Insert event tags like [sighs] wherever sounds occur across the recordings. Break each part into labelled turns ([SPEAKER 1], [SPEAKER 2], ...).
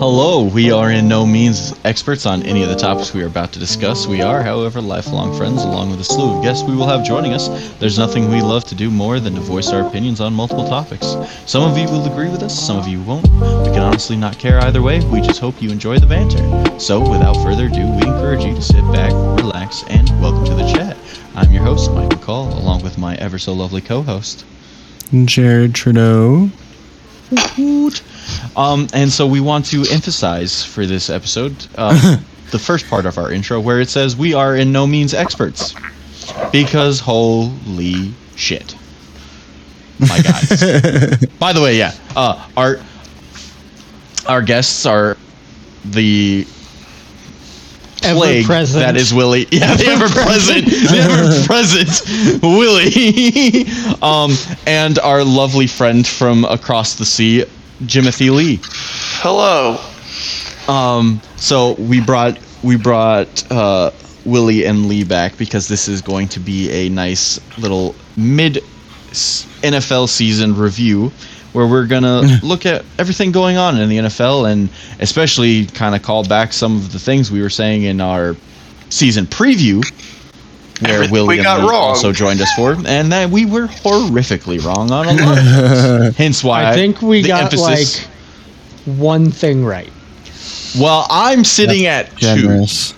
[SPEAKER 1] Hello, we are in no means experts on any of the topics we are about to discuss. We are, however, lifelong friends along with a slew of guests we will have joining us. There's nothing we love to do more than to voice our opinions on multiple topics. Some of you will agree with us, some of you won't. We can honestly not care either way. We just hope you enjoy the banter. So, without further ado, we encourage you to sit back, relax, and welcome to the chat. I'm your host, Mike McCall, along with my ever so lovely co-host.
[SPEAKER 2] Jared Trudeau.
[SPEAKER 1] Woot. Um, and so we want to emphasize for this episode uh, [laughs] the first part of our intro where it says we are in no means experts. Because holy shit. My guys. [laughs] By the way, yeah. Uh, our our guests are the plague
[SPEAKER 3] Ever-present.
[SPEAKER 1] that is Willie. [laughs] Yeah, the ever present, the ever present Willie, um, and our lovely friend from across the sea, Jimothy Lee.
[SPEAKER 4] Hello.
[SPEAKER 1] Um, so we brought we brought uh, Willie and Lee back because this is going to be a nice little mid NFL season review where we're gonna [laughs] look at everything going on in the NFL and especially kind of call back some of the things we were saying in our season preview. Where
[SPEAKER 4] Everything
[SPEAKER 1] Willie
[SPEAKER 4] we
[SPEAKER 1] and
[SPEAKER 4] got
[SPEAKER 1] also joined us for, and that we were horrifically wrong on a lot of. [laughs] Hence why
[SPEAKER 3] I think we
[SPEAKER 1] the
[SPEAKER 3] got
[SPEAKER 1] emphasis-
[SPEAKER 3] like one thing right.
[SPEAKER 1] Well, I'm sitting at two.
[SPEAKER 2] Generous.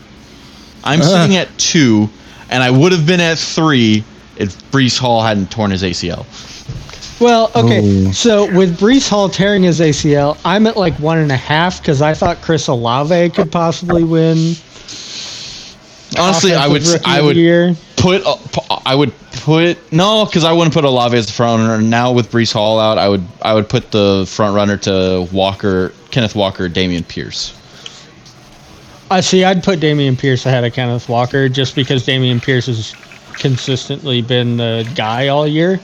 [SPEAKER 1] I'm ah. sitting at two, and I would have been at three if Breece Hall hadn't torn his ACL.
[SPEAKER 3] Well, okay.
[SPEAKER 2] Ooh.
[SPEAKER 3] So with Breece Hall tearing his ACL, I'm at like one and a half because I thought Chris Olave could possibly win.
[SPEAKER 1] Honestly, I would, I would
[SPEAKER 3] year.
[SPEAKER 1] put, I would put no, because I wouldn't put Olave as the front runner. Now with Breece Hall out, I would, I would put the front runner to Walker, Kenneth Walker, Dameon Pierce.
[SPEAKER 3] I see. I'd put Dameon Pierce ahead of Kenneth Walker just because Dameon Pierce has consistently been the guy all year.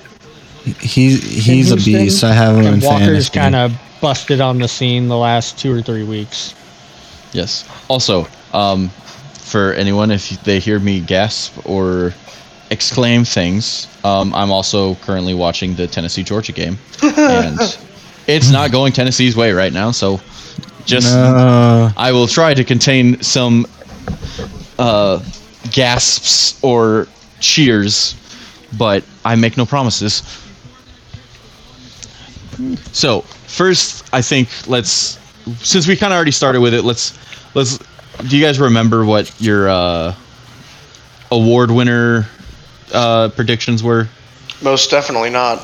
[SPEAKER 2] He's he's a beast. I have him in
[SPEAKER 3] And Walker's
[SPEAKER 2] fantasy.
[SPEAKER 3] kind of busted on the scene the last two or three weeks.
[SPEAKER 1] Yes. Also, um, for anyone, if they hear me gasp or exclaim things, um, I'm also currently watching the Tennessee Georgia game, and [laughs] it's not going Tennessee's way right now. So, just
[SPEAKER 2] Uh,
[SPEAKER 1] I will try to contain some uh, gasps or cheers, but I make no promises. So first, I think let's since we kind of already started with it, let's let's. Do you guys remember what your uh, award winner uh, predictions were?
[SPEAKER 4] Most definitely not.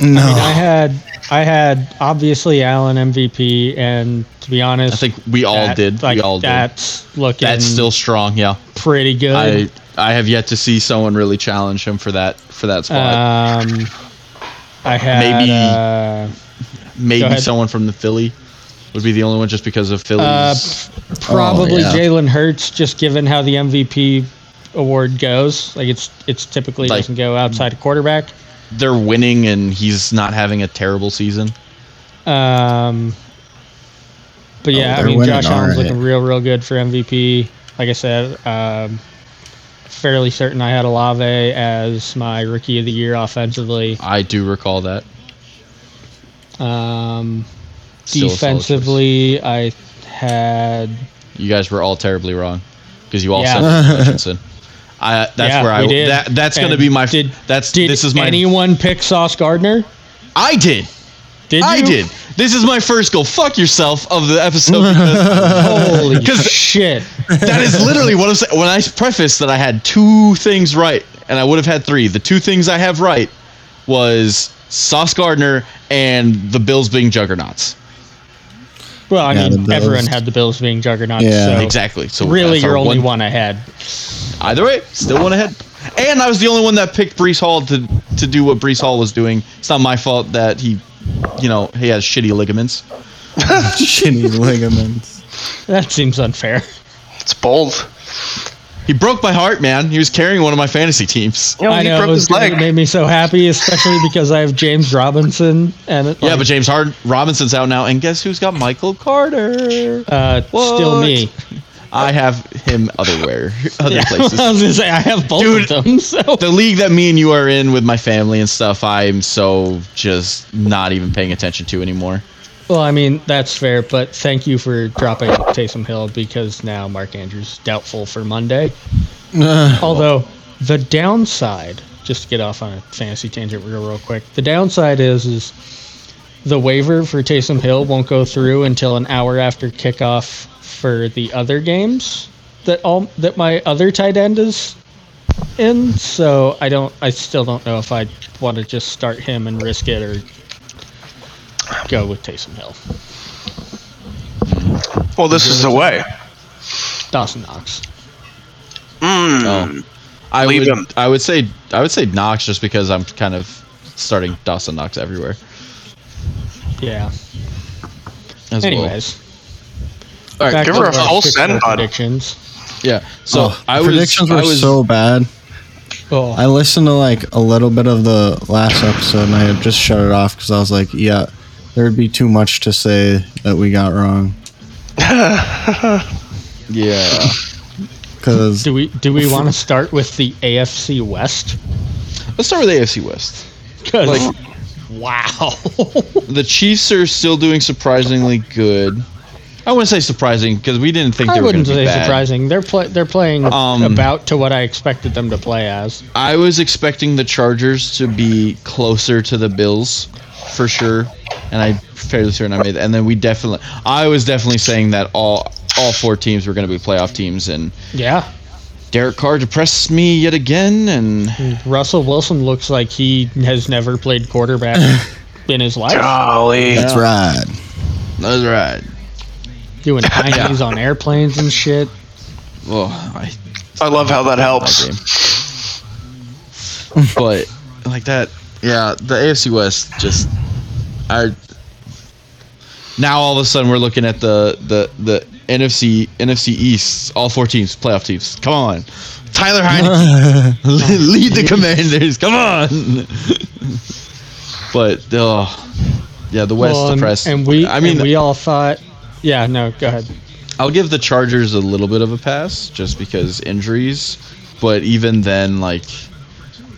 [SPEAKER 2] no.
[SPEAKER 3] I mean, I had I had obviously Allen MVP, and to be honest,
[SPEAKER 1] I think we all
[SPEAKER 3] that-
[SPEAKER 1] did.
[SPEAKER 3] Like,
[SPEAKER 1] we all did.
[SPEAKER 3] that's looking
[SPEAKER 1] That's still strong. Yeah.
[SPEAKER 3] pretty good.
[SPEAKER 1] I I have yet to see someone really challenge him for that for that spot.
[SPEAKER 3] um, I had
[SPEAKER 1] Maybe-
[SPEAKER 3] uh,
[SPEAKER 1] Maybe someone from the Philly would be the only one, just because of Philly's.
[SPEAKER 3] uh, probably
[SPEAKER 2] yeah.
[SPEAKER 3] Jalen Hurts, just given how the MVP award goes. Like it's it's typically
[SPEAKER 1] Like-
[SPEAKER 3] doesn't go outside of quarterback.
[SPEAKER 1] they're winning and he's not having a terrible season.
[SPEAKER 3] Um, but yeah, I mean,
[SPEAKER 2] winning
[SPEAKER 3] Josh Allen's
[SPEAKER 2] alright.
[SPEAKER 3] looking real, real good for MVP. Like I said, um, fairly certain I had Olave as my rookie of the year offensively.
[SPEAKER 1] I do recall that.
[SPEAKER 3] Um,
[SPEAKER 1] Still a solid choice.
[SPEAKER 3] defensively, I had
[SPEAKER 1] You guys were all terribly wrong because you all
[SPEAKER 3] Yeah.
[SPEAKER 1] said Hutchinson. [laughs] I that's
[SPEAKER 3] Yeah,
[SPEAKER 1] where I
[SPEAKER 3] did.
[SPEAKER 1] that that's going to be my
[SPEAKER 3] did-
[SPEAKER 1] that's
[SPEAKER 3] did
[SPEAKER 1] this is my
[SPEAKER 3] anyone pick Sauce Gardner?
[SPEAKER 1] I did.
[SPEAKER 3] Did
[SPEAKER 1] I
[SPEAKER 3] you?
[SPEAKER 1] did. This is my first go fuck yourself of the episode because [laughs]
[SPEAKER 3] Holy [laughs] shit!
[SPEAKER 1] that is literally what I'm saying. When I prefaced that I had two things right, and I would have had three. The two things I have right was Sauce Gardner and the Bills being juggernauts.
[SPEAKER 3] Well, I
[SPEAKER 2] Yeah,
[SPEAKER 3] mean, everyone had the Bills being juggernauts.
[SPEAKER 2] Yeah.
[SPEAKER 3] so
[SPEAKER 1] Exactly. So
[SPEAKER 3] really, you're only one ahead.
[SPEAKER 1] Either way, still one ahead. And I was the only one that picked Breece Hall to to do what Breece Hall was doing. It's not my fault that he, you know, he has shitty ligaments. [laughs]
[SPEAKER 2] shitty ligaments.
[SPEAKER 3] That seems unfair.
[SPEAKER 4] It's bold.
[SPEAKER 1] He broke my heart, man. He was carrying one of my fantasy teams.
[SPEAKER 4] You know,
[SPEAKER 3] I
[SPEAKER 4] he
[SPEAKER 3] know
[SPEAKER 4] broke
[SPEAKER 3] it, was,
[SPEAKER 4] his leg.
[SPEAKER 3] it made me so happy, especially because I have James Robinson and it,
[SPEAKER 1] Yeah, but James Hard Robinson's out now, and guess who's got Michael Carter?
[SPEAKER 3] uh, still me.
[SPEAKER 1] I have him otherwhere, [laughs] other
[SPEAKER 3] Yeah,
[SPEAKER 1] places. [laughs]
[SPEAKER 3] I was gonna say I have both
[SPEAKER 1] Dude,
[SPEAKER 3] of them. So
[SPEAKER 1] the league that me and you are in with my family and stuff, I'm so just not even paying attention to anymore.
[SPEAKER 3] Well, I mean that's fair, but thank you for dropping Taysom Hill because now Mark Andrews is doubtful for Monday.
[SPEAKER 2] Uh,
[SPEAKER 3] Although the downside, just to get off on a fantasy tangent real real quick, the downside is is the waiver for Taysom Hill won't go through until an hour after kickoff for the other games that all that my other tight end is in. So I don't, I still don't know if I want to just start him and risk it or go with Taysom Hill.
[SPEAKER 4] Well, this is the way.
[SPEAKER 3] Dawson Knox.
[SPEAKER 4] Mm.
[SPEAKER 1] Oh. I
[SPEAKER 4] Leave
[SPEAKER 1] would
[SPEAKER 4] him.
[SPEAKER 1] I would say I would say Knox just because I'm kind of starting Dawson Knox everywhere.
[SPEAKER 3] Yeah.
[SPEAKER 1] As
[SPEAKER 3] Anyways,
[SPEAKER 1] well. All right,
[SPEAKER 4] give her a
[SPEAKER 3] our
[SPEAKER 4] full
[SPEAKER 3] Super
[SPEAKER 4] send,
[SPEAKER 3] Bowl predictions.
[SPEAKER 1] yeah. So
[SPEAKER 2] oh,
[SPEAKER 1] I was
[SPEAKER 2] predictions were
[SPEAKER 1] I was
[SPEAKER 2] so bad.
[SPEAKER 3] Oh,
[SPEAKER 2] I listened to like a little bit of the last episode and I just shut it off because I was like, yeah, there would be too much to say that we got wrong. [laughs]
[SPEAKER 1] yeah.
[SPEAKER 2] Because
[SPEAKER 3] do we do we [laughs] want to start with the AFC West?
[SPEAKER 1] Let's start with AFC West. Like-
[SPEAKER 3] wow. [laughs]
[SPEAKER 1] The Chiefs are still doing surprisingly good. I wouldn't say surprising because we didn't think they were going
[SPEAKER 3] wouldn't say
[SPEAKER 1] bad.
[SPEAKER 3] surprising. They're play they're playing
[SPEAKER 1] Um,
[SPEAKER 3] about to what I expected them to play as.
[SPEAKER 1] I was expecting the Chargers to be closer to the Bills, for sure, and I fairly certain I made that. And then we definitely, I was definitely saying that all all four teams were going to be playoff teams, and
[SPEAKER 3] Yeah.
[SPEAKER 1] Derek Carr depressed me yet again, and
[SPEAKER 3] Russell Wilson looks like he has never played quarterback [laughs] in his life.
[SPEAKER 4] Golly.
[SPEAKER 2] that's right.
[SPEAKER 1] that's right.
[SPEAKER 3] Doing [laughs] 90s on airplanes and shit.
[SPEAKER 1] Well, I
[SPEAKER 4] I love how that
[SPEAKER 1] that
[SPEAKER 4] helps.
[SPEAKER 1] game. [laughs] but like that, yeah, the AFC West just I now all of a sudden we're looking at the the the NFC NFC East, all four teams, playoff teams. Come on, Tyler Heinicke, [laughs] [laughs] lead the Commanders. Come on. but oh, yeah, the West
[SPEAKER 3] Well, and,
[SPEAKER 1] depressed.
[SPEAKER 3] and we
[SPEAKER 1] I mean,
[SPEAKER 3] and we all thought Yeah, no, go ahead.
[SPEAKER 1] I'll give the Chargers a little bit of a pass just because injuries, but even then, like,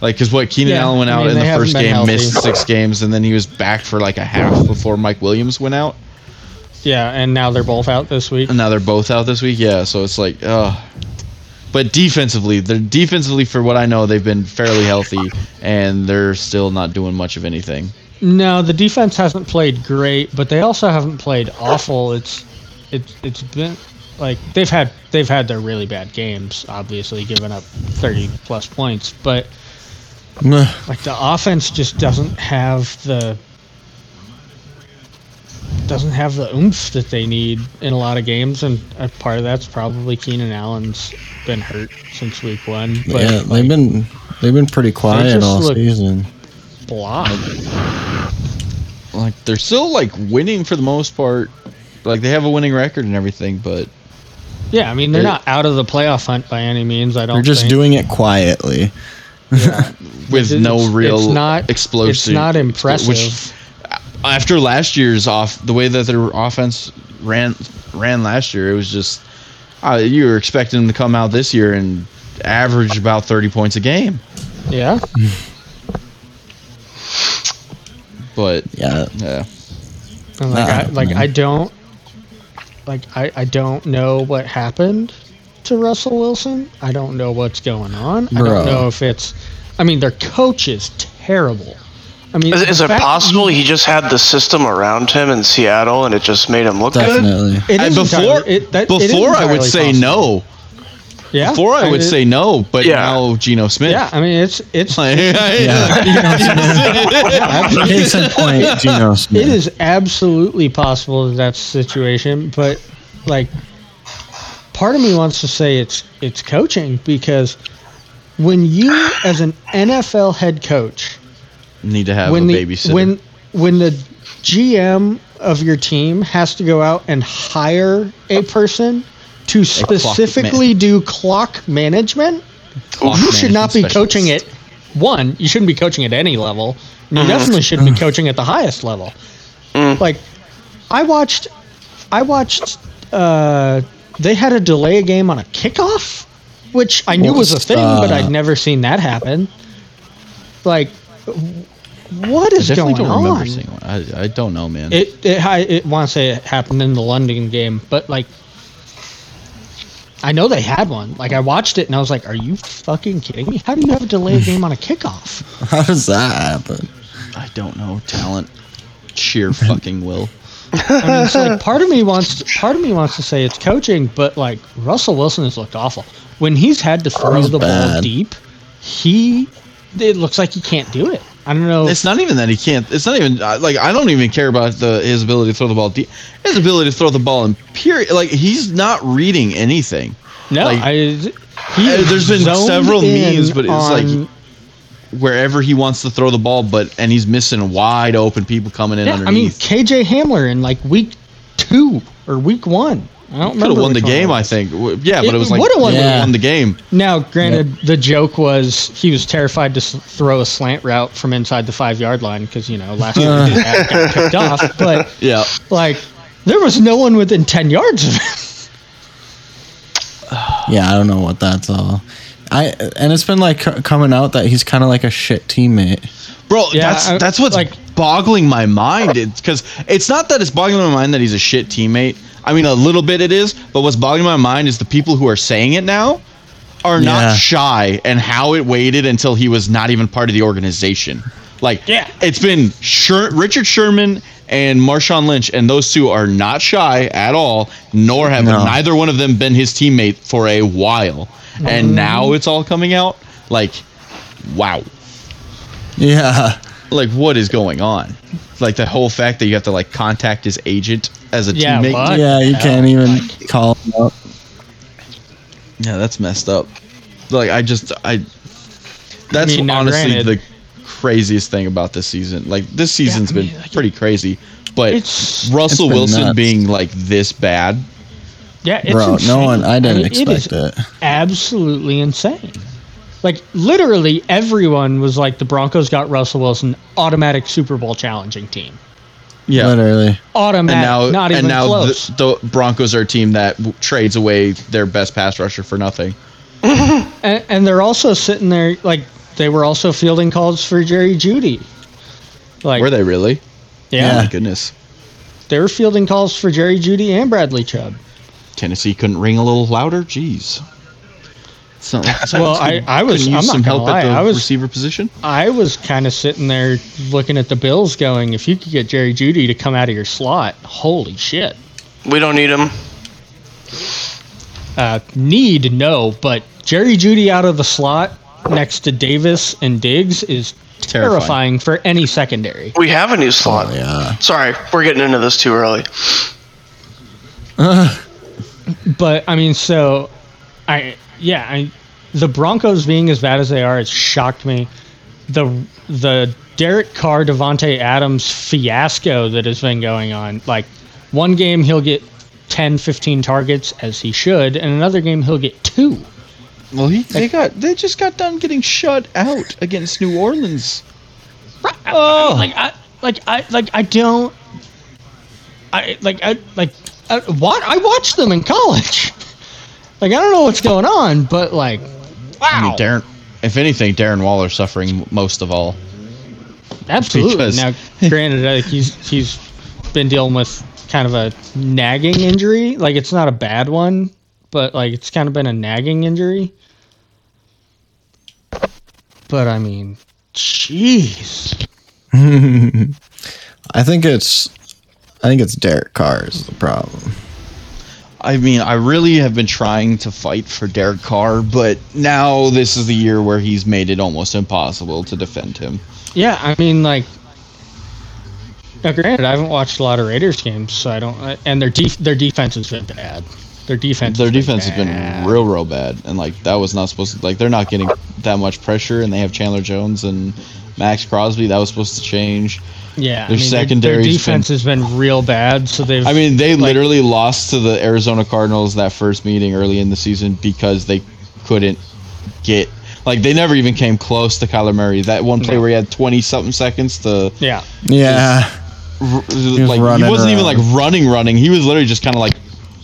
[SPEAKER 1] like because what Keenan
[SPEAKER 3] Yeah,
[SPEAKER 1] Allen went
[SPEAKER 3] I
[SPEAKER 1] out
[SPEAKER 3] mean,
[SPEAKER 1] in the first game,
[SPEAKER 3] healthy.
[SPEAKER 1] missed six games, and then he was back for like a half before Mike Williams went out,
[SPEAKER 3] Yeah, and now they're both out this week.
[SPEAKER 1] and now they're both out this week. Yeah, so it's like, uh But defensively, they're defensively for what I know, they've been fairly healthy, and they're still not doing much of anything.
[SPEAKER 3] No, the defense hasn't played great, but they also haven't played awful. It's it's it's been like they've had they've had their really bad games, obviously giving up 30 plus points, but. Like the offense just doesn't have the doesn't have the oomph that they need in a lot of games and a part of that's probably Keenan Allen's been hurt since week 1 but
[SPEAKER 2] yeah,
[SPEAKER 3] like,
[SPEAKER 2] they've been they've been pretty quiet all season.
[SPEAKER 3] blah.
[SPEAKER 1] Like they're still like winning for the most part. Like they have a winning record and everything, but
[SPEAKER 3] Yeah, I mean they're
[SPEAKER 1] They-
[SPEAKER 3] not out of the playoff hunt by any means. I don't
[SPEAKER 2] They're just
[SPEAKER 3] think.
[SPEAKER 2] doing it quietly. [laughs]
[SPEAKER 1] with
[SPEAKER 3] It's-
[SPEAKER 1] no real
[SPEAKER 3] it's not
[SPEAKER 1] explosive.
[SPEAKER 3] It's not impressive.
[SPEAKER 1] Which after last year's off, the way that their offense ran ran last year, it was just uh, you were expecting them to come out this year and average about thirty points a game.
[SPEAKER 3] yeah, [laughs]
[SPEAKER 1] But
[SPEAKER 2] Yeah,
[SPEAKER 1] yeah,
[SPEAKER 3] And, like
[SPEAKER 2] Nah,
[SPEAKER 3] I, like
[SPEAKER 2] man.
[SPEAKER 3] I don't like I, I don't know what happened to Russell Wilson. I don't know what's going on. I don't know if it's. I mean, their coach is terrible. I mean,
[SPEAKER 4] Is, is it possible he just had the system around him in Seattle and it just made him look good?
[SPEAKER 2] definitely.
[SPEAKER 3] It
[SPEAKER 1] And
[SPEAKER 3] is
[SPEAKER 1] before
[SPEAKER 3] entirely- it- that- it is
[SPEAKER 1] before I would
[SPEAKER 3] entirely
[SPEAKER 1] say
[SPEAKER 3] possible.
[SPEAKER 1] no.
[SPEAKER 3] Yeah,
[SPEAKER 1] Before I would
[SPEAKER 3] mean,
[SPEAKER 1] say no, but
[SPEAKER 4] Yeah.
[SPEAKER 1] now Geno Smith.
[SPEAKER 3] Yeah, I mean it's it's [laughs]
[SPEAKER 1] Like, [laughs]
[SPEAKER 2] Case in point, Geno [laughs] Smith.
[SPEAKER 3] It is absolutely possible that that's the situation, but like, part of me wants to say it's it's coaching because when you, as an NFL head coach,
[SPEAKER 1] Need to have
[SPEAKER 3] when
[SPEAKER 1] a
[SPEAKER 3] the
[SPEAKER 1] babysitter.
[SPEAKER 3] when when the GM of your team has to go out and hire a person to
[SPEAKER 1] clock ma-
[SPEAKER 3] specifically do clock management,
[SPEAKER 1] Clock
[SPEAKER 3] you should not be
[SPEAKER 1] management
[SPEAKER 3] coaching it. One, you shouldn't be coaching at any level. and You mm-hmm. definitely shouldn't be mm-hmm. coaching at the highest level. Mm. Like, I watched, I watched. Uh, they had to delay a game on a kickoff, which I knew
[SPEAKER 2] Well,
[SPEAKER 3] was a thing, but. I'd never seen that happen. Like, what is I
[SPEAKER 1] definitely
[SPEAKER 3] going
[SPEAKER 1] don't remember
[SPEAKER 3] on?
[SPEAKER 1] seeing one. I, I don't know, man.
[SPEAKER 3] It it I it want to say it happened in the London game, but like I know they had one. Like I watched it and I was like, "Are you fucking kidding me? How do you have a delayed game on a kickoff?" [laughs]
[SPEAKER 2] How does that happen?
[SPEAKER 1] I don't know. Talent, sheer fucking will.
[SPEAKER 3] I mean, so like [laughs] part of me wants part of me wants to say it's coaching, but like Russell Wilson has looked awful when he's had to throw
[SPEAKER 2] He's
[SPEAKER 3] the ball deep. He it looks like he can't do it. I don't know.
[SPEAKER 1] It's not even that he can't. It's not even like I don't even care about the his ability to throw the ball deep. His ability to throw the ball in period. Like he's not reading anything.
[SPEAKER 3] no,
[SPEAKER 1] like,
[SPEAKER 3] I. He
[SPEAKER 1] there's been several
[SPEAKER 3] in
[SPEAKER 1] memes, but it's like
[SPEAKER 3] on-
[SPEAKER 1] wherever he wants to throw the ball, but and he's missing wide open people coming in
[SPEAKER 3] yeah, I mean. KJ Hamler in like week two or week one. I don't
[SPEAKER 1] Could
[SPEAKER 3] remember
[SPEAKER 1] have won the
[SPEAKER 3] which one
[SPEAKER 1] game, I think. W- Yeah, but
[SPEAKER 3] It
[SPEAKER 1] it was like
[SPEAKER 3] would've won
[SPEAKER 2] the
[SPEAKER 1] would've won the game.
[SPEAKER 3] Now, granted, the joke was he was terrified to s- throw a slant route from inside the five yard line because you know last year that got picked off. [laughs] But
[SPEAKER 1] Yeah,
[SPEAKER 3] like, there was no one within ten yards of him.
[SPEAKER 2] Yeah, I don't know what that's all. I and it's been like c- coming out that he's kind of like a shit teammate.
[SPEAKER 1] bro.
[SPEAKER 3] Yeah,
[SPEAKER 1] that's
[SPEAKER 3] I-
[SPEAKER 1] that's what's
[SPEAKER 3] like-
[SPEAKER 1] boggling my mind. It's because it's not that it's boggling my mind that he's a shit teammate. I mean, a little bit it is, but what's boggling my mind is the people who are saying it now are
[SPEAKER 2] Yeah.
[SPEAKER 1] not shy and how it waited until he was not even part of the organization. Like,
[SPEAKER 3] Yeah.
[SPEAKER 1] it's been Sher- Richard Sherman and Marshawn Lynch, and those two are not shy at all, nor have
[SPEAKER 2] No.
[SPEAKER 1] neither one of them been his teammate for a while. And mm-hmm. now it's all coming out. Like, wow.
[SPEAKER 2] Yeah,
[SPEAKER 1] Like, what is going on? Like the whole fact that you have to like contact his agent as a
[SPEAKER 3] Yeah,
[SPEAKER 1] teammate.
[SPEAKER 3] what?
[SPEAKER 2] yeah, you can't even call him up.
[SPEAKER 1] Yeah, that's messed up. Like I just I that's
[SPEAKER 3] I mean,
[SPEAKER 1] honestly
[SPEAKER 3] granted-
[SPEAKER 1] the craziest thing about this season. Like this season's
[SPEAKER 3] I mean,
[SPEAKER 1] been
[SPEAKER 3] like,
[SPEAKER 1] pretty crazy. But
[SPEAKER 3] It's-
[SPEAKER 1] Russell
[SPEAKER 2] It's
[SPEAKER 1] Wilson
[SPEAKER 2] nuts.
[SPEAKER 1] being like this bad.
[SPEAKER 3] Yeah, it's
[SPEAKER 2] Bro,
[SPEAKER 3] insane.
[SPEAKER 2] no one. I didn't
[SPEAKER 3] mean, it is
[SPEAKER 2] expect it.
[SPEAKER 3] absolutely insane. Like literally, everyone was like, the Broncos got Russell Wilson, automatic Super Bowl challenging team.
[SPEAKER 1] Yeah.
[SPEAKER 2] Literally.
[SPEAKER 3] Automatic,
[SPEAKER 1] And now,
[SPEAKER 3] not even
[SPEAKER 1] and now
[SPEAKER 3] close.
[SPEAKER 1] the, the Broncos are a team that w- trades away their best pass rusher for nothing. [laughs]
[SPEAKER 3] And, and they're also sitting there like they were also fielding calls for Jerry Jeudy. Like
[SPEAKER 1] Were they really?
[SPEAKER 3] Yeah, oh
[SPEAKER 1] My goodness.
[SPEAKER 3] they were fielding calls for Jerry Jeudy and Bradley Chubb.
[SPEAKER 1] Tennessee couldn't ring a little louder. Jeez. So, [laughs] so
[SPEAKER 3] Well, I- I was- I'm not
[SPEAKER 1] some
[SPEAKER 3] gonna
[SPEAKER 1] help
[SPEAKER 3] lie,
[SPEAKER 1] at the
[SPEAKER 3] I was-
[SPEAKER 1] receiver position.
[SPEAKER 3] I was kind of sitting there looking at the Bills, going, if you could get Jerry Jeudy to come out of your slot, holy shit.
[SPEAKER 4] We don't need him.
[SPEAKER 3] Uh, need no, but Jerry Jeudy out of the slot next to Davis and Diggs is
[SPEAKER 1] Terrifying.
[SPEAKER 3] terrifying, for any secondary.
[SPEAKER 4] We have a new slot.
[SPEAKER 2] Oh, yeah.
[SPEAKER 4] Sorry, we're getting into this too early. [laughs]
[SPEAKER 3] But I mean, so I yeah, I the Broncos being as bad as they are, it shocked me. The the Derek Carr Davante Adams fiasco that has been going on. Like one game he'll get 10, 15 targets as he should, and another game he'll get two.
[SPEAKER 1] Well, he they got they just got done getting shut out against New Orleans.
[SPEAKER 3] Oh, like I like I like I don't. I like I like I, what I watched them in college. Like I don't know what's going on, but like, wow,
[SPEAKER 1] I mean, Darren. If anything, Darren Waller suffering most of all.
[SPEAKER 3] absolutely.
[SPEAKER 1] because-
[SPEAKER 3] Now, granted, like he's he's been dealing with kind of a nagging injury. Like it's not a bad one, but like it's kind of been a nagging injury. But I mean, jeez. [laughs]
[SPEAKER 2] I think it's. I think it's Derek Carr is the problem.
[SPEAKER 1] I mean, I really have been trying to fight for Derek Carr, but now this is the year where he's made it almost impossible to defend him.
[SPEAKER 3] Yeah, I mean, like, now granted, I haven't watched a lot of Raiders games, so I don't. And their def- their defense has been bad. Their defense.
[SPEAKER 1] Their
[SPEAKER 3] has been
[SPEAKER 1] defense has been real, real bad, and like that was not supposed to. Like they're not getting that much pressure, and they have Chandler Jones and Maxx Crosby. That was supposed to change.
[SPEAKER 3] Yeah,
[SPEAKER 1] their
[SPEAKER 3] I mean, their-
[SPEAKER 1] secondary's
[SPEAKER 3] Their defense has been real bad, so they've.
[SPEAKER 1] I mean, they
[SPEAKER 3] like-
[SPEAKER 1] literally lost to the Arizona Cardinals that first meeting early in the season because they couldn't get like they never even came close to Kyler Murray. That one play
[SPEAKER 3] No.
[SPEAKER 1] where he had twenty something seconds to
[SPEAKER 3] yeah,
[SPEAKER 2] Yeah.
[SPEAKER 1] r-
[SPEAKER 2] was
[SPEAKER 1] like he wasn't even like running, running. He was literally just kind of like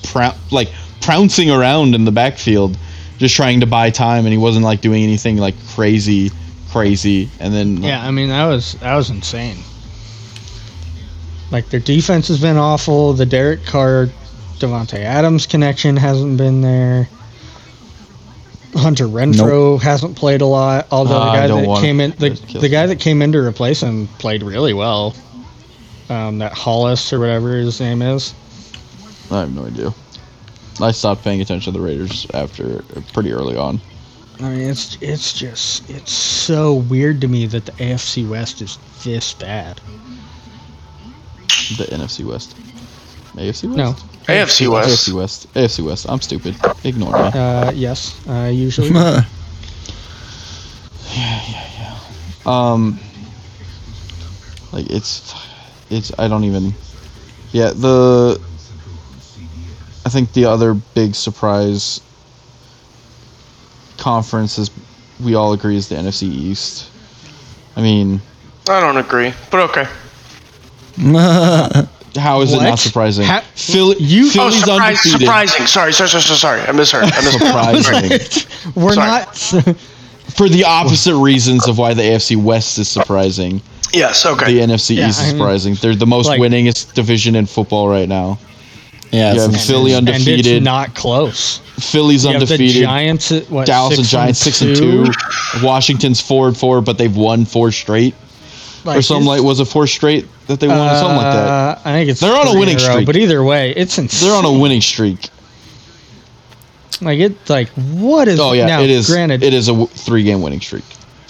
[SPEAKER 1] prou- like pouncing around in the backfield, just trying to buy time, and he wasn't like doing anything like crazy, crazy, and then
[SPEAKER 3] Yeah, I mean that was that was insane. Like their defense has been awful. The Derek Carr, Davante Adams connection hasn't been there. Hunter Renfrow hasn't played a lot. Although
[SPEAKER 1] I
[SPEAKER 3] the guy that came in, the, the guy that came in to replace him played really well. Um, that Hollis or whatever his name is.
[SPEAKER 1] I have no idea. I stopped paying attention to the Raiders after pretty early on.
[SPEAKER 3] I mean, it's it's just it's so weird to me that the AFC West is this bad.
[SPEAKER 1] The NFC West, AFC West,
[SPEAKER 3] No,
[SPEAKER 4] AFC
[SPEAKER 1] AFC
[SPEAKER 4] West.
[SPEAKER 1] West, AFC West. I'm stupid. Ignore me.
[SPEAKER 3] uh, yes, uh, usually. [laughs] Yeah, yeah, yeah.
[SPEAKER 1] Um, like it's, it's. I don't even. Yeah, the. I think the other big surprise conference is we all agree is the NFC East. I mean,
[SPEAKER 4] I don't agree, but okay. [laughs]
[SPEAKER 1] how is it not surprising?
[SPEAKER 3] Ha-
[SPEAKER 1] Philly,
[SPEAKER 3] you-
[SPEAKER 4] Oh,
[SPEAKER 1] Philly's
[SPEAKER 4] surprise,
[SPEAKER 1] undefeated.
[SPEAKER 4] surprising. Sorry, sorry, sorry, sorry, sorry. I misheard. I misheard.
[SPEAKER 1] Surprising.
[SPEAKER 3] We're
[SPEAKER 4] Sorry.
[SPEAKER 3] not.
[SPEAKER 1] For the opposite reasons of why the AFC West is surprising,
[SPEAKER 4] yes, okay.
[SPEAKER 1] the NFC
[SPEAKER 3] Yeah,
[SPEAKER 1] East is
[SPEAKER 3] I mean,
[SPEAKER 1] surprising. They're the most
[SPEAKER 3] like-
[SPEAKER 1] winningest division in football right now.
[SPEAKER 2] Yeah,
[SPEAKER 1] You have
[SPEAKER 2] it's
[SPEAKER 1] Philly
[SPEAKER 3] and
[SPEAKER 1] undefeated.
[SPEAKER 3] it's not close.
[SPEAKER 1] Philly's
[SPEAKER 3] You have the
[SPEAKER 1] undefeated.
[SPEAKER 3] Giants what?
[SPEAKER 1] Dallas and
[SPEAKER 3] six
[SPEAKER 1] Giants six and two. Washington's four and four, but they've won four straight,
[SPEAKER 3] Like,
[SPEAKER 1] or something like was it four straight that they won, or something like that.
[SPEAKER 3] Uh, I think it's
[SPEAKER 1] They're on a winning
[SPEAKER 3] in row,
[SPEAKER 1] streak.
[SPEAKER 3] But either way, it's insane.
[SPEAKER 1] They're on a winning streak.
[SPEAKER 3] like it's like what is?
[SPEAKER 1] Oh yeah,
[SPEAKER 3] now,
[SPEAKER 1] it is.
[SPEAKER 3] Granted,
[SPEAKER 1] it is a w- three-game winning streak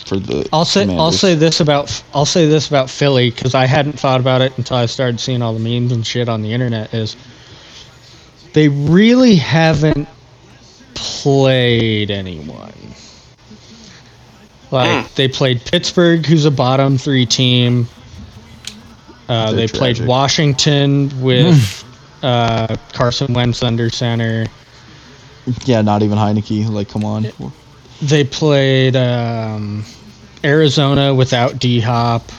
[SPEAKER 1] for the.
[SPEAKER 3] I'll say I'll say this about I'll say this about Philly because I hadn't thought about it until I started seeing all the memes and shit on the internet. Is they really haven't played anyone. Like they played Pittsburgh, who's a bottom three team. Uh,
[SPEAKER 1] They're
[SPEAKER 3] they played. Washington with uh, Carson Wentz under center.
[SPEAKER 1] Yeah, not even Heinicke. Like, come on.
[SPEAKER 3] They played um, Arizona without D Hop.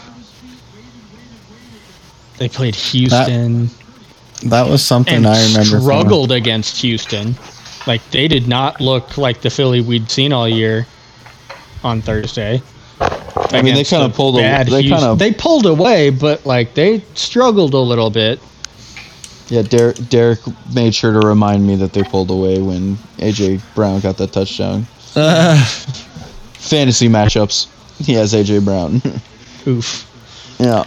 [SPEAKER 3] They played Houston
[SPEAKER 2] that was something
[SPEAKER 3] and
[SPEAKER 2] I remember. from-
[SPEAKER 3] struggled against Houston. Like they did not look like the Philly we'd seen all year on Thursday.
[SPEAKER 1] I mean, they kind of pulled. A, they kind of.
[SPEAKER 3] they pulled away, but like they struggled a little bit.
[SPEAKER 1] Yeah, Derek, Derek made sure to remind me that they pulled away when AJ Brown got that touchdown. [laughs] Fantasy matchups. He has AJ Brown. [laughs]
[SPEAKER 3] Oof.
[SPEAKER 1] yeah,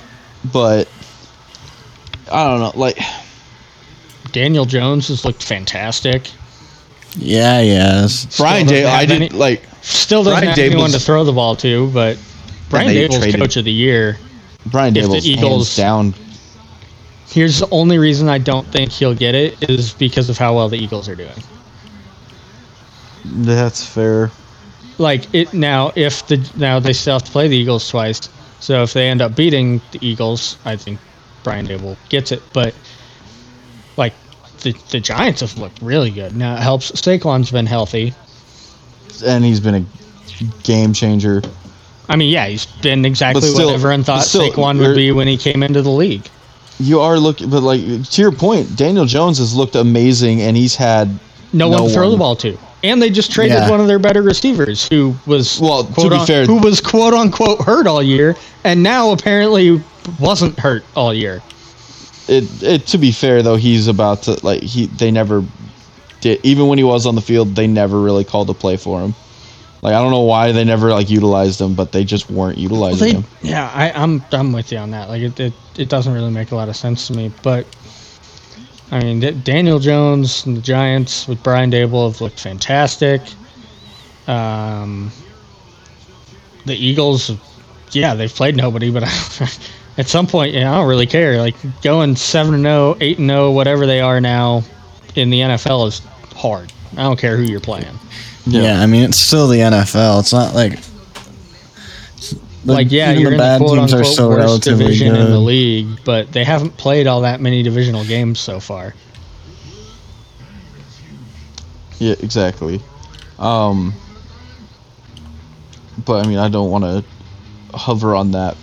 [SPEAKER 1] but I don't know. Like,
[SPEAKER 3] Daniel Jones has looked fantastic.
[SPEAKER 2] yeah, yes.
[SPEAKER 1] Brian
[SPEAKER 3] doesn't
[SPEAKER 1] I didn't
[SPEAKER 3] any-
[SPEAKER 1] like.
[SPEAKER 3] Still doesn't
[SPEAKER 1] Brian
[SPEAKER 3] have anyone to throw the ball to, but Brian
[SPEAKER 1] they
[SPEAKER 3] Daboll's
[SPEAKER 1] traded-
[SPEAKER 3] coach of the year.
[SPEAKER 1] Brian
[SPEAKER 3] If the Eagles-
[SPEAKER 1] hands down.
[SPEAKER 3] Here's the only reason I don't think he'll get it is because of how well the Eagles are doing.
[SPEAKER 1] That's fair.
[SPEAKER 3] Like it now, if the now they still have to play the Eagles twice, so if they end up beating the Eagles, I think Brian Daboll gets it. But like the the Giants have looked really good. Now it helps Saquon's been healthy.
[SPEAKER 1] And he's been a game changer.
[SPEAKER 3] I mean, yeah, he's been exactly
[SPEAKER 1] still-
[SPEAKER 3] what everyone thought
[SPEAKER 1] still,
[SPEAKER 3] Saquon would be when he came into the league.
[SPEAKER 1] You are looking, but like to your point, Daniel Jones has looked amazing, and he's had
[SPEAKER 3] No,
[SPEAKER 1] No
[SPEAKER 3] one to throw
[SPEAKER 1] one.
[SPEAKER 3] the ball to. And they just traded
[SPEAKER 2] Yeah.
[SPEAKER 3] one of their better receivers who was
[SPEAKER 1] Well, to be
[SPEAKER 3] un-
[SPEAKER 1] fair-
[SPEAKER 3] who was quote unquote hurt all year and now apparently wasn't hurt all year.
[SPEAKER 1] it, it to be fair though he's about to like he they never even when he was on the field they never really called a play for him like i don't know why they never like utilized him but they just weren't utilizing
[SPEAKER 3] They,
[SPEAKER 1] him
[SPEAKER 3] yeah, I, I'm I'm with you on that. Like it, it, it doesn't really make a lot of sense to me. But I mean, D- Daniel Jones and the Giants with Brian Daboll have looked fantastic. Um, the Eagles, yeah, they've played nobody, but [laughs] at some point, yeah, I don't really care. Like going seven and 0, 8 and zero, whatever they are now in the NFL is hard. I don't care who you're playing.
[SPEAKER 2] Yeah. I mean, it's still the NFL. It's not like. the-
[SPEAKER 3] like yeah,
[SPEAKER 2] even
[SPEAKER 3] you're
[SPEAKER 2] the
[SPEAKER 3] in the
[SPEAKER 2] bad
[SPEAKER 3] quote
[SPEAKER 2] teams are
[SPEAKER 3] unquote
[SPEAKER 2] so
[SPEAKER 3] worst
[SPEAKER 2] relatively
[SPEAKER 3] division in the league, but they haven't played all that many divisional games so far.
[SPEAKER 1] yeah exactly um but i mean i don't want to hover on that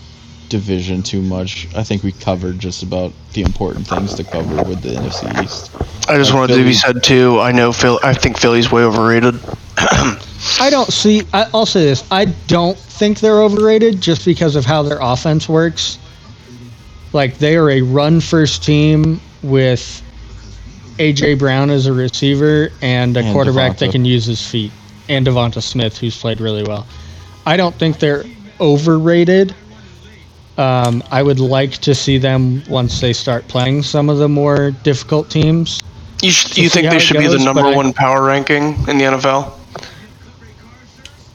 [SPEAKER 1] division too much i think we covered just about the important things to cover with the nfc east
[SPEAKER 4] I just
[SPEAKER 1] Like
[SPEAKER 4] wanted to be said too. I know Phil. I think Philly's way overrated.
[SPEAKER 3] I don't see. I, I'll say this: I don't think they're overrated just because of how their offense works. Like they are a run-first team with AJ Brown as a receiver and a
[SPEAKER 1] And
[SPEAKER 3] quarterback that can use his feet, and DeVonta Smith, who's played really well. I don't think they're overrated. Um, I would like to see them once they start playing some of the more difficult teams.
[SPEAKER 4] You, sh- you think they
[SPEAKER 3] it
[SPEAKER 4] should be the number
[SPEAKER 3] but I-
[SPEAKER 4] one power ranking in the NFL?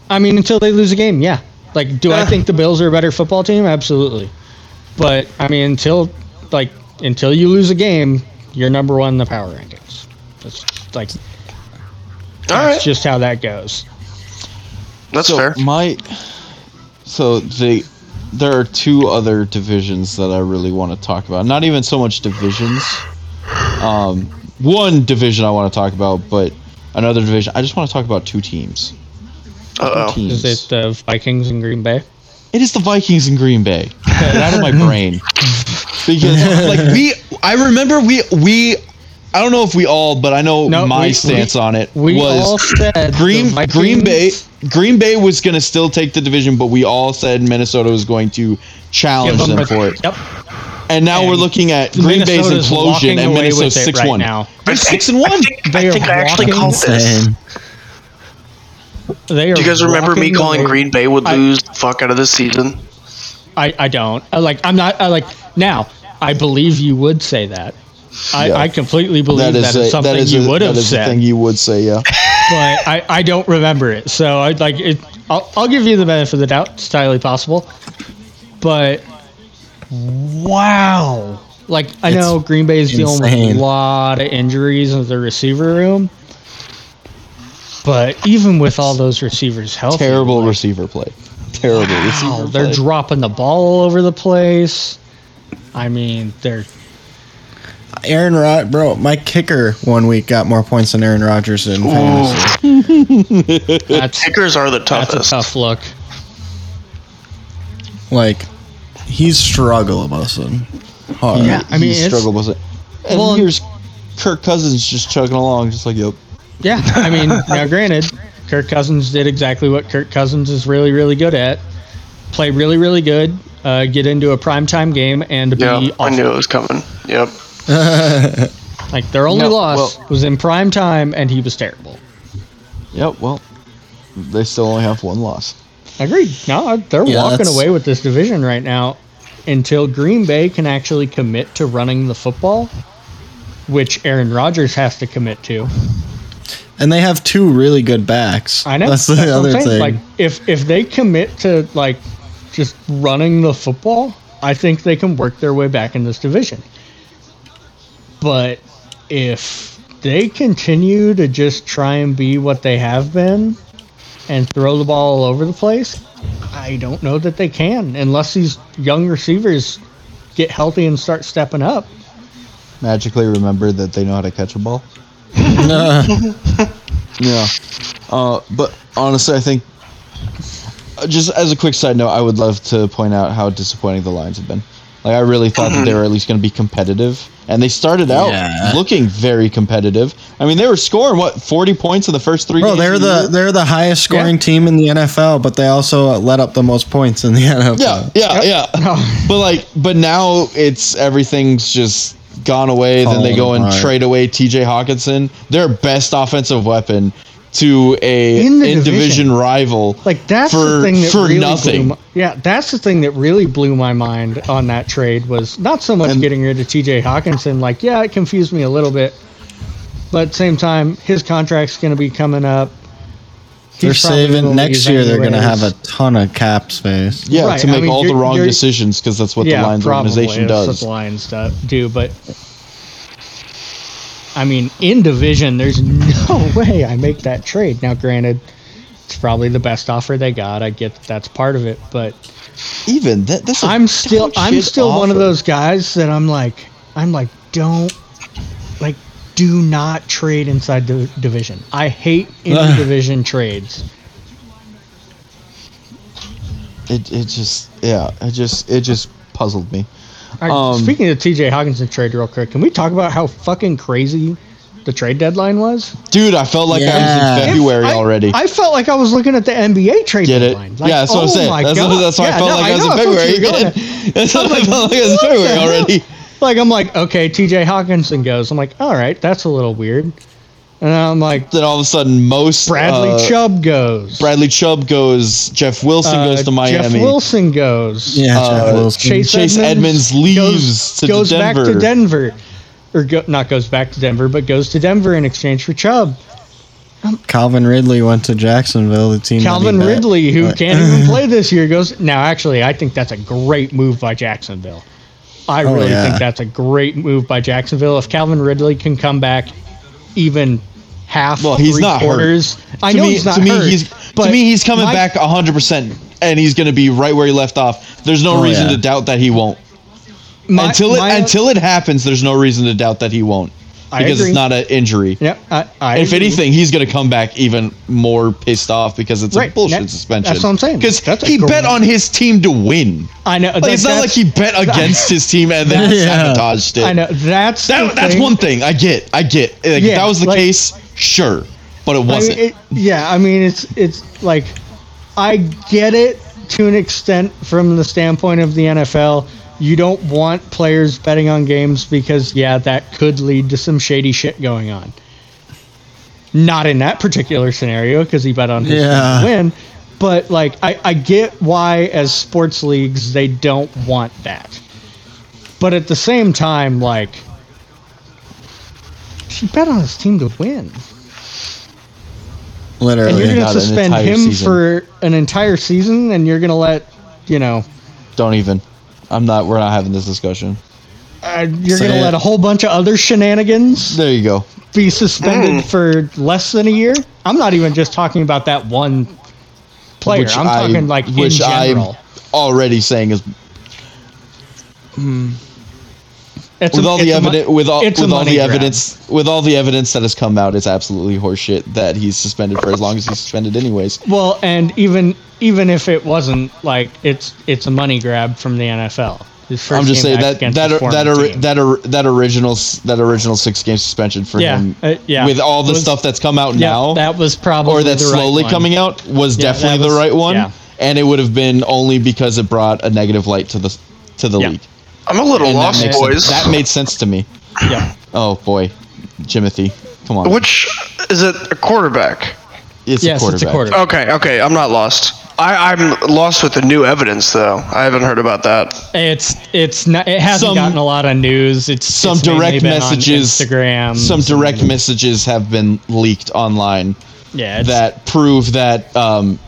[SPEAKER 3] I mean, until they lose a game, yeah. Like, do I
[SPEAKER 4] Eh.
[SPEAKER 3] think the Bills are a better football team? Absolutely. But I mean, until like until you lose a game, you're number one in the power rankings. That's like
[SPEAKER 4] All
[SPEAKER 3] that's
[SPEAKER 4] right,
[SPEAKER 3] just how that goes.
[SPEAKER 4] that's
[SPEAKER 1] so
[SPEAKER 4] fair.
[SPEAKER 1] my so the there are two other divisions that I really want to talk about. Not even so much divisions. Um, one division I want to talk about, but another division. I just want to talk about two teams.
[SPEAKER 4] Uh-oh.
[SPEAKER 1] teams.
[SPEAKER 3] Is it the Vikings and Green Bay?
[SPEAKER 1] It is the Vikings in Green Bay. Get out of my brain. Because like we, I remember we we, I don't know if we all, but I know
[SPEAKER 3] No,
[SPEAKER 1] my
[SPEAKER 3] we-
[SPEAKER 1] stance
[SPEAKER 3] we-
[SPEAKER 1] on it
[SPEAKER 3] We all
[SPEAKER 1] was
[SPEAKER 3] said
[SPEAKER 1] Green
[SPEAKER 3] the
[SPEAKER 1] Green Bay.
[SPEAKER 3] Vikings
[SPEAKER 1] Green Bay was going to still take the division, but we all said Minnesota was going to challenge
[SPEAKER 3] them
[SPEAKER 1] them
[SPEAKER 3] a-
[SPEAKER 1] for it.
[SPEAKER 3] Yep.
[SPEAKER 1] And now we're looking at Green Bay's
[SPEAKER 3] Minnesota's walking
[SPEAKER 1] implosion and
[SPEAKER 3] away
[SPEAKER 1] Minnesota's
[SPEAKER 3] with it
[SPEAKER 1] six
[SPEAKER 3] right
[SPEAKER 1] one.
[SPEAKER 3] now.
[SPEAKER 1] They're six and one.
[SPEAKER 4] I think,
[SPEAKER 3] They
[SPEAKER 4] I,
[SPEAKER 3] are
[SPEAKER 4] think I actually
[SPEAKER 3] walking
[SPEAKER 4] called this.
[SPEAKER 3] They are
[SPEAKER 4] Do you guys remember me calling
[SPEAKER 3] away-
[SPEAKER 4] Green Bay would
[SPEAKER 3] I-
[SPEAKER 4] lose the fuck out of this season?
[SPEAKER 3] I, I don't. I like I'm not I like now. I believe you would say that. I,
[SPEAKER 1] Yeah.
[SPEAKER 3] I completely believe
[SPEAKER 1] That
[SPEAKER 3] that
[SPEAKER 1] is
[SPEAKER 3] is
[SPEAKER 1] a,
[SPEAKER 3] something
[SPEAKER 1] that is
[SPEAKER 3] you
[SPEAKER 1] a,
[SPEAKER 3] would have
[SPEAKER 1] is a
[SPEAKER 3] said,
[SPEAKER 1] thing you would say, yeah. [laughs]
[SPEAKER 3] but I, I don't remember it. So I like it. I'll, I'll give you the benefit of the doubt. It's entirely possible, but wow, like I
[SPEAKER 2] It's
[SPEAKER 3] know Green Bay is dealing with a lot of injuries in the receiver room, but even with all those receivers healthy,
[SPEAKER 1] Terrible
[SPEAKER 3] like,
[SPEAKER 1] receiver play. Terrible
[SPEAKER 3] wow,
[SPEAKER 1] receiver
[SPEAKER 3] they're
[SPEAKER 1] play.
[SPEAKER 3] dropping the ball all over the place. I mean, they're
[SPEAKER 2] Aaron Rod, bro, my kicker one week got more points than Aaron Rodgers in fantasy. [laughs]
[SPEAKER 3] that's
[SPEAKER 4] Kickers are the
[SPEAKER 3] that's a
[SPEAKER 4] toughest.
[SPEAKER 3] tough look.
[SPEAKER 2] Like, he's struggle busting hard.
[SPEAKER 3] Yeah, I mean,
[SPEAKER 1] he
[SPEAKER 3] it's-
[SPEAKER 1] struggled with it. And
[SPEAKER 3] Well,
[SPEAKER 1] here's Kirk Cousins just chugging along, just like, yep.
[SPEAKER 3] Yeah, I mean, [laughs] now granted, Kirk Cousins did exactly what Kirk Cousins is really, really good at: play really, really good, uh, get into a primetime game, and be
[SPEAKER 4] Yeah, I knew it was coming. Yep. [laughs]
[SPEAKER 3] Like their only
[SPEAKER 1] No,
[SPEAKER 3] loss
[SPEAKER 1] well-
[SPEAKER 3] was in prime time, and he was terrible.
[SPEAKER 1] Yep, well, they still only have one loss.
[SPEAKER 3] Agreed. No, they're
[SPEAKER 2] Yeah,
[SPEAKER 3] walking
[SPEAKER 2] that's-
[SPEAKER 3] away with this division right now until Green Bay can actually commit to running the football, which Aaron Rodgers has to commit to.
[SPEAKER 2] and they have two really good backs.
[SPEAKER 3] I know.
[SPEAKER 2] That's the
[SPEAKER 3] what I'm
[SPEAKER 2] other thing.
[SPEAKER 3] Like if if they commit to like just running the football, I think they can work their way back in this division. But if they continue to just try and be what they have been and throw the ball all over the place, I don't know that they can unless these young receivers get healthy and start stepping up.
[SPEAKER 1] Magically remember that they know how to catch a ball. [laughs] Yeah. Uh, but honestly, I think, uh, just as a quick side note, I would love to point out how disappointing the Lions have been. Like, I really thought that they mm-hmm. were at least going to be competitive. And they started out
[SPEAKER 2] Yeah.
[SPEAKER 1] looking very competitive. I mean, they were scoring, what, 40 points in the first three
[SPEAKER 2] Bro,
[SPEAKER 1] games
[SPEAKER 2] they're
[SPEAKER 1] of
[SPEAKER 2] the they're the highest scoring
[SPEAKER 3] Yeah.
[SPEAKER 2] team in the NFL, but they also uh, let up the most points in the [laughs] NFL.
[SPEAKER 1] Yeah, yeah, yeah. [laughs] But like, but now it's everything's just gone away. then they go and
[SPEAKER 2] apart.
[SPEAKER 1] trade away T.J. Hockenson, their best offensive weapon, to a
[SPEAKER 3] In
[SPEAKER 1] in, division.
[SPEAKER 3] division.
[SPEAKER 1] rival.
[SPEAKER 3] Like that's
[SPEAKER 1] for
[SPEAKER 3] the thing that
[SPEAKER 1] for
[SPEAKER 3] really
[SPEAKER 1] nothing.
[SPEAKER 3] Blew my, yeah, that's the thing that really blew my mind on that trade was not so much
[SPEAKER 1] And-
[SPEAKER 3] getting rid of T.J. Hockenson. Like, yeah, it confused me a little bit, but at the same time, his contract's going to be coming up.
[SPEAKER 2] They're saving next year. They're going to have a ton of cap space.
[SPEAKER 1] yeah,
[SPEAKER 3] Right,
[SPEAKER 1] to
[SPEAKER 3] I
[SPEAKER 1] make
[SPEAKER 3] mean,
[SPEAKER 1] all the wrong decisions because that's what
[SPEAKER 3] yeah,
[SPEAKER 1] the Lions
[SPEAKER 3] probably.
[SPEAKER 1] organization
[SPEAKER 3] That's
[SPEAKER 1] does.
[SPEAKER 3] what the Lions do- do, but I mean, in division, there's no [laughs] way I make that trade. Now, granted, it's probably the best offer they got. I get that that's part of it, but
[SPEAKER 1] Even that, that's a
[SPEAKER 3] I'm still I'm still one of those guys that I'm like I'm like don't like do not trade inside the division. I hate [sighs] in division trades.
[SPEAKER 1] It it just yeah, it just it just puzzled me.
[SPEAKER 3] All right,
[SPEAKER 1] Um,
[SPEAKER 3] speaking of TJ Hockenson trade real quick, can we talk about how fucking crazy the trade deadline was?
[SPEAKER 1] Dude, I felt like I was in February
[SPEAKER 3] I,
[SPEAKER 1] already.
[SPEAKER 3] I felt like I was looking at the NBA trade
[SPEAKER 1] Get it?
[SPEAKER 3] deadline. Like,
[SPEAKER 1] yeah, that's what I'm
[SPEAKER 3] oh
[SPEAKER 1] saying.
[SPEAKER 3] my
[SPEAKER 1] That's,
[SPEAKER 3] God.
[SPEAKER 1] that's why
[SPEAKER 3] Yeah,
[SPEAKER 1] I felt
[SPEAKER 3] no,
[SPEAKER 1] like I was
[SPEAKER 3] know,
[SPEAKER 1] in [laughs]
[SPEAKER 3] that's what
[SPEAKER 1] February.
[SPEAKER 3] you're going
[SPEAKER 1] again. That's what I felt like I was in
[SPEAKER 3] what the
[SPEAKER 1] February
[SPEAKER 3] hell?
[SPEAKER 1] already.
[SPEAKER 3] Like I'm like, okay, T.J. Hockenson goes. I'm like, all right, that's a little weird. And I'm like,
[SPEAKER 1] Then all of a sudden, most
[SPEAKER 3] Bradley
[SPEAKER 1] uh,
[SPEAKER 3] Chubb goes.
[SPEAKER 1] Bradley Chubb goes. Jeff Wilson
[SPEAKER 3] Uh,
[SPEAKER 1] goes to Miami.
[SPEAKER 3] Jeff Wilson goes.
[SPEAKER 2] Yeah,
[SPEAKER 1] Uh,
[SPEAKER 2] Jeff Wilson.
[SPEAKER 3] Chase,
[SPEAKER 1] Chase Edmonds leaves
[SPEAKER 3] goes,
[SPEAKER 1] to
[SPEAKER 3] goes
[SPEAKER 1] Denver.
[SPEAKER 3] back to Denver, or go, not goes back to Denver, but goes to Denver in exchange for Chubb.
[SPEAKER 2] Calvin Ridley went to Jacksonville. The team.
[SPEAKER 3] Calvin. Ridley, who
[SPEAKER 2] But-
[SPEAKER 3] can't even [laughs] play this year, goes. Now, actually, I think that's a great move by Jacksonville. I
[SPEAKER 2] Oh,
[SPEAKER 3] really
[SPEAKER 2] yeah.
[SPEAKER 3] think that's a great move by Jacksonville. If Calvin Ridley can come back, even half,
[SPEAKER 1] Well, he's
[SPEAKER 3] three
[SPEAKER 1] not hurt.
[SPEAKER 3] quarters. I
[SPEAKER 1] to
[SPEAKER 3] know
[SPEAKER 1] me,
[SPEAKER 3] he's not
[SPEAKER 1] to me,
[SPEAKER 3] hurt,
[SPEAKER 1] he's
[SPEAKER 3] but
[SPEAKER 1] to me he's coming
[SPEAKER 3] my-
[SPEAKER 1] back 100, percent and he's going to be right where he left off. There's no
[SPEAKER 2] Oh,
[SPEAKER 1] reason
[SPEAKER 2] yeah.
[SPEAKER 1] to doubt that he won't.
[SPEAKER 3] my-
[SPEAKER 1] until it
[SPEAKER 3] my-
[SPEAKER 1] until it happens, there's no reason to doubt that he won't
[SPEAKER 3] I
[SPEAKER 1] because
[SPEAKER 3] agree.
[SPEAKER 1] it's not an injury.
[SPEAKER 3] Yep, I, I
[SPEAKER 1] if
[SPEAKER 3] agree.
[SPEAKER 1] anything, he's going to come back even more pissed off because it's
[SPEAKER 3] Right,
[SPEAKER 1] a bullshit
[SPEAKER 3] that-
[SPEAKER 1] suspension.
[SPEAKER 3] that's what I'm saying.
[SPEAKER 1] Because he bet
[SPEAKER 3] great-
[SPEAKER 1] on his team to win.
[SPEAKER 3] I know.
[SPEAKER 1] Like, it's not like he bet against his team and then [laughs]
[SPEAKER 2] Yeah.
[SPEAKER 1] sabotaged it.
[SPEAKER 3] I know that's the
[SPEAKER 1] That, that's
[SPEAKER 3] thing.
[SPEAKER 1] one thing I get. I get. Like, if that was the
[SPEAKER 3] like-
[SPEAKER 1] case, sure, but it
[SPEAKER 3] I mean,
[SPEAKER 1] wasn't.
[SPEAKER 3] it, yeah, I mean, it's it's like I get it to an extent from the standpoint of the NFL. You don't want players betting on games because yeah, that could lead to some shady shit going on. Not in that particular scenario because he bet on his team
[SPEAKER 2] Yeah.
[SPEAKER 3] to win, but like I, I get why as sports leagues they don't want that. But at the same time, like he bet on his team to win. literally And you're going to suspend him
[SPEAKER 1] season.
[SPEAKER 3] for an entire season, and you're going to let, you know,
[SPEAKER 1] Don't even. I'm not. We're not having this discussion.
[SPEAKER 3] uh, you're
[SPEAKER 2] Say
[SPEAKER 3] going to
[SPEAKER 2] it.
[SPEAKER 3] let a whole bunch of other shenanigans
[SPEAKER 1] There you go.
[SPEAKER 3] be suspended for less than a year. I'm not even just talking about that one player.
[SPEAKER 1] Which
[SPEAKER 3] I'm
[SPEAKER 1] I-
[SPEAKER 3] talking like in
[SPEAKER 1] which
[SPEAKER 3] general.
[SPEAKER 1] I'm already saying is
[SPEAKER 3] It's
[SPEAKER 1] with
[SPEAKER 3] a-
[SPEAKER 1] all the evidence with all with all the
[SPEAKER 3] grab.
[SPEAKER 1] evidence with all the evidence that has come out, it's absolutely horseshit that he's suspended for as long as he's suspended anyways.
[SPEAKER 3] Well, and even even if it wasn't like it's it's a money grab from the NFL.
[SPEAKER 1] I'm just saying that that that ori-
[SPEAKER 3] team.
[SPEAKER 1] that or, that original that original six game suspension for
[SPEAKER 3] Yeah,
[SPEAKER 1] him
[SPEAKER 3] uh, yeah.
[SPEAKER 1] with all the
[SPEAKER 3] Was-
[SPEAKER 1] stuff that's come out
[SPEAKER 3] yeah,
[SPEAKER 1] now
[SPEAKER 3] that was probably
[SPEAKER 1] or that's
[SPEAKER 3] right
[SPEAKER 1] slowly
[SPEAKER 3] one.
[SPEAKER 1] coming out was
[SPEAKER 3] Yeah,
[SPEAKER 1] definitely
[SPEAKER 3] that
[SPEAKER 1] the right one
[SPEAKER 3] yeah.
[SPEAKER 1] and it would have been only because it brought a negative light to the to the league
[SPEAKER 4] I'm a little
[SPEAKER 1] and
[SPEAKER 4] lost,
[SPEAKER 1] makes
[SPEAKER 4] boys.
[SPEAKER 1] sense. that made sense to me
[SPEAKER 3] Yeah.
[SPEAKER 1] oh boy Jimothy come on
[SPEAKER 4] Which is it? A quarterback?
[SPEAKER 1] it's
[SPEAKER 3] Yes,
[SPEAKER 1] a
[SPEAKER 3] it's a
[SPEAKER 1] quarterback
[SPEAKER 3] quarterback.
[SPEAKER 4] Okay, okay, I'm not lost. I, I'm lost with the new evidence, though. I haven't heard about that.
[SPEAKER 3] It's it's not it hasn't
[SPEAKER 1] Some-
[SPEAKER 3] gotten a lot of news. It's
[SPEAKER 1] some
[SPEAKER 3] it's
[SPEAKER 1] direct messages
[SPEAKER 3] Instagram.
[SPEAKER 1] some direct messages have been leaked online
[SPEAKER 3] yeah,
[SPEAKER 1] that prove that um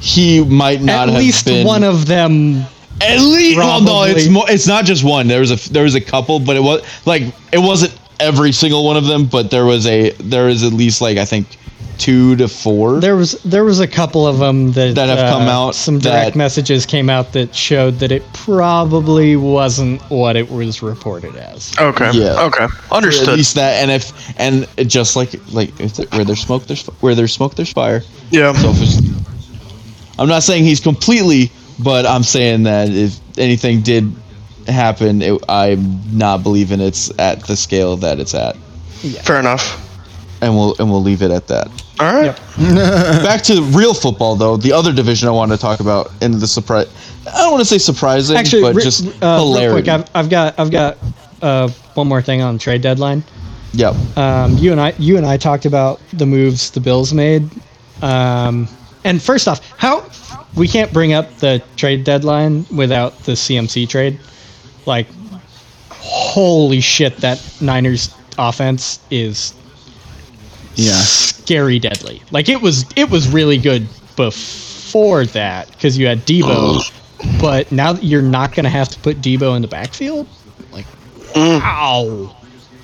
[SPEAKER 1] he might not have been.
[SPEAKER 3] at
[SPEAKER 1] have
[SPEAKER 3] least
[SPEAKER 1] been
[SPEAKER 3] one of them.
[SPEAKER 1] At least, well, no, it's more. It's not just one. There was a there was a couple, but it was like it wasn't every single one of them. But there was a there is at least like I think two to four.
[SPEAKER 3] There was there was a couple of them that
[SPEAKER 1] That have
[SPEAKER 3] uh,
[SPEAKER 1] come out
[SPEAKER 3] Some direct
[SPEAKER 1] that-
[SPEAKER 3] messages came out that showed that it probably wasn't what it was reported as.
[SPEAKER 4] Okay.
[SPEAKER 1] Yeah.
[SPEAKER 4] Okay. Understood.
[SPEAKER 1] At least that, and if and it just like like it's where there's smoke, there's where there's smoke, there's fire.
[SPEAKER 4] yeah.
[SPEAKER 1] So if it's, I'm not saying he's completely, but I'm saying that if anything did happen, it, I'm not believing it's at the scale that it's at,
[SPEAKER 4] Fair enough.
[SPEAKER 1] and we'll and we'll leave it at that.
[SPEAKER 4] All right. [laughs]
[SPEAKER 1] Back to real football, though. The other division I want to talk about in the surprise. I don't want to say surprising,
[SPEAKER 3] Actually,
[SPEAKER 1] but
[SPEAKER 3] re-
[SPEAKER 1] just
[SPEAKER 3] uh, real quick, I've, I've got I've got uh, one more thing on trade deadline.
[SPEAKER 1] yep.
[SPEAKER 3] um, you and I you and I talked about the moves the Bills made. Um, and first off, how we can't bring up the trade deadline without the CMC trade. Like, holy shit, that Niners offense is
[SPEAKER 2] Yeah.
[SPEAKER 3] scary deadly. Like it was it was really good before that because you had Deebo, [sighs] but now that you're not going to have to put Deebo in the backfield. Like, ow.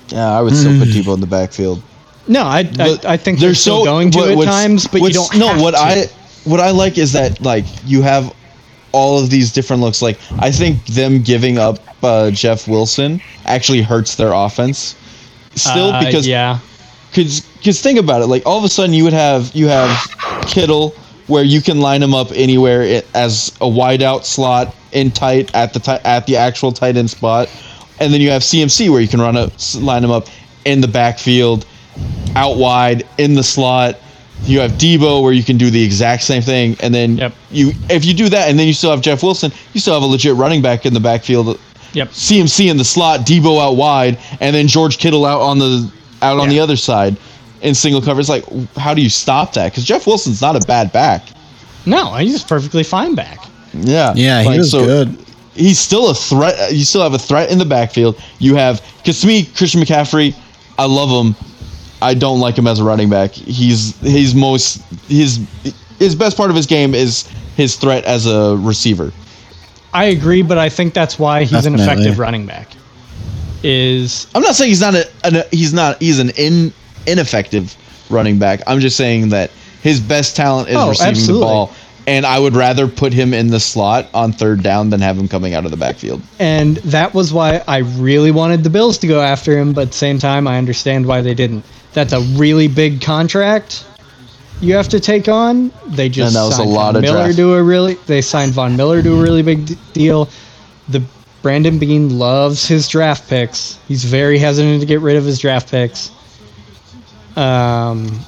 [SPEAKER 1] Yeah, I would still put mm. Deebo in the backfield.
[SPEAKER 3] No, I, I, I think they're still going to
[SPEAKER 1] what-
[SPEAKER 3] at times, but you don't.
[SPEAKER 1] No,
[SPEAKER 3] have
[SPEAKER 1] what
[SPEAKER 3] to.
[SPEAKER 1] I what I like is that like you have all of these different looks. Like I think them giving up uh, Jeff Wilson actually hurts their offense. Still,
[SPEAKER 3] Uh,
[SPEAKER 1] because
[SPEAKER 3] yeah,
[SPEAKER 1] Cause, cause think about it. Like all of a sudden, you would have you have Kittle, where you can line him up anywhere as a wideout slot in tight at the at the actual tight end spot, and then you have CMC where you can run s- line him up in the backfield out wide in the slot. You have Deebo where you can do the exact same thing, and then
[SPEAKER 3] Yep.
[SPEAKER 1] you if you do that, and then you still have Jeff Wilson, you still have a legit running back in the backfield.
[SPEAKER 3] Yep.
[SPEAKER 1] CMC in the slot, Deebo out wide, and then George Kittle out on the out on the other side in single coverage. It's like, how do you stop that? Because Jeff Wilson's not a bad back.
[SPEAKER 3] No, he's perfectly fine back.
[SPEAKER 1] Yeah,
[SPEAKER 2] Yeah, he was
[SPEAKER 1] so
[SPEAKER 2] good.
[SPEAKER 1] He's still a threat. You still have a threat in the backfield. You have because to me, Christian McCaffrey, I love him. I don't like him as a running back. He's his most his his best part of his game is his threat as a receiver.
[SPEAKER 3] I agree, but I think that's why he's an effective running back. Is
[SPEAKER 1] I'm not saying he's not a, an, he's not he's an in ineffective running back. I'm just saying that his best talent is
[SPEAKER 3] Oh,
[SPEAKER 1] receiving
[SPEAKER 3] absolutely.
[SPEAKER 1] the ball, and I would rather put him in the slot on third down than have him coming out of the backfield.
[SPEAKER 3] and that was why I really wanted the Bills to go after him, but same time I understand why they didn't. That's a really big contract you have to take on. They just
[SPEAKER 1] And that was a lot
[SPEAKER 3] Von
[SPEAKER 1] of
[SPEAKER 3] Miller
[SPEAKER 1] draft.
[SPEAKER 3] to a really they signed Von Miller to a really big d- deal. The Brandon Beane loves his draft picks. He's very hesitant to get rid of his draft picks. Um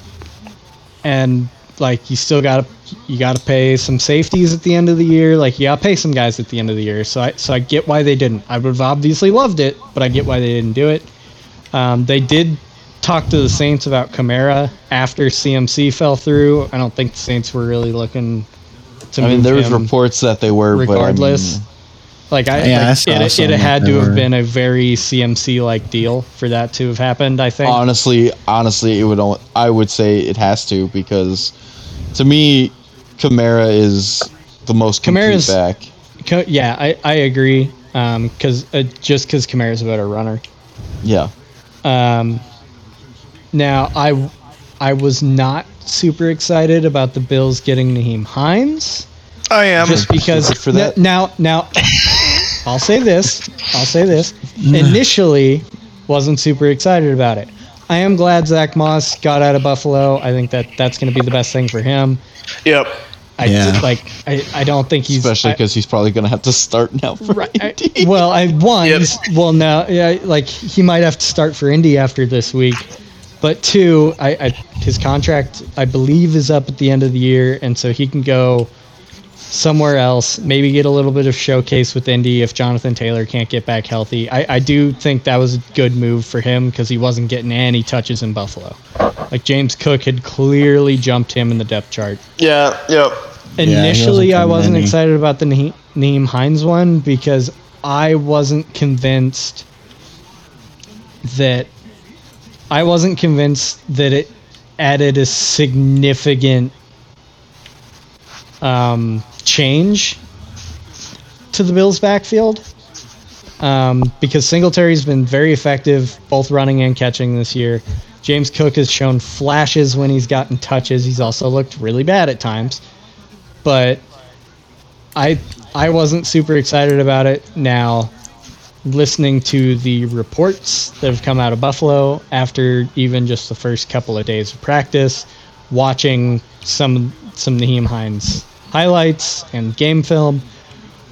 [SPEAKER 3] and like you still got to you got to pay some safeties at the end of the year. Like you got to pay some guys at the end of the year. So I so I get why they didn't. I would have obviously loved it, but I get why they didn't do it. Um, they did talk to the Saints about Kamara after CMC fell through. I don't think the Saints were really looking to
[SPEAKER 1] I mean,
[SPEAKER 3] move
[SPEAKER 1] there was reports that they were, but
[SPEAKER 3] regardless.
[SPEAKER 1] But
[SPEAKER 3] like I,
[SPEAKER 2] Yeah,
[SPEAKER 3] like,
[SPEAKER 2] saw
[SPEAKER 3] it, it had to have
[SPEAKER 2] were-
[SPEAKER 3] been a very CMC like deal for that to have happened. I
[SPEAKER 1] I
[SPEAKER 3] think.
[SPEAKER 1] honestly, honestly, it would. al- I would say it has to because, to me, Kamara is the most complete
[SPEAKER 3] Kamara's-
[SPEAKER 1] back.
[SPEAKER 3] Co- yeah, I, I agree. Um, cause uh, just because Kamara's a better runner.
[SPEAKER 1] Yeah,
[SPEAKER 3] Um, now I I was not super excited about the Bills getting Nyheim Hines
[SPEAKER 4] I am.
[SPEAKER 3] just because
[SPEAKER 1] for that.
[SPEAKER 3] now now [laughs] I'll say this I'll say this [sighs] initially wasn't super excited about it. I am glad Zach Moss got out of Buffalo. I think that that's going to be the best thing for him.
[SPEAKER 4] Yep.
[SPEAKER 3] I
[SPEAKER 2] Yeah.
[SPEAKER 3] like I, I don't think he's
[SPEAKER 1] especially because he's probably going to have to start now for
[SPEAKER 3] Right. I- well, I one.
[SPEAKER 4] Yep.
[SPEAKER 3] Well, now, yeah, like he might have to start for Indy after this week. But two, I, I his contract I believe is up at the end of the year, and so he can go somewhere else. Maybe get a little bit of showcase with Indy if Jonathan Taylor can't get back healthy. I, I do think that was a good move for him because he wasn't getting any touches in Buffalo. Like James Cook had clearly jumped him in the depth chart.
[SPEAKER 4] Yeah. Yep.
[SPEAKER 2] he
[SPEAKER 3] Initially,
[SPEAKER 2] wasn't
[SPEAKER 3] I wasn't
[SPEAKER 2] any.
[SPEAKER 3] excited about the Nahe- Nyheim Hines one because I wasn't convinced that I wasn't convinced that it added a significant um, change to the Bills' backfield. Um, because Singletary's been very effective, both running and catching this year. James Cook has shown flashes when he's gotten touches. He's also looked really bad at times. But I I wasn't super excited about it. Now, listening to the reports that have come out of Buffalo after even just the first couple of days of practice, watching some some Nyheim Hines highlights and game film,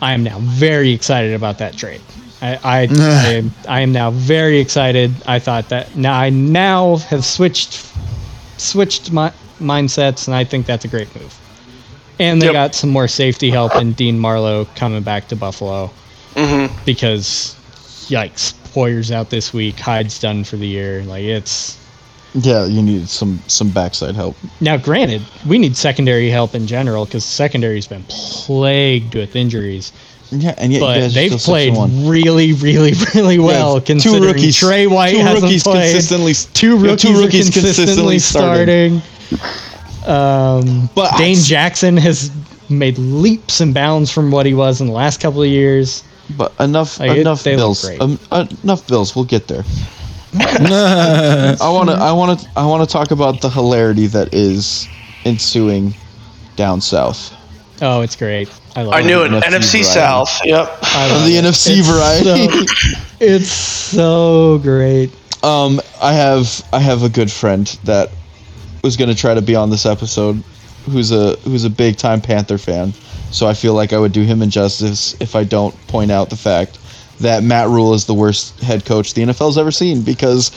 [SPEAKER 3] I am now very excited about that trade. I I, [laughs] I, am, I am now very excited. I thought that now I now have switched switched my mindsets, and I think that's a great move. And they
[SPEAKER 4] Yep.
[SPEAKER 3] got some more safety help in Dean Marlowe coming back to Buffalo
[SPEAKER 4] Mm-hmm.
[SPEAKER 3] because, yikes, Poyer's out this week. Hyde's done for the year. Like it's
[SPEAKER 1] Yeah, you need some some backside help.
[SPEAKER 3] now. Granted, we need secondary help in general because secondary's been plagued with injuries.
[SPEAKER 1] Yeah, and yet
[SPEAKER 3] But they've played
[SPEAKER 1] 6-1.
[SPEAKER 3] really, really, really well.
[SPEAKER 1] Yeah,
[SPEAKER 3] considering Trey White
[SPEAKER 1] two
[SPEAKER 3] hasn't
[SPEAKER 1] rookies
[SPEAKER 3] played.
[SPEAKER 1] consistently,
[SPEAKER 3] two
[SPEAKER 1] yeah,
[SPEAKER 3] rookies, are consistently, starting. Um,
[SPEAKER 1] But I-
[SPEAKER 3] Dane Jackson has made leaps and bounds from what he was in the last couple of years.
[SPEAKER 1] But enough,
[SPEAKER 3] Like,
[SPEAKER 1] enough
[SPEAKER 3] they look
[SPEAKER 1] bills.
[SPEAKER 3] great.
[SPEAKER 1] Um, uh, enough bills. We'll get there. [laughs] I want to. I want to. I want to talk about the hilarity that is ensuing down south.
[SPEAKER 3] Oh, it's great. I love
[SPEAKER 4] I knew it.
[SPEAKER 1] NFC
[SPEAKER 4] NFC. South. Yep.
[SPEAKER 3] I love
[SPEAKER 1] the
[SPEAKER 3] it.
[SPEAKER 1] NFC
[SPEAKER 3] It's
[SPEAKER 1] variety.
[SPEAKER 3] so- [laughs] it's so great.
[SPEAKER 1] Um, I have I have a good friend that was gonna try to be on this episode, who's a who's a big time Panther fan. So I feel like I would do him injustice if I don't point out the fact that Matt Rhule is the worst head coach the NFL's ever seen because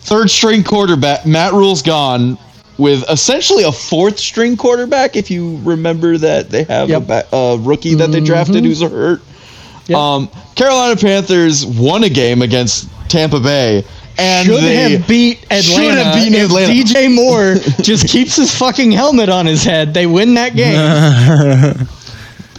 [SPEAKER 1] third string quarterback. Matt Rhule's gone with essentially a fourth string quarterback. If you remember that they have
[SPEAKER 3] Yep.
[SPEAKER 1] a, a rookie that they drafted who's hurt.
[SPEAKER 3] Yep.
[SPEAKER 1] Um, Carolina Panthers won a game against Tampa Bay, and
[SPEAKER 3] should have beat Atlanta.
[SPEAKER 1] should have beaten
[SPEAKER 3] if
[SPEAKER 1] Atlanta.
[SPEAKER 3] DJ Moore [laughs] just keeps his fucking helmet on his head. They win that game. [laughs]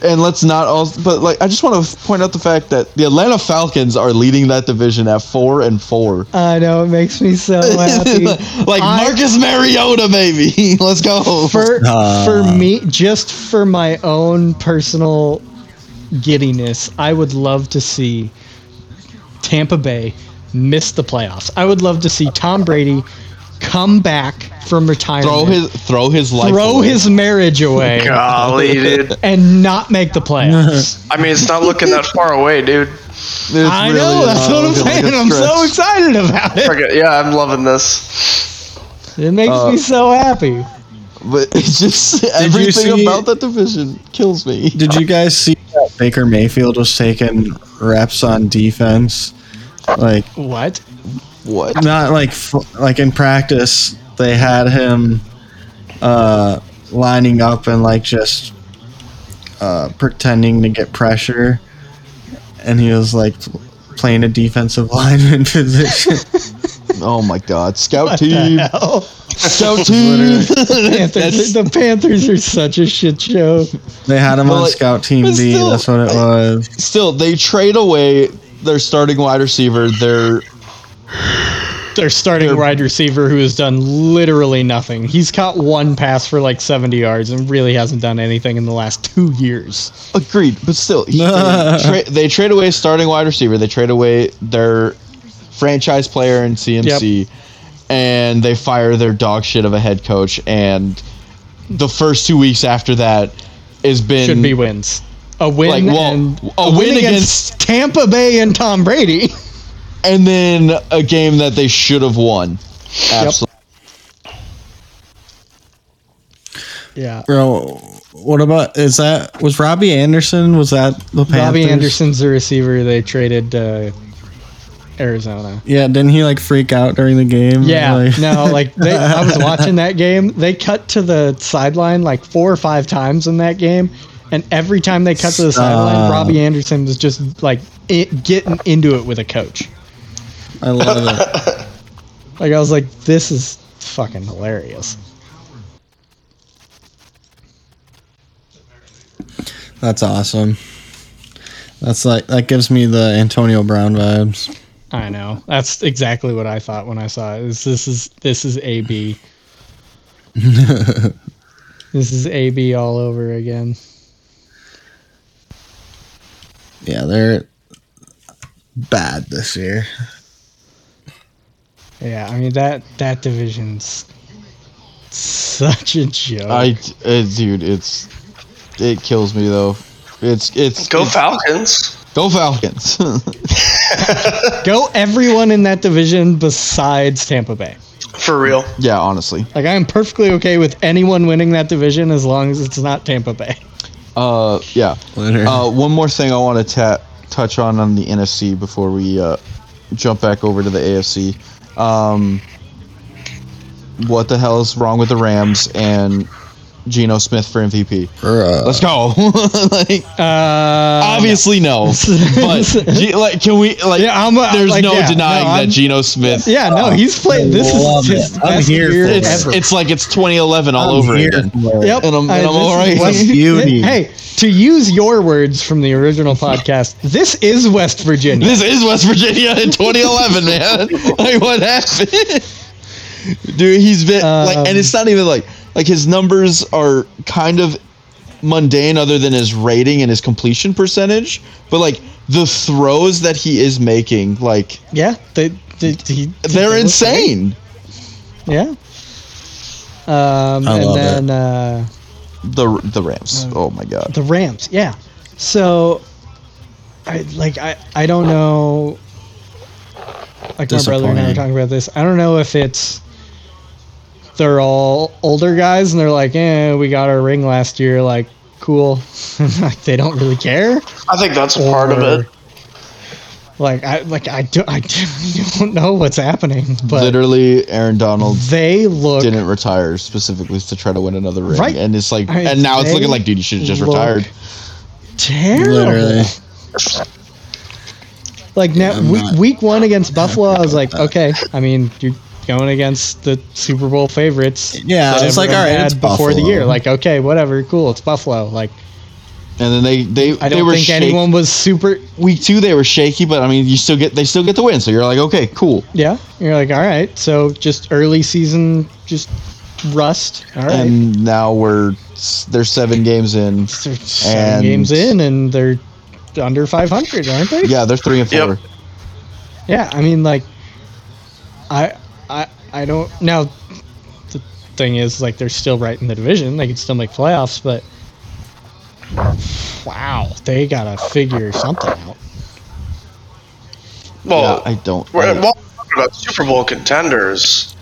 [SPEAKER 1] and let's not also but like i just want to point out the fact that the atlanta falcons are leading that division at four and four
[SPEAKER 3] I know it makes me so [laughs] happy.
[SPEAKER 1] like
[SPEAKER 3] I-
[SPEAKER 1] marcus mariota baby let's go
[SPEAKER 3] for
[SPEAKER 2] Ah.
[SPEAKER 3] for me, just for my own personal giddiness, I would love to see Tampa Bay miss the playoffs. I would love to see Tom Brady come back from retirement,
[SPEAKER 1] throw his throw his life
[SPEAKER 3] throw
[SPEAKER 1] away.
[SPEAKER 3] his marriage away, [laughs]
[SPEAKER 4] Golly, dude.
[SPEAKER 3] and not make the playoffs. [laughs]
[SPEAKER 4] I mean, it's not looking that far away, dude.
[SPEAKER 1] It's
[SPEAKER 3] I
[SPEAKER 1] really
[SPEAKER 3] know that's what I'm saying. I'm so excited about it.
[SPEAKER 4] Forget- Yeah, I'm loving this.
[SPEAKER 3] It makes
[SPEAKER 1] Uh,
[SPEAKER 3] me so happy.
[SPEAKER 1] but [laughs] it's just
[SPEAKER 2] you
[SPEAKER 1] everything
[SPEAKER 2] see-
[SPEAKER 1] about that division kills me
[SPEAKER 2] Did you guys see that Baker Mayfield was taking reps on defense? Like
[SPEAKER 3] What?
[SPEAKER 1] what?
[SPEAKER 2] not like like in practice they had him uh lining up and like just uh pretending to get pressure. And he was like playing a defensive [laughs] lineman position.
[SPEAKER 1] Oh my god. Scout
[SPEAKER 3] What [laughs]
[SPEAKER 1] team.
[SPEAKER 3] the hell?
[SPEAKER 1] scout team.
[SPEAKER 3] Panthers, the Panthers are such a shit show.
[SPEAKER 2] they had him
[SPEAKER 1] But,
[SPEAKER 2] on
[SPEAKER 1] like,
[SPEAKER 2] scout team
[SPEAKER 1] but
[SPEAKER 2] D
[SPEAKER 1] still,
[SPEAKER 2] that's what it was.
[SPEAKER 1] Still they trade away their starting wide receiver their
[SPEAKER 3] Their starting wide receiver who has done literally nothing. He's caught one pass for like 70 yards and really hasn't done anything in the last two years.
[SPEAKER 1] Agreed, but still, he- they, [laughs] tra- they trade away starting wide receiver. They trade away their franchise player in CMC, and they fire their dog shit of a head coach. And the first two weeks after that has been
[SPEAKER 3] Should be wins. A win
[SPEAKER 1] Like, well,
[SPEAKER 3] and
[SPEAKER 1] a win against-
[SPEAKER 3] Tampa Bay and Tom Brady. [laughs]
[SPEAKER 1] and then a game that they should have won. Absolutely.
[SPEAKER 3] Yeah.
[SPEAKER 2] bro what about is that was Robbie Anderson was that the Panthers?
[SPEAKER 3] Robbie Anderson's the receiver they traded uh, Arizona.
[SPEAKER 2] yeah didn't he like freak out during the game
[SPEAKER 3] Yeah,
[SPEAKER 2] Like-
[SPEAKER 3] no, like they, [laughs] I was watching that game. They cut to the sideline like four or five times in that game, and every time they cut to the sideline, Robbie Anderson was just like it, getting into it with a coach.
[SPEAKER 2] I love it [laughs]
[SPEAKER 3] Like I was like, this is fucking hilarious.
[SPEAKER 2] That's awesome. That's like that gives me the Antonio Brown vibes.
[SPEAKER 3] I know. That's exactly what I thought when I saw it. Is this is this is AB. [laughs] this is AB all over again.
[SPEAKER 2] Yeah, they're bad this year.
[SPEAKER 3] Yeah, I mean that that division's such a joke.
[SPEAKER 1] I, uh, dude, it's it kills me though. It's it's
[SPEAKER 4] Go
[SPEAKER 1] it's-
[SPEAKER 4] Falcons.
[SPEAKER 1] Go Falcons. [laughs]
[SPEAKER 3] Go everyone in that division besides Tampa Bay.
[SPEAKER 4] For real.
[SPEAKER 1] yeah, honestly.
[SPEAKER 3] Like I am perfectly okay with anyone winning that division as long as it's not Tampa Bay.
[SPEAKER 1] Uh, yeah.
[SPEAKER 2] Literally.
[SPEAKER 1] Uh, one more thing I want to ta- touch on on the NFC before we uh, jump back over to the AFC. Um, what the hell is wrong with the Rams and Geno Smith for MVP?
[SPEAKER 2] Bruh.
[SPEAKER 1] Let's go. [laughs] like,
[SPEAKER 3] Uh,
[SPEAKER 1] obviously no, but [laughs] G- like, can we like?
[SPEAKER 3] Yeah, I'm, uh,
[SPEAKER 1] there's
[SPEAKER 3] like,
[SPEAKER 1] no
[SPEAKER 3] yeah,
[SPEAKER 1] denying
[SPEAKER 3] no,
[SPEAKER 1] that
[SPEAKER 3] I'm-
[SPEAKER 1] Geno Smith.
[SPEAKER 3] yeah, no, he's played. This
[SPEAKER 2] Love
[SPEAKER 3] is his
[SPEAKER 2] it. I'm
[SPEAKER 3] best
[SPEAKER 2] here
[SPEAKER 3] year.
[SPEAKER 1] It's
[SPEAKER 3] ever.
[SPEAKER 1] it's like it's 2011 all
[SPEAKER 2] I'm
[SPEAKER 1] over
[SPEAKER 2] here
[SPEAKER 1] again.
[SPEAKER 3] Yep,
[SPEAKER 1] and I'm- and I'm all right.
[SPEAKER 3] is West-
[SPEAKER 2] Beauty.
[SPEAKER 3] Hey, to use your words from the original podcast, this is West Virginia.
[SPEAKER 1] This is West Virginia in 2011, man. [laughs] Like, what happened? Dude, he's been like, and it's not even like like his numbers are kind of mundane, other than his rating and his completion percentage. But like the throws that he is making, like
[SPEAKER 3] yeah, they, they, he,
[SPEAKER 1] they're
[SPEAKER 3] they
[SPEAKER 1] insane.
[SPEAKER 3] great. Yeah. Um,
[SPEAKER 2] I
[SPEAKER 3] and
[SPEAKER 2] love it.
[SPEAKER 3] then uh,
[SPEAKER 1] The the Rams. Oh my god.
[SPEAKER 3] the Rams, yeah. So, I like I I don't know. Like my brother and I were talking about this. I don't know if it's they're all older guys and they're like, eh, we got our ring last year, like cool. [laughs] like they don't really care.
[SPEAKER 4] I think that's part of it.
[SPEAKER 3] Like I like I do I [laughs] don't know what's happening, but
[SPEAKER 1] Literally, Aaron Donald
[SPEAKER 3] they look
[SPEAKER 1] didn't retire specifically to try to win another ring,
[SPEAKER 3] Right.
[SPEAKER 1] and it's like,
[SPEAKER 3] I mean,
[SPEAKER 1] and now it's looking like, dude, you should have just retired.
[SPEAKER 3] terrible.
[SPEAKER 2] Literally.
[SPEAKER 3] Like now, week,
[SPEAKER 2] not-
[SPEAKER 3] week one against Buffalo, I was like, okay. I mean, you're going against the Super Bowl favorites.
[SPEAKER 2] Yeah, it's like,
[SPEAKER 3] everyone
[SPEAKER 2] all right, it's
[SPEAKER 3] before the year. Like, okay, whatever, cool, it's Buffalo. Like,
[SPEAKER 1] And then they they
[SPEAKER 3] I
[SPEAKER 1] they
[SPEAKER 3] don't
[SPEAKER 1] were
[SPEAKER 3] think
[SPEAKER 1] shaky.
[SPEAKER 3] anyone was super.
[SPEAKER 1] Week two they were shaky, but I mean, you still get they still get the win, so you're like, okay, cool.
[SPEAKER 3] Yeah, you're like, all right. So just early season, just rust. All right.
[SPEAKER 1] And now we're they're seven games in.
[SPEAKER 3] They're seven
[SPEAKER 1] and-
[SPEAKER 3] games in, and they're under 500, aren't they?
[SPEAKER 1] Yeah, they're three and four.
[SPEAKER 4] Yep.
[SPEAKER 3] Yeah, I mean, like, I, I, I don't. Now, the thing is, like, they're still right in the division. They could still make playoffs, but wow, they gotta figure something out.
[SPEAKER 4] Well,
[SPEAKER 1] yeah, I don't.
[SPEAKER 4] we're,
[SPEAKER 1] I-
[SPEAKER 4] while we're talking about Super Bowl contenders,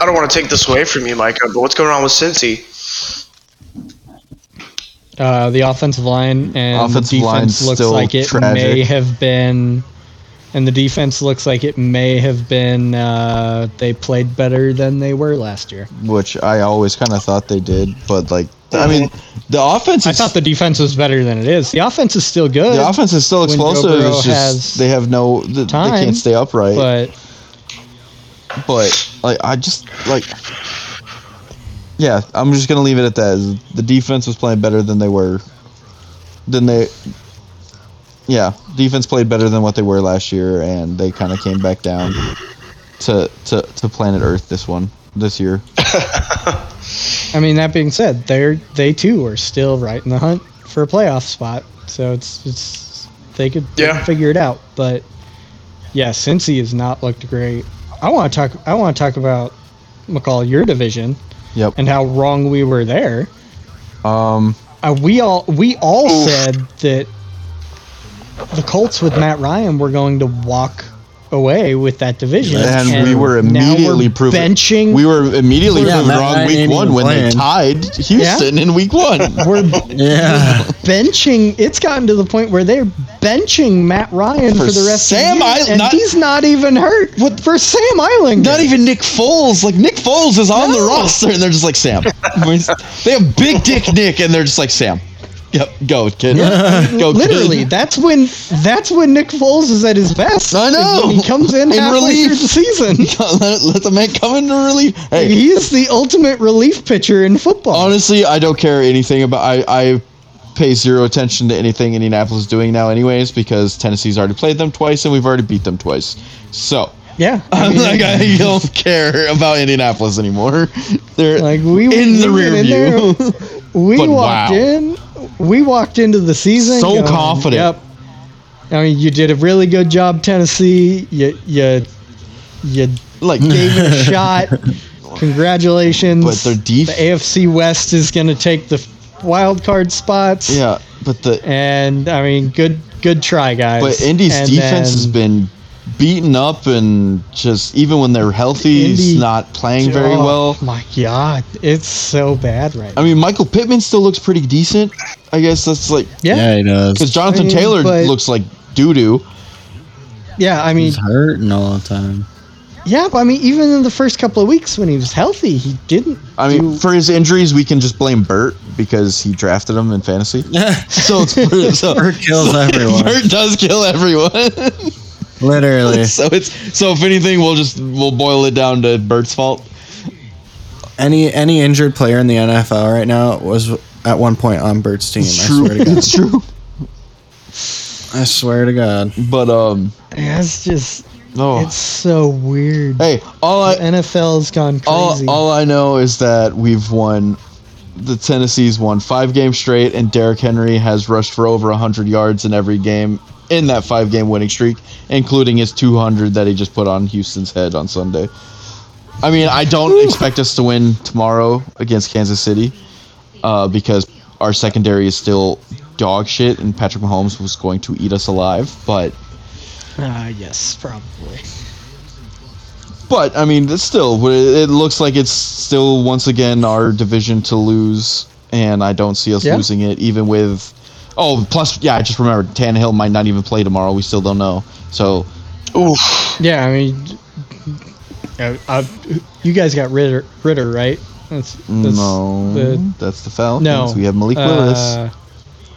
[SPEAKER 4] I don't want to take this away from you, Micah, but what's going on with Cincy?
[SPEAKER 3] Uh, the offensive line and
[SPEAKER 1] Offensive
[SPEAKER 3] the
[SPEAKER 1] line's
[SPEAKER 3] defense looks
[SPEAKER 1] still
[SPEAKER 3] like it
[SPEAKER 1] tragic.
[SPEAKER 3] may have been, and the defense looks like it may have been. Uh, they played better than they were last year.
[SPEAKER 1] which I always kind of thought they did, but like, I mean, the offense. Is,
[SPEAKER 3] I thought the defense was better than it is. The offense is still good,
[SPEAKER 1] the offense is still explosive. It's just they have no. th- They can't stay upright.
[SPEAKER 3] but
[SPEAKER 1] but like I just like yeah, I'm just gonna leave it at that. The defense was playing better than they were. Than they. Yeah, defense played better than what they were last year, and they kind of came back down to to to planet Earth this one this year. [laughs]
[SPEAKER 3] I mean, that being said, they're they too are still right in the hunt for a playoff spot. So it's it's they could,
[SPEAKER 4] Yeah.
[SPEAKER 3] figure it out. But yeah, Cincy has not looked great. I want to talk. I want to talk about Micah your division
[SPEAKER 1] Yep.
[SPEAKER 3] and how wrong we were there.
[SPEAKER 1] Um.
[SPEAKER 3] Uh, we all we all said that the Colts with Matt Ryan were going to walk away with that division,
[SPEAKER 1] And, we were immediately
[SPEAKER 3] we're
[SPEAKER 1] proven.
[SPEAKER 3] benching.
[SPEAKER 1] We were immediately
[SPEAKER 2] Yeah,
[SPEAKER 1] proven
[SPEAKER 2] Matt
[SPEAKER 1] wrong
[SPEAKER 2] Ryan
[SPEAKER 1] week one
[SPEAKER 2] even
[SPEAKER 1] when they tied Houston in week one. [laughs]
[SPEAKER 3] we're [laughs]
[SPEAKER 2] Yeah.
[SPEAKER 3] benching. It's gotten to the point where they're benching Matt Ryan for,
[SPEAKER 1] For
[SPEAKER 3] the rest
[SPEAKER 1] Sam
[SPEAKER 3] of the year,
[SPEAKER 1] Ehlinger-
[SPEAKER 3] and
[SPEAKER 1] not-
[SPEAKER 3] he's not even hurt. What for Sam Ehlinger?
[SPEAKER 1] Not even Nick Foles. Like Nick Foles is on the roster, and they're just like Sam. [laughs] they have Big Dick Nick, and they're just like Sam. Yep, go kid. go
[SPEAKER 3] Literally,
[SPEAKER 1] Kid.
[SPEAKER 3] that's when that's when Nick Foles is at his best.
[SPEAKER 1] I know.
[SPEAKER 3] when he comes in,
[SPEAKER 1] In
[SPEAKER 3] halfway
[SPEAKER 1] relief.
[SPEAKER 3] through the season. [laughs]
[SPEAKER 1] let, let the man come into relief. Hey,
[SPEAKER 3] He is the ultimate relief pitcher in football.
[SPEAKER 1] honestly, I don't care anything about. I I pay zero attention to anything Indianapolis is doing now, anyways, because Tennessee's already played them twice, and we've already beat them twice. So.
[SPEAKER 3] yeah, I mean,
[SPEAKER 1] like, I don't care about Indianapolis anymore. They're
[SPEAKER 3] like we
[SPEAKER 1] in the rear
[SPEAKER 3] in
[SPEAKER 1] view.
[SPEAKER 3] there, [laughs] we
[SPEAKER 1] But
[SPEAKER 3] walked
[SPEAKER 1] wow.
[SPEAKER 3] in. We walked into the season
[SPEAKER 1] So confident.
[SPEAKER 3] Yep. I mean, you did a really good job, Tennessee. You you you
[SPEAKER 1] like
[SPEAKER 3] gave it a [laughs] shot. Congratulations.
[SPEAKER 1] But their def-
[SPEAKER 3] the AFC West is going to take the wild card spots.
[SPEAKER 1] Yeah, but the
[SPEAKER 3] And I mean, good good try, guys.
[SPEAKER 1] but Indy's
[SPEAKER 3] And
[SPEAKER 1] defense has been beaten up and just even when they're healthy,
[SPEAKER 3] Indy-
[SPEAKER 1] he's not playing very
[SPEAKER 3] Oh,
[SPEAKER 1] well.
[SPEAKER 3] My God, it's so bad right now.
[SPEAKER 1] I mean, Michael Pittman still looks pretty decent. I guess that's like
[SPEAKER 3] Yeah,
[SPEAKER 2] Yeah,
[SPEAKER 3] yeah.
[SPEAKER 2] he does.
[SPEAKER 1] because Jonathan
[SPEAKER 3] I mean,
[SPEAKER 1] Taylor
[SPEAKER 3] but-
[SPEAKER 1] looks like doo doo.
[SPEAKER 3] Yeah, I mean,
[SPEAKER 2] He's hurting all the time.
[SPEAKER 3] yeah, but I mean, even in the first couple of weeks when he was healthy, he didn't.
[SPEAKER 1] I mean,
[SPEAKER 3] do-
[SPEAKER 1] for his injuries, we can just blame Burt because he drafted him in fantasy. Yeah. [laughs] So it's Burt, so, [laughs]
[SPEAKER 2] Burt kills
[SPEAKER 1] so
[SPEAKER 2] everyone.
[SPEAKER 1] Burt does kill everyone. [laughs]
[SPEAKER 2] Literally. [laughs]
[SPEAKER 1] so it's so if anything, we'll just we'll boil it down to Bert's fault.
[SPEAKER 2] Any any injured player in the NFL right now was at one point on Bert's team. I swear to God. [laughs]
[SPEAKER 1] it's true.
[SPEAKER 2] I swear to God.
[SPEAKER 1] But um,
[SPEAKER 3] Yeah, it's just
[SPEAKER 1] oh,
[SPEAKER 3] it's so weird.
[SPEAKER 1] hey, all I
[SPEAKER 3] The NFL's gone crazy.
[SPEAKER 1] all, all I know is that we've won. The Tennessee's won five games straight, and Derrick Henry has rushed for over hundred yards in every game in that five-game winning streak, including his 200 that he just put on Houston's head on Sunday. I mean, I don't expect us to win tomorrow against Kansas City, uh, because our secondary is still dog shit, and Patrick Mahomes was going to eat us alive. But
[SPEAKER 3] Ah, yes, probably.
[SPEAKER 1] But I mean, it's still it looks like it's still once again our division to lose, and I don't see us
[SPEAKER 3] Yeah.
[SPEAKER 1] losing it, even with Oh, plus, yeah, I just remembered Tannehill might not even play tomorrow. We still don't know. So,
[SPEAKER 4] Oof.
[SPEAKER 3] Yeah, I mean, uh, uh, you guys got Ridder, Ridder right? That's, that's
[SPEAKER 1] no,
[SPEAKER 3] the-
[SPEAKER 1] that's the Falcons.
[SPEAKER 3] no.
[SPEAKER 1] we have Malik Willis.
[SPEAKER 3] uh,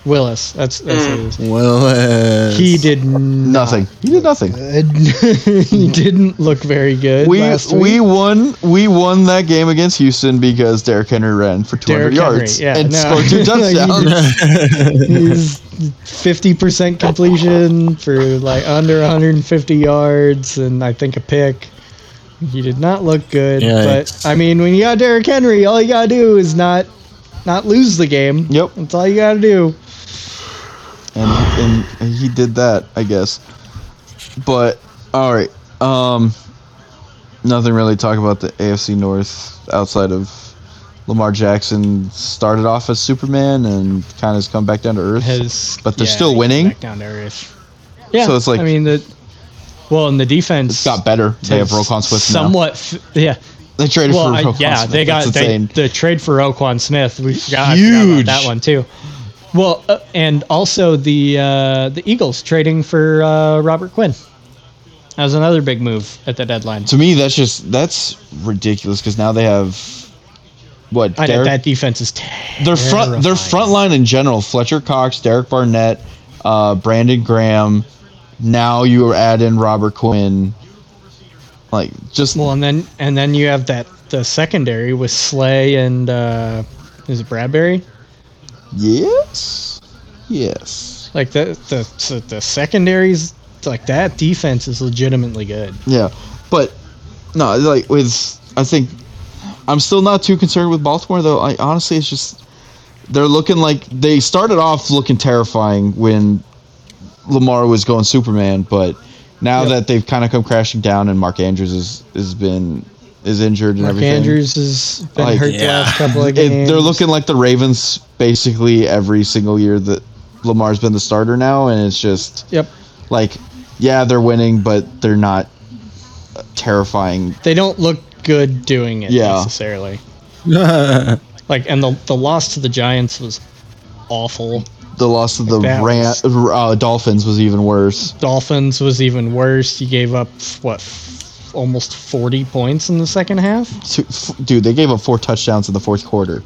[SPEAKER 3] Willis. That's that's what it mm. is.
[SPEAKER 2] Well,
[SPEAKER 3] He did
[SPEAKER 1] nothing. He did nothing. [laughs]
[SPEAKER 3] he didn't look very good.
[SPEAKER 1] We
[SPEAKER 3] last
[SPEAKER 1] we won we won that game against Houston because Derrick Henry ran for 200
[SPEAKER 3] Derrick Henry,
[SPEAKER 1] yards
[SPEAKER 3] yeah,
[SPEAKER 1] and
[SPEAKER 3] no.
[SPEAKER 1] scored two [laughs] touchdowns.
[SPEAKER 3] He's [laughs] fifty percent completion for like under 150 yards and I think a pick. He did not look good,
[SPEAKER 2] Yikes.
[SPEAKER 3] but I mean, when you got Derrick Henry, all you gotta do is not not lose the game.
[SPEAKER 1] Yep.
[SPEAKER 3] that's all you gotta do.
[SPEAKER 1] And and he did that, I guess. But all right, um, nothing really to talk about the AFC North outside of Lamar Jackson started off as Superman and kind of has come back down to earth.
[SPEAKER 3] Has
[SPEAKER 1] But they're
[SPEAKER 3] yeah,
[SPEAKER 1] still winning?
[SPEAKER 3] Back down to earth. Yeah,
[SPEAKER 1] So it's like-
[SPEAKER 3] I mean the well, in the defense
[SPEAKER 1] it's got better. They have Roquan Swift now.
[SPEAKER 3] somewhat. f- Yeah,
[SPEAKER 1] They traded
[SPEAKER 3] well,
[SPEAKER 1] for
[SPEAKER 3] I,
[SPEAKER 1] Roquan
[SPEAKER 3] yeah,
[SPEAKER 1] Smith.
[SPEAKER 3] they got they, the trade for Roquan Smith. We I forgot
[SPEAKER 1] Huge.
[SPEAKER 3] about that one too. Well, uh, and also the uh, the Eagles trading for uh, Robert Quinn. That was another big move at the deadline.
[SPEAKER 1] to me, that's just that's ridiculous because now they have what
[SPEAKER 3] I
[SPEAKER 1] Derek-
[SPEAKER 3] that defense is
[SPEAKER 1] their front their front line in general fletcher cox derek barnett uh, brandon graham now you add in robert quinn like just
[SPEAKER 3] Well, and then and then you have that the secondary with Slay and uh, is it Bradberry?
[SPEAKER 1] Yes yes
[SPEAKER 3] Like the the so the secondaries like that defense is legitimately good.
[SPEAKER 1] yeah but no like with i think i'm still not too concerned with baltimore though i honestly it's just they're looking like they started off looking terrifying when lamar was going superman but now
[SPEAKER 3] Yep.
[SPEAKER 1] that they've kind of come crashing down and mark andrews is has been is injured and
[SPEAKER 3] Mark
[SPEAKER 1] everything
[SPEAKER 3] Andrews has been
[SPEAKER 1] Like,
[SPEAKER 3] hurt the last couple of
[SPEAKER 1] it,
[SPEAKER 3] games.
[SPEAKER 1] they're looking like the Ravens basically every single year that Lamar's been the starter now, and it's just
[SPEAKER 3] Yep.
[SPEAKER 1] like, yeah, they're winning, but they're not terrifying.
[SPEAKER 3] They don't look good doing it
[SPEAKER 1] Yeah.
[SPEAKER 3] necessarily. [laughs] Like, and the the loss to the Giants was awful.
[SPEAKER 1] The loss of the
[SPEAKER 3] That
[SPEAKER 1] Ran- uh, Dolphins was even worse.
[SPEAKER 3] Dolphins was even worse. You gave up what, f- almost forty points in the second half.
[SPEAKER 1] Dude, they gave up four touchdowns in the fourth quarter.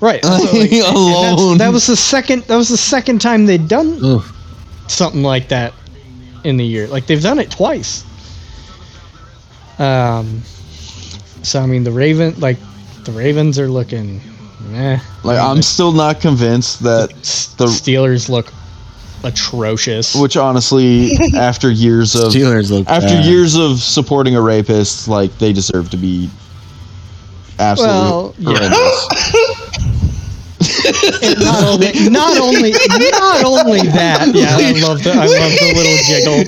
[SPEAKER 3] Right. So, like, [laughs]
[SPEAKER 1] Alone.
[SPEAKER 3] That was the second. That was the second time they'd done
[SPEAKER 2] Oof.
[SPEAKER 3] something like that in the year. Like they've done it twice. Um. So I mean, the Raven, like the Ravens are looking. Eh.
[SPEAKER 1] Like, I'm still not convinced that
[SPEAKER 3] the Steelers look atrocious.
[SPEAKER 1] which honestly, [laughs] after years of
[SPEAKER 2] Steelers look
[SPEAKER 1] after
[SPEAKER 2] bad.
[SPEAKER 1] years of supporting a rapist, like they deserve to be absolutely
[SPEAKER 3] Well, yeah.
[SPEAKER 1] horrendous. [laughs]
[SPEAKER 3] not only, not only, not only that. Yeah, I love the, I love the little giggle.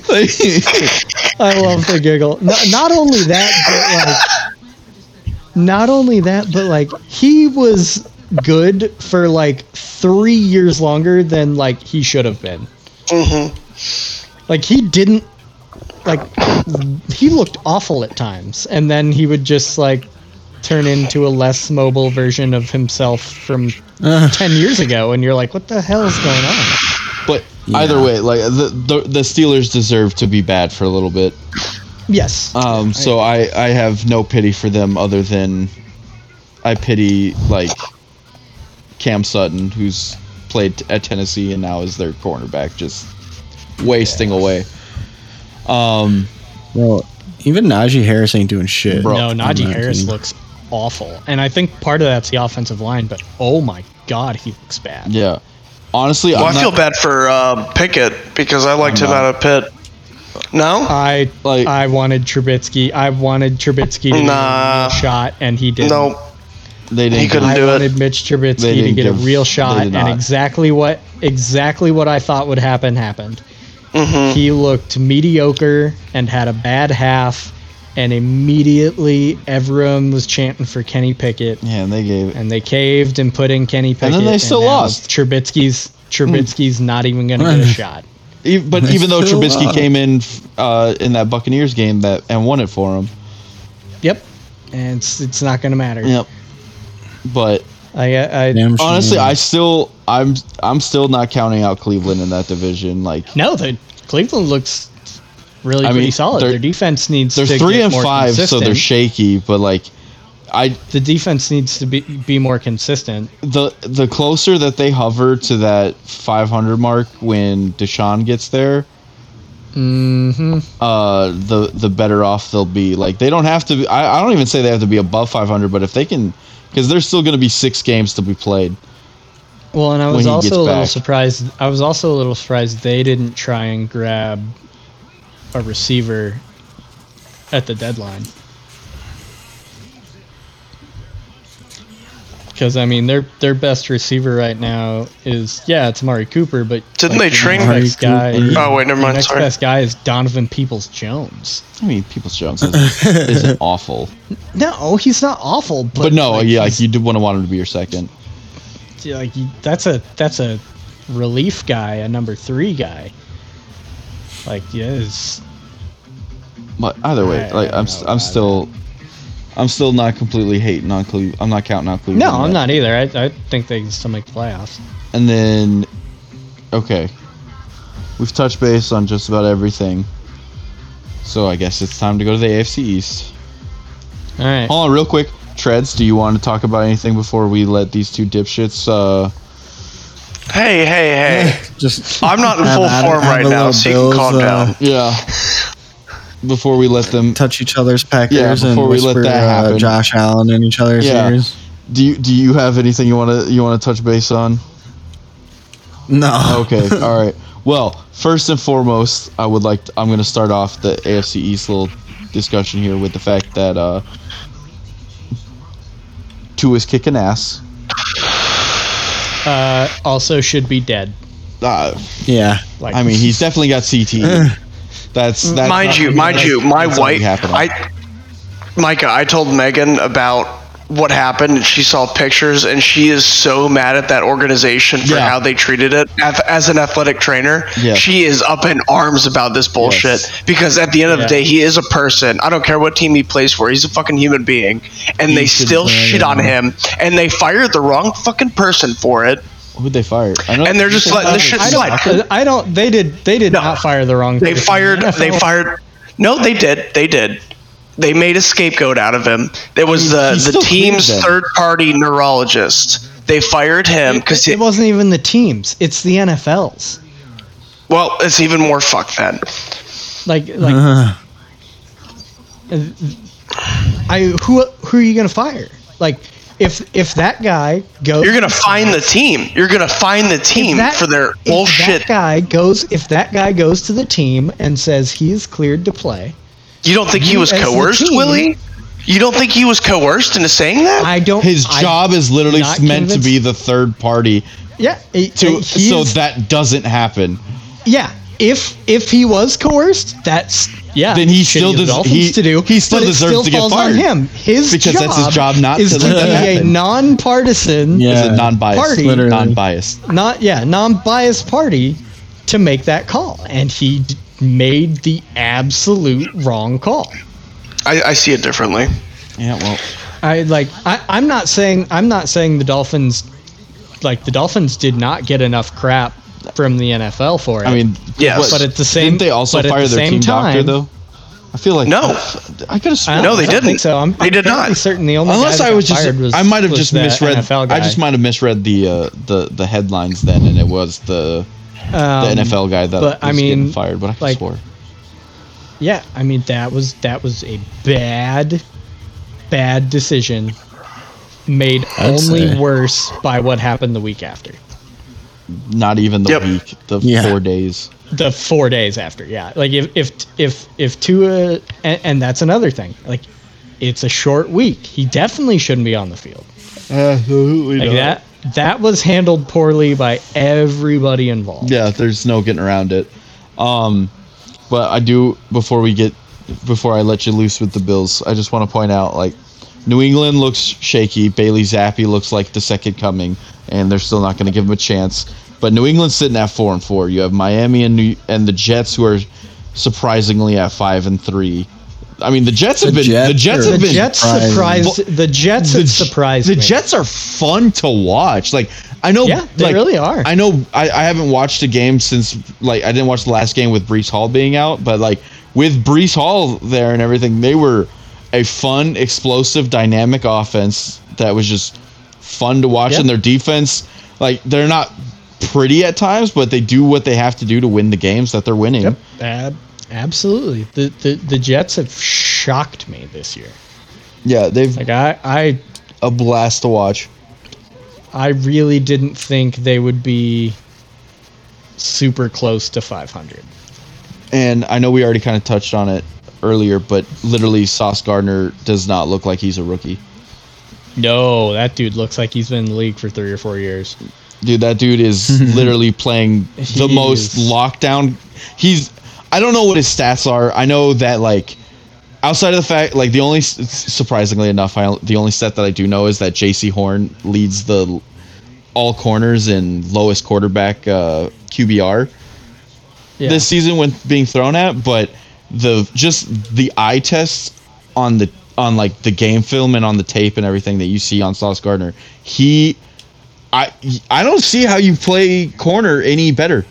[SPEAKER 3] [laughs] I love the giggle. No, not only that, but like, not only that, but like he was good for like three years longer than like he should have been. Like he didn't, like he looked awful at times, and then he would just like turn into a less mobile version of himself from [laughs] ten years ago, and you're like, what the hell is going on?
[SPEAKER 1] But either way, like the, the the Steelers deserve to be bad for a little bit.
[SPEAKER 3] Yes.
[SPEAKER 1] Um, so I I have no pity for them other than I pity like Cam Sutton, who's played at Tennessee and now is their cornerback, just wasting away. Um,
[SPEAKER 2] Well, even Najee Harris ain't doing shit.
[SPEAKER 1] Bro,
[SPEAKER 3] no,
[SPEAKER 2] on
[SPEAKER 3] Najee Harris
[SPEAKER 2] team.
[SPEAKER 3] looks awful, and I think part of that's the offensive line. But oh my god, he looks bad.
[SPEAKER 1] yeah. Honestly,
[SPEAKER 4] Well,
[SPEAKER 1] I'm
[SPEAKER 4] I feel
[SPEAKER 1] not-
[SPEAKER 4] bad for um, Pickett because I liked
[SPEAKER 1] I'm
[SPEAKER 4] him
[SPEAKER 1] not.
[SPEAKER 4] out of Pitt. No,
[SPEAKER 3] I
[SPEAKER 1] Like-
[SPEAKER 3] I wanted Trubisky. I wanted Trubisky to get
[SPEAKER 4] Nah.
[SPEAKER 3] a shot, and he didn't.
[SPEAKER 4] no,
[SPEAKER 1] They didn't.
[SPEAKER 4] He couldn't
[SPEAKER 3] I
[SPEAKER 4] do it.
[SPEAKER 3] wanted Mitch
[SPEAKER 1] They
[SPEAKER 3] Trubisky to
[SPEAKER 1] didn't
[SPEAKER 3] get a real shot, and exactly what exactly what I thought would happen happened.
[SPEAKER 4] Mm-hmm.
[SPEAKER 3] He looked mediocre and had a bad half, and immediately everyone was chanting for Kenny Pickett,
[SPEAKER 1] Yeah, and they gave it.
[SPEAKER 3] and they caved and put in Kenny Pickett.
[SPEAKER 1] then they still lost.
[SPEAKER 3] Trubisky's Trubisky's not even going to get a shot.
[SPEAKER 1] E- But even though
[SPEAKER 2] still
[SPEAKER 1] Trubisky
[SPEAKER 2] lost.
[SPEAKER 1] came in uh, in that Buccaneers game that and won it for him.
[SPEAKER 3] Yep, and it's it's not going to matter.
[SPEAKER 1] Yep. But
[SPEAKER 3] I, I
[SPEAKER 2] Damn
[SPEAKER 1] Honestly,
[SPEAKER 2] shame.
[SPEAKER 1] I still I'm I'm still not counting out Cleveland in that division. Like
[SPEAKER 3] no, the Cleveland looks really
[SPEAKER 1] I
[SPEAKER 3] pretty
[SPEAKER 1] mean,
[SPEAKER 3] solid. Their defense needs
[SPEAKER 1] they're
[SPEAKER 3] to
[SPEAKER 1] three
[SPEAKER 3] get
[SPEAKER 1] and
[SPEAKER 3] more
[SPEAKER 1] five, so they're shaky. But like, I
[SPEAKER 3] the defense needs to be be more consistent.
[SPEAKER 1] the the closer that they hover to that 500 mark when Deshaun gets there,
[SPEAKER 3] hmm
[SPEAKER 1] uh, the the better off they'll be. Like they don't have to. Be, I, I don't even say they have to be above 500, but if they can, because there's still going to be six games to be played.
[SPEAKER 3] Well, and I was also a little
[SPEAKER 1] back.
[SPEAKER 3] surprised. I was also a little surprised they didn't try and grab a receiver at the deadline. Because I mean, their their best receiver right now is yeah, it's Amari Cooper, but
[SPEAKER 4] Didn't they
[SPEAKER 3] the
[SPEAKER 4] train-
[SPEAKER 3] next
[SPEAKER 2] Amari
[SPEAKER 3] guy?
[SPEAKER 2] Cooper.
[SPEAKER 4] Oh, wait, never
[SPEAKER 3] the
[SPEAKER 4] mind,
[SPEAKER 3] next
[SPEAKER 4] sorry.
[SPEAKER 3] best guy is Donovan Peoples Jones.
[SPEAKER 1] I mean, Peoples Jones is, [laughs] isn't awful,
[SPEAKER 3] No, he's not awful, but,
[SPEAKER 1] but, no,
[SPEAKER 3] like,
[SPEAKER 1] yeah, like you do want to want him to be your second.
[SPEAKER 3] Yeah, like that's a that's a relief guy, a number three guy. Like yes,
[SPEAKER 1] But either way,
[SPEAKER 3] I-
[SPEAKER 1] like
[SPEAKER 3] I
[SPEAKER 1] I'm,
[SPEAKER 3] don't
[SPEAKER 1] st-
[SPEAKER 3] know
[SPEAKER 1] I'm
[SPEAKER 3] about
[SPEAKER 1] still, I'm still not completely hating on Cleveland. I'm not counting out Cleveland.
[SPEAKER 3] no, I'm
[SPEAKER 1] yet.
[SPEAKER 3] not either. I, I think they can still make the playoffs.
[SPEAKER 1] And then, okay, we've touched base on just about everything. So I guess it's time to go to the AFC East.
[SPEAKER 3] All right.
[SPEAKER 1] Hold on, real quick. Treads, do you want to talk about anything before we let these two dipshits? Uh,
[SPEAKER 4] Hey, hey, hey. [laughs]
[SPEAKER 2] just
[SPEAKER 4] I'm not in full
[SPEAKER 2] Adam-
[SPEAKER 4] form
[SPEAKER 2] have
[SPEAKER 4] right
[SPEAKER 2] the
[SPEAKER 4] now,
[SPEAKER 2] little
[SPEAKER 4] so you can
[SPEAKER 2] Bills,
[SPEAKER 4] calm
[SPEAKER 2] uh,
[SPEAKER 4] down.
[SPEAKER 1] yeah. Before we let them,
[SPEAKER 2] touch each other's peckers
[SPEAKER 1] Yeah, before
[SPEAKER 2] and
[SPEAKER 1] we let
[SPEAKER 2] whisper
[SPEAKER 1] that happen.
[SPEAKER 2] uh, Josh Allen in each other's
[SPEAKER 1] Yeah.
[SPEAKER 2] ears.
[SPEAKER 1] do you do you have anything you want to you want to touch base on?
[SPEAKER 2] No.
[SPEAKER 1] Okay, [laughs] all right. Well, first and foremost, I would like to, I'm going to start off the AFC East little discussion here with the fact that uh, is kicking ass.
[SPEAKER 3] Uh, also should be dead.
[SPEAKER 1] Uh,
[SPEAKER 2] Yeah.
[SPEAKER 3] Like
[SPEAKER 1] I mean, he's definitely got CT. [laughs] That's, that's
[SPEAKER 4] mind you, mind
[SPEAKER 1] that's-
[SPEAKER 4] you, my wife. I, Micah, I told Megan about what happened, and she saw pictures, and she is so mad at that organization for
[SPEAKER 1] Yeah.
[SPEAKER 4] how they treated it. As, as an athletic trainer,
[SPEAKER 1] Yes.
[SPEAKER 4] she is up in arms about this bullshit
[SPEAKER 1] Yes.
[SPEAKER 4] because at the end of
[SPEAKER 3] Yeah.
[SPEAKER 4] the day, he is a person. I don't care what team he plays for; he's a fucking human being, and
[SPEAKER 1] He
[SPEAKER 4] they still shit on him, and they fired the wrong fucking person for it.
[SPEAKER 1] Who'd they fire? I know
[SPEAKER 4] And they're just letting this shit
[SPEAKER 3] I
[SPEAKER 4] slide.
[SPEAKER 3] don't. I don't. They did. They did
[SPEAKER 4] No.
[SPEAKER 3] not fire the wrong.
[SPEAKER 4] They
[SPEAKER 3] person.
[SPEAKER 4] fired.
[SPEAKER 3] The
[SPEAKER 4] They fired. No, they did. They did. They made a scapegoat out of him. It was the the team's third party neurologist. They fired him because
[SPEAKER 3] It wasn't even the teams. It's the NFL's.
[SPEAKER 4] well, it's even more fucked then.
[SPEAKER 3] Like like [laughs]
[SPEAKER 2] Uh,
[SPEAKER 3] I who who are you gonna fire? Like if if that guy goes,
[SPEAKER 4] You're gonna find the team. You're gonna find the team
[SPEAKER 3] that-
[SPEAKER 4] for their
[SPEAKER 3] if
[SPEAKER 4] bullshit.
[SPEAKER 3] That guy goes if that guy goes to the team and says he is cleared to play.
[SPEAKER 4] You don't think he was coerced,
[SPEAKER 3] team-
[SPEAKER 4] Willie? You don't think he was coerced into saying that?
[SPEAKER 3] I don't.
[SPEAKER 1] His
[SPEAKER 3] I-
[SPEAKER 1] job is literally
[SPEAKER 3] not
[SPEAKER 1] meant to be the third party
[SPEAKER 3] Yeah. it-
[SPEAKER 1] to so that doesn't happen.
[SPEAKER 3] yeah. If if he was coerced, that's yeah.
[SPEAKER 1] Then he still
[SPEAKER 3] of
[SPEAKER 1] does-
[SPEAKER 3] Dolphins
[SPEAKER 1] he-
[SPEAKER 3] to do.
[SPEAKER 1] he still deserves
[SPEAKER 3] still
[SPEAKER 1] to get
[SPEAKER 3] falls
[SPEAKER 1] fired.
[SPEAKER 3] on him. His
[SPEAKER 1] Because that's his job not
[SPEAKER 3] is
[SPEAKER 1] to
[SPEAKER 3] to
[SPEAKER 1] let that
[SPEAKER 3] be a
[SPEAKER 1] happen.
[SPEAKER 3] non-partisan,
[SPEAKER 2] Yeah.
[SPEAKER 1] Is it non-biased?
[SPEAKER 3] Party.
[SPEAKER 2] Literally.
[SPEAKER 1] Non-biased.
[SPEAKER 3] not yeah, non-biased party to make that call, and he d- made the absolute wrong call.
[SPEAKER 4] I, I see it differently.
[SPEAKER 1] Yeah, well,
[SPEAKER 3] I like. I, I'm not saying. I'm not saying the Dolphins, like the Dolphins, did not get enough crap from the NFL for it.
[SPEAKER 1] I mean,
[SPEAKER 4] Yes.
[SPEAKER 3] But at the same-
[SPEAKER 1] didn't they also
[SPEAKER 3] but at
[SPEAKER 1] fire
[SPEAKER 3] the
[SPEAKER 1] their
[SPEAKER 3] same
[SPEAKER 1] team doctor
[SPEAKER 3] time-
[SPEAKER 1] though? I feel like
[SPEAKER 4] No.
[SPEAKER 1] I could have
[SPEAKER 3] I
[SPEAKER 1] sworn.
[SPEAKER 4] No, they didn't.
[SPEAKER 3] so. I'm,
[SPEAKER 4] They did not.
[SPEAKER 3] Certain the only
[SPEAKER 1] Unless
[SPEAKER 3] guy
[SPEAKER 1] I was just,
[SPEAKER 3] was,
[SPEAKER 1] I might have just misread. I just might have misread the uh, the the headlines then, and it was the the
[SPEAKER 3] Um,
[SPEAKER 1] NFL guy that
[SPEAKER 3] but,
[SPEAKER 1] was
[SPEAKER 3] I
[SPEAKER 1] getting
[SPEAKER 3] mean,
[SPEAKER 1] fired. But I could
[SPEAKER 3] like-
[SPEAKER 1] swore.
[SPEAKER 3] Yeah, I mean that was that was a bad, bad decision, made
[SPEAKER 2] I'd
[SPEAKER 3] only
[SPEAKER 2] say.
[SPEAKER 3] worse by what happened the week after,
[SPEAKER 1] Not even the
[SPEAKER 4] Yep.
[SPEAKER 1] week, the
[SPEAKER 2] Yeah.
[SPEAKER 1] four days.
[SPEAKER 3] the four days after. Yeah, like if if if if Tua, and, and that's another thing. Like, it's a short week. He definitely shouldn't be on the field.
[SPEAKER 1] Absolutely
[SPEAKER 3] Like that that was handled poorly by everybody involved.
[SPEAKER 1] Yeah, there's no getting around it. Um, but I do before we get before I let you loose with the Bills, I just want to point out like New England looks shaky. Bailey Zappe looks like the second coming, and they're still not going to give him a chance. But New England's sitting at four and four. You have Miami and New, and the Jets who are surprisingly at five and three. I mean, the Jets have
[SPEAKER 2] The
[SPEAKER 1] been the
[SPEAKER 2] Jets
[SPEAKER 1] Jets have
[SPEAKER 3] The
[SPEAKER 1] been
[SPEAKER 3] Jets
[SPEAKER 2] surprising.
[SPEAKER 3] surprised. The Jets
[SPEAKER 1] the,
[SPEAKER 3] surprised
[SPEAKER 1] the
[SPEAKER 3] me.
[SPEAKER 1] Jets are fun to watch. Like I know,
[SPEAKER 3] Yeah, they
[SPEAKER 1] like,
[SPEAKER 3] really are.
[SPEAKER 1] I know. I, I haven't watched a game since like I didn't watch the last game with Breece Hall being out, but like with Breece Hall there and everything, they were a fun, explosive, dynamic offense that was just fun to watch. And their defense, like they're not pretty at times, but they do what they have to do to win the games that they're winning.
[SPEAKER 3] Yep. Ab- absolutely. The, the the Jets have shocked me this year.
[SPEAKER 1] Yeah, they've
[SPEAKER 3] Like I I
[SPEAKER 1] a blast to watch.
[SPEAKER 3] I really didn't think they would be super close to 500.
[SPEAKER 1] And I know we already kind of touched on it earlier, but literally Sauce Gardner does not look like he's a rookie.
[SPEAKER 3] No, that dude looks like he's been in the league for three or four years.
[SPEAKER 1] Dude, that dude is [laughs] literally playing the
[SPEAKER 3] He
[SPEAKER 1] most
[SPEAKER 3] is.
[SPEAKER 1] lockdown. He's I don't know what his stats are. I know that like outside of the fact like the only surprisingly enough, I the only stat that I do know is that Jaycee Horn leads the all corners and lowest quarterback uh, QBR
[SPEAKER 3] Yeah.
[SPEAKER 1] this season when being thrown at, but the just the eye tests on the on like the game film and on the tape and everything that you see on Sauce Gardner, he I I don't see how you play corner any better.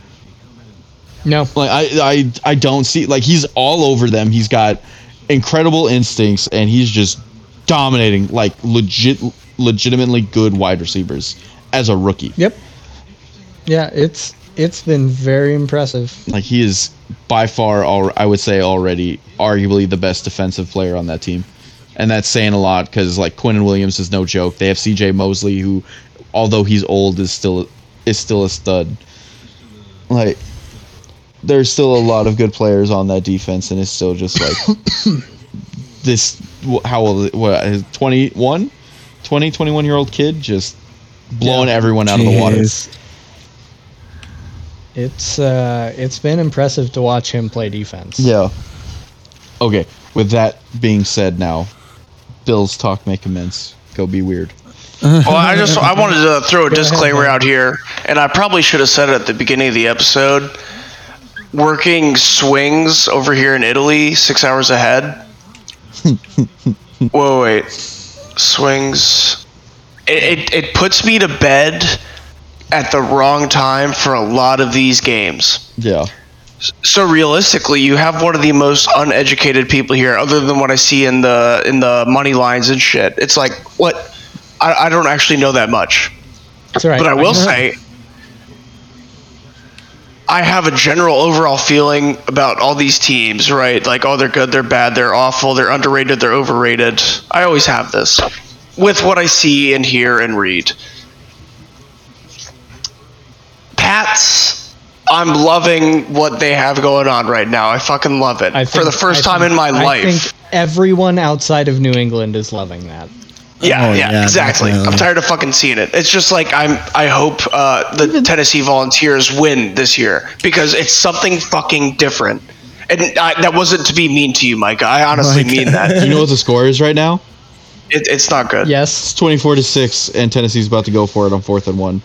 [SPEAKER 3] no.
[SPEAKER 1] Like I I I don't see like he's all over them. He's got incredible instincts and he's just dominating like legit legitimately good wide receivers as a rookie.
[SPEAKER 3] Yep. Yeah, it's it's been very impressive.
[SPEAKER 1] Like he is by far, all I would say already, arguably the best defensive player on that team, and that's saying a lot because like Quinnen Williams is no joke. They have C.J. Mosley, who, although he's old, is still is still a stud. Like, there's still a lot of good players on that defense, and it's still just like [coughs] this. How old? What? 21, 20, 21 year old kid just blowing everyone out of the water.
[SPEAKER 3] It's uh it's been impressive to watch him play defense.
[SPEAKER 1] Yeah. Okay. With that being said, now, Bills talk may commence. Go be weird. [laughs]
[SPEAKER 4] Well, I just I wanted to throw a disclaimer out here, and I probably should have said it at the beginning of the episode. Working swings over here in Italy, six hours ahead. [laughs] Whoa, wait, swings. It, it it puts me to bed at the wrong time for a lot of these games.
[SPEAKER 1] Yeah.
[SPEAKER 4] So realistically, you have one of the most uneducated people here, other than what I see in the in the money lines and shit. It's like what I, I don't actually know that much.
[SPEAKER 3] That's right.
[SPEAKER 4] But I will say, I have a general overall feeling about all these teams, right? Like, oh, they're good, they're bad, they're awful, they're underrated, they're overrated. I always have this with what I see and hear and read. Pats, I'm loving what they have going on right now. I fucking love it.
[SPEAKER 3] I
[SPEAKER 4] For the first
[SPEAKER 3] I
[SPEAKER 4] time
[SPEAKER 3] think-
[SPEAKER 4] in my life.
[SPEAKER 3] I
[SPEAKER 4] life.
[SPEAKER 3] think everyone outside of New England is loving that.
[SPEAKER 4] Yeah,
[SPEAKER 2] Oh,
[SPEAKER 4] yeah,
[SPEAKER 2] yeah,
[SPEAKER 4] exactly. I'm tired of fucking seeing it. It's just like I'm. I hope uh, the Tennessee Volunteers win this year because it's something fucking different. And I, that wasn't to be mean to you, Mike. I honestly
[SPEAKER 2] Micah.
[SPEAKER 4] mean that. [laughs]
[SPEAKER 1] You know what the score is right now?
[SPEAKER 4] It, it's not good.
[SPEAKER 3] Yes.
[SPEAKER 1] It's 24 to 6, and Tennessee's about to go for it on fourth and one.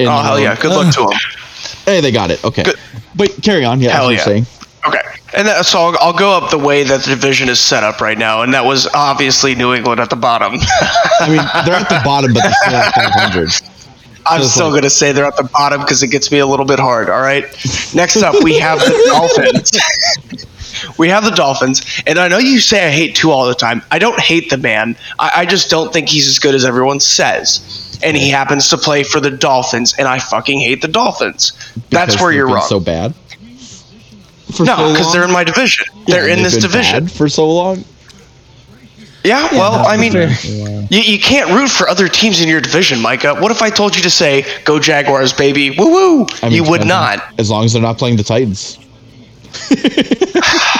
[SPEAKER 1] In
[SPEAKER 4] Oh hell yeah! Good luck to them. [laughs]
[SPEAKER 1] Hey, they got it. Okay.
[SPEAKER 4] Good.
[SPEAKER 1] But carry on. Yeah,
[SPEAKER 4] Hell yeah.
[SPEAKER 1] saying.
[SPEAKER 4] Okay, and that, so I'll, I'll go up the way that the division is set up right now, and that was obviously New England at the bottom.
[SPEAKER 1] I mean, they're at the bottom, but they're still at [laughs] 500.
[SPEAKER 4] I'm still
[SPEAKER 1] like-
[SPEAKER 4] going to say they're at the bottom because it gets me a little bit hard. All right. Next up, we have the [laughs] Dolphins. We have the Dolphins, and I know you say I hate Tua all the time. I don't hate the man. I, I just don't think he's as good as everyone says. And he happens to play for the Dolphins, and I fucking hate the Dolphins. That's
[SPEAKER 1] Because
[SPEAKER 4] where you're
[SPEAKER 1] been
[SPEAKER 4] wrong.
[SPEAKER 1] So bad. For
[SPEAKER 4] no, because
[SPEAKER 1] long?
[SPEAKER 4] they're in my division.
[SPEAKER 1] Yeah,
[SPEAKER 4] they're in this
[SPEAKER 1] been
[SPEAKER 4] division.
[SPEAKER 1] bad for so long.
[SPEAKER 4] Yeah, well, I mean,
[SPEAKER 3] fair.
[SPEAKER 4] you, you can't root for other teams in your division, Micah. What if I told you to say, go Jaguars, baby? Woo woo.
[SPEAKER 1] I mean,
[SPEAKER 4] you would
[SPEAKER 1] as-
[SPEAKER 4] not.
[SPEAKER 1] As long as they're not playing the Titans. [laughs]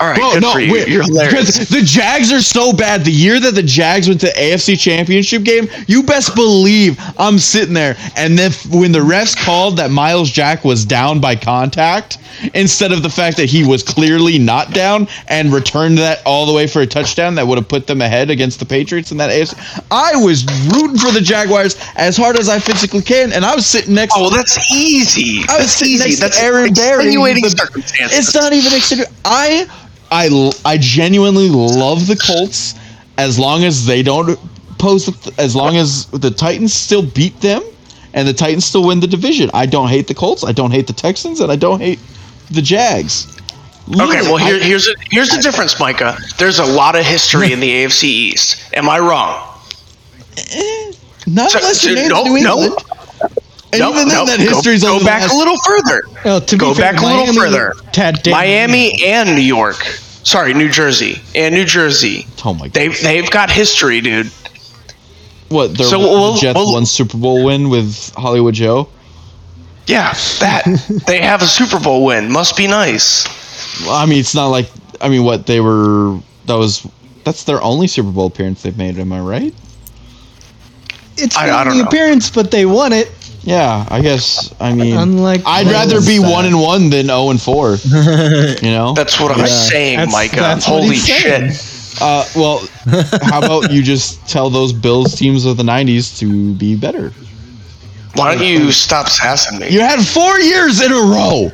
[SPEAKER 4] All right,
[SPEAKER 1] Bro,
[SPEAKER 4] good
[SPEAKER 1] no,
[SPEAKER 4] you. You're hilarious.
[SPEAKER 1] the Jags are so bad. The year that the Jags went to AFC Championship game, you best believe I'm sitting there. And then when the refs called that Myles Jack was down by contact, instead of the fact that he was clearly not down and returned that all the way for a touchdown that would have put them ahead against the Patriots in that AFC, I was rooting for the Jaguars as hard as I physically can, and I was sitting next.
[SPEAKER 4] Oh, well, that's easy.
[SPEAKER 1] I was
[SPEAKER 4] That's
[SPEAKER 1] sitting
[SPEAKER 4] easy.
[SPEAKER 1] next
[SPEAKER 4] That's
[SPEAKER 1] to Aaron Barry.
[SPEAKER 4] extenuating
[SPEAKER 1] The-
[SPEAKER 4] circumstances.
[SPEAKER 1] It's not even extenuating. I I l- I genuinely love the Colts as long as they don't pose as long as the Titans still beat them and the Titans still win the division. I don't hate the Colts, I don't hate the Texans, and I don't hate the Jags.
[SPEAKER 4] Okay, well here,
[SPEAKER 1] I-
[SPEAKER 4] here's a, here's the difference, Micah. There's a lot of history in the [laughs] AFC East. Am I wrong?
[SPEAKER 1] Eh, not
[SPEAKER 4] So-
[SPEAKER 1] unless your
[SPEAKER 4] so-
[SPEAKER 1] name's
[SPEAKER 4] no,
[SPEAKER 1] New
[SPEAKER 4] no.
[SPEAKER 1] England. And
[SPEAKER 4] No,
[SPEAKER 1] even then,
[SPEAKER 4] no,
[SPEAKER 1] that
[SPEAKER 4] go-
[SPEAKER 1] history's
[SPEAKER 4] go,
[SPEAKER 1] over the
[SPEAKER 4] back
[SPEAKER 1] last-
[SPEAKER 4] a little further.
[SPEAKER 5] Well, to
[SPEAKER 4] Go
[SPEAKER 5] be fair,
[SPEAKER 4] back a little further.
[SPEAKER 5] Had Dan
[SPEAKER 4] Miami and New York. Sorry, New Jersey and New Jersey.
[SPEAKER 1] Oh my god!
[SPEAKER 4] They've they've got history, dude.
[SPEAKER 1] What? Their
[SPEAKER 4] So,
[SPEAKER 1] the
[SPEAKER 4] well-
[SPEAKER 1] Jets
[SPEAKER 4] well-
[SPEAKER 1] won Super Bowl win with Hollywood Joe.
[SPEAKER 4] Yeah, that [laughs] they have a Super Bowl win. Must be nice.
[SPEAKER 1] Well, I mean, it's not like I mean, what they were. That was that's their only Super Bowl appearance they've made. Am I right?
[SPEAKER 5] It's
[SPEAKER 4] I-
[SPEAKER 5] the
[SPEAKER 4] I don't
[SPEAKER 5] only appearance, but they won it.
[SPEAKER 1] Yeah, I guess. I mean,
[SPEAKER 5] Unlike
[SPEAKER 1] I'd rather be one and one than zero and four. [laughs] You know.
[SPEAKER 4] That's what I'm saying,
[SPEAKER 5] That's-
[SPEAKER 4] Micah.
[SPEAKER 5] that's
[SPEAKER 4] Holy shit.
[SPEAKER 1] Uh, well, how about you just tell those Bills teams of the '90s to be better?
[SPEAKER 4] Why don't you stop sassing me?
[SPEAKER 1] You had four years in a row.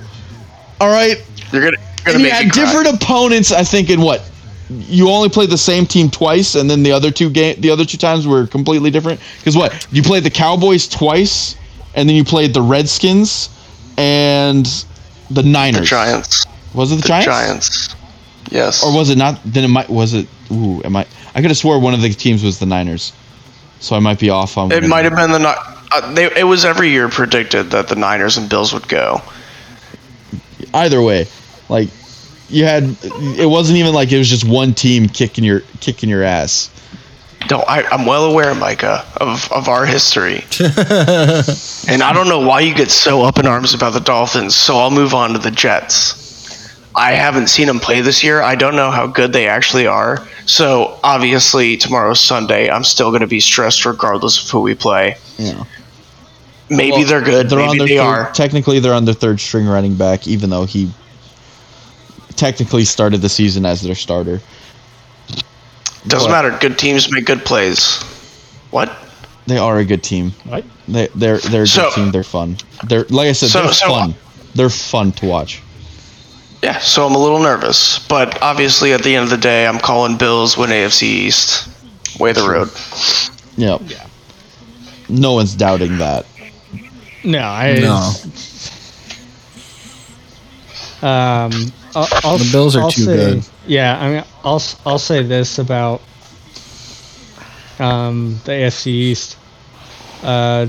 [SPEAKER 1] All right,
[SPEAKER 4] You're gonna, you're gonna
[SPEAKER 1] and you
[SPEAKER 4] make
[SPEAKER 1] had different opponents. I think in what you only played the same team twice, and then the other two game, the other two times were completely different. Because what you played the Cowboys twice, and then you played the Redskins and the Niners.
[SPEAKER 4] The Giants.
[SPEAKER 1] Was it the,
[SPEAKER 4] The
[SPEAKER 1] Giants?
[SPEAKER 4] Giants. Yes.
[SPEAKER 1] Or was it not? Then it might. Was it? Ooh, am I? I could have swore one of the teams was the Niners. So I might be off on.
[SPEAKER 4] it might have been the. Uh, they, it was every year predicted that the Niners and Bills would go.
[SPEAKER 1] Either way, like you had. It wasn't even like it was just one team kicking your kicking your ass.
[SPEAKER 4] No, I, I'm well aware, Micah, of, of our history. [laughs] and I don't know why you get so up in arms about the Dolphins, so I'll move on to the Jets. I haven't seen them play this year. I don't know how good they actually are. So obviously, tomorrow's Sunday. I'm still going to be stressed regardless of who we play.
[SPEAKER 1] Yeah.
[SPEAKER 4] Maybe
[SPEAKER 1] Well,
[SPEAKER 4] they're good.
[SPEAKER 1] They're on
[SPEAKER 4] Maybe
[SPEAKER 1] their
[SPEAKER 4] they
[SPEAKER 1] third,
[SPEAKER 4] are.
[SPEAKER 1] Technically, they're on their third string running back, even though he technically started the season as their starter.
[SPEAKER 4] Doesn't
[SPEAKER 1] What?
[SPEAKER 4] matter. Good teams make good plays. What?
[SPEAKER 1] They are a good team.
[SPEAKER 5] What?
[SPEAKER 1] They they're they're a good
[SPEAKER 4] So-
[SPEAKER 1] team. They're fun. They're like I said,
[SPEAKER 4] So-
[SPEAKER 1] they're
[SPEAKER 4] so-
[SPEAKER 1] fun. They're fun to watch.
[SPEAKER 4] Yeah, so I'm a little nervous. But obviously, at the end of the day, I'm calling Bills win AFC East. Way the road.
[SPEAKER 1] Yep. No one's doubting that.
[SPEAKER 5] No, I.
[SPEAKER 2] No.
[SPEAKER 5] Um, I'll, I'll,
[SPEAKER 2] The Bills are
[SPEAKER 5] I'll
[SPEAKER 2] too
[SPEAKER 5] say-
[SPEAKER 2] good.
[SPEAKER 5] Yeah, I mean, I'll I'll say this about um, the AFC East. Uh,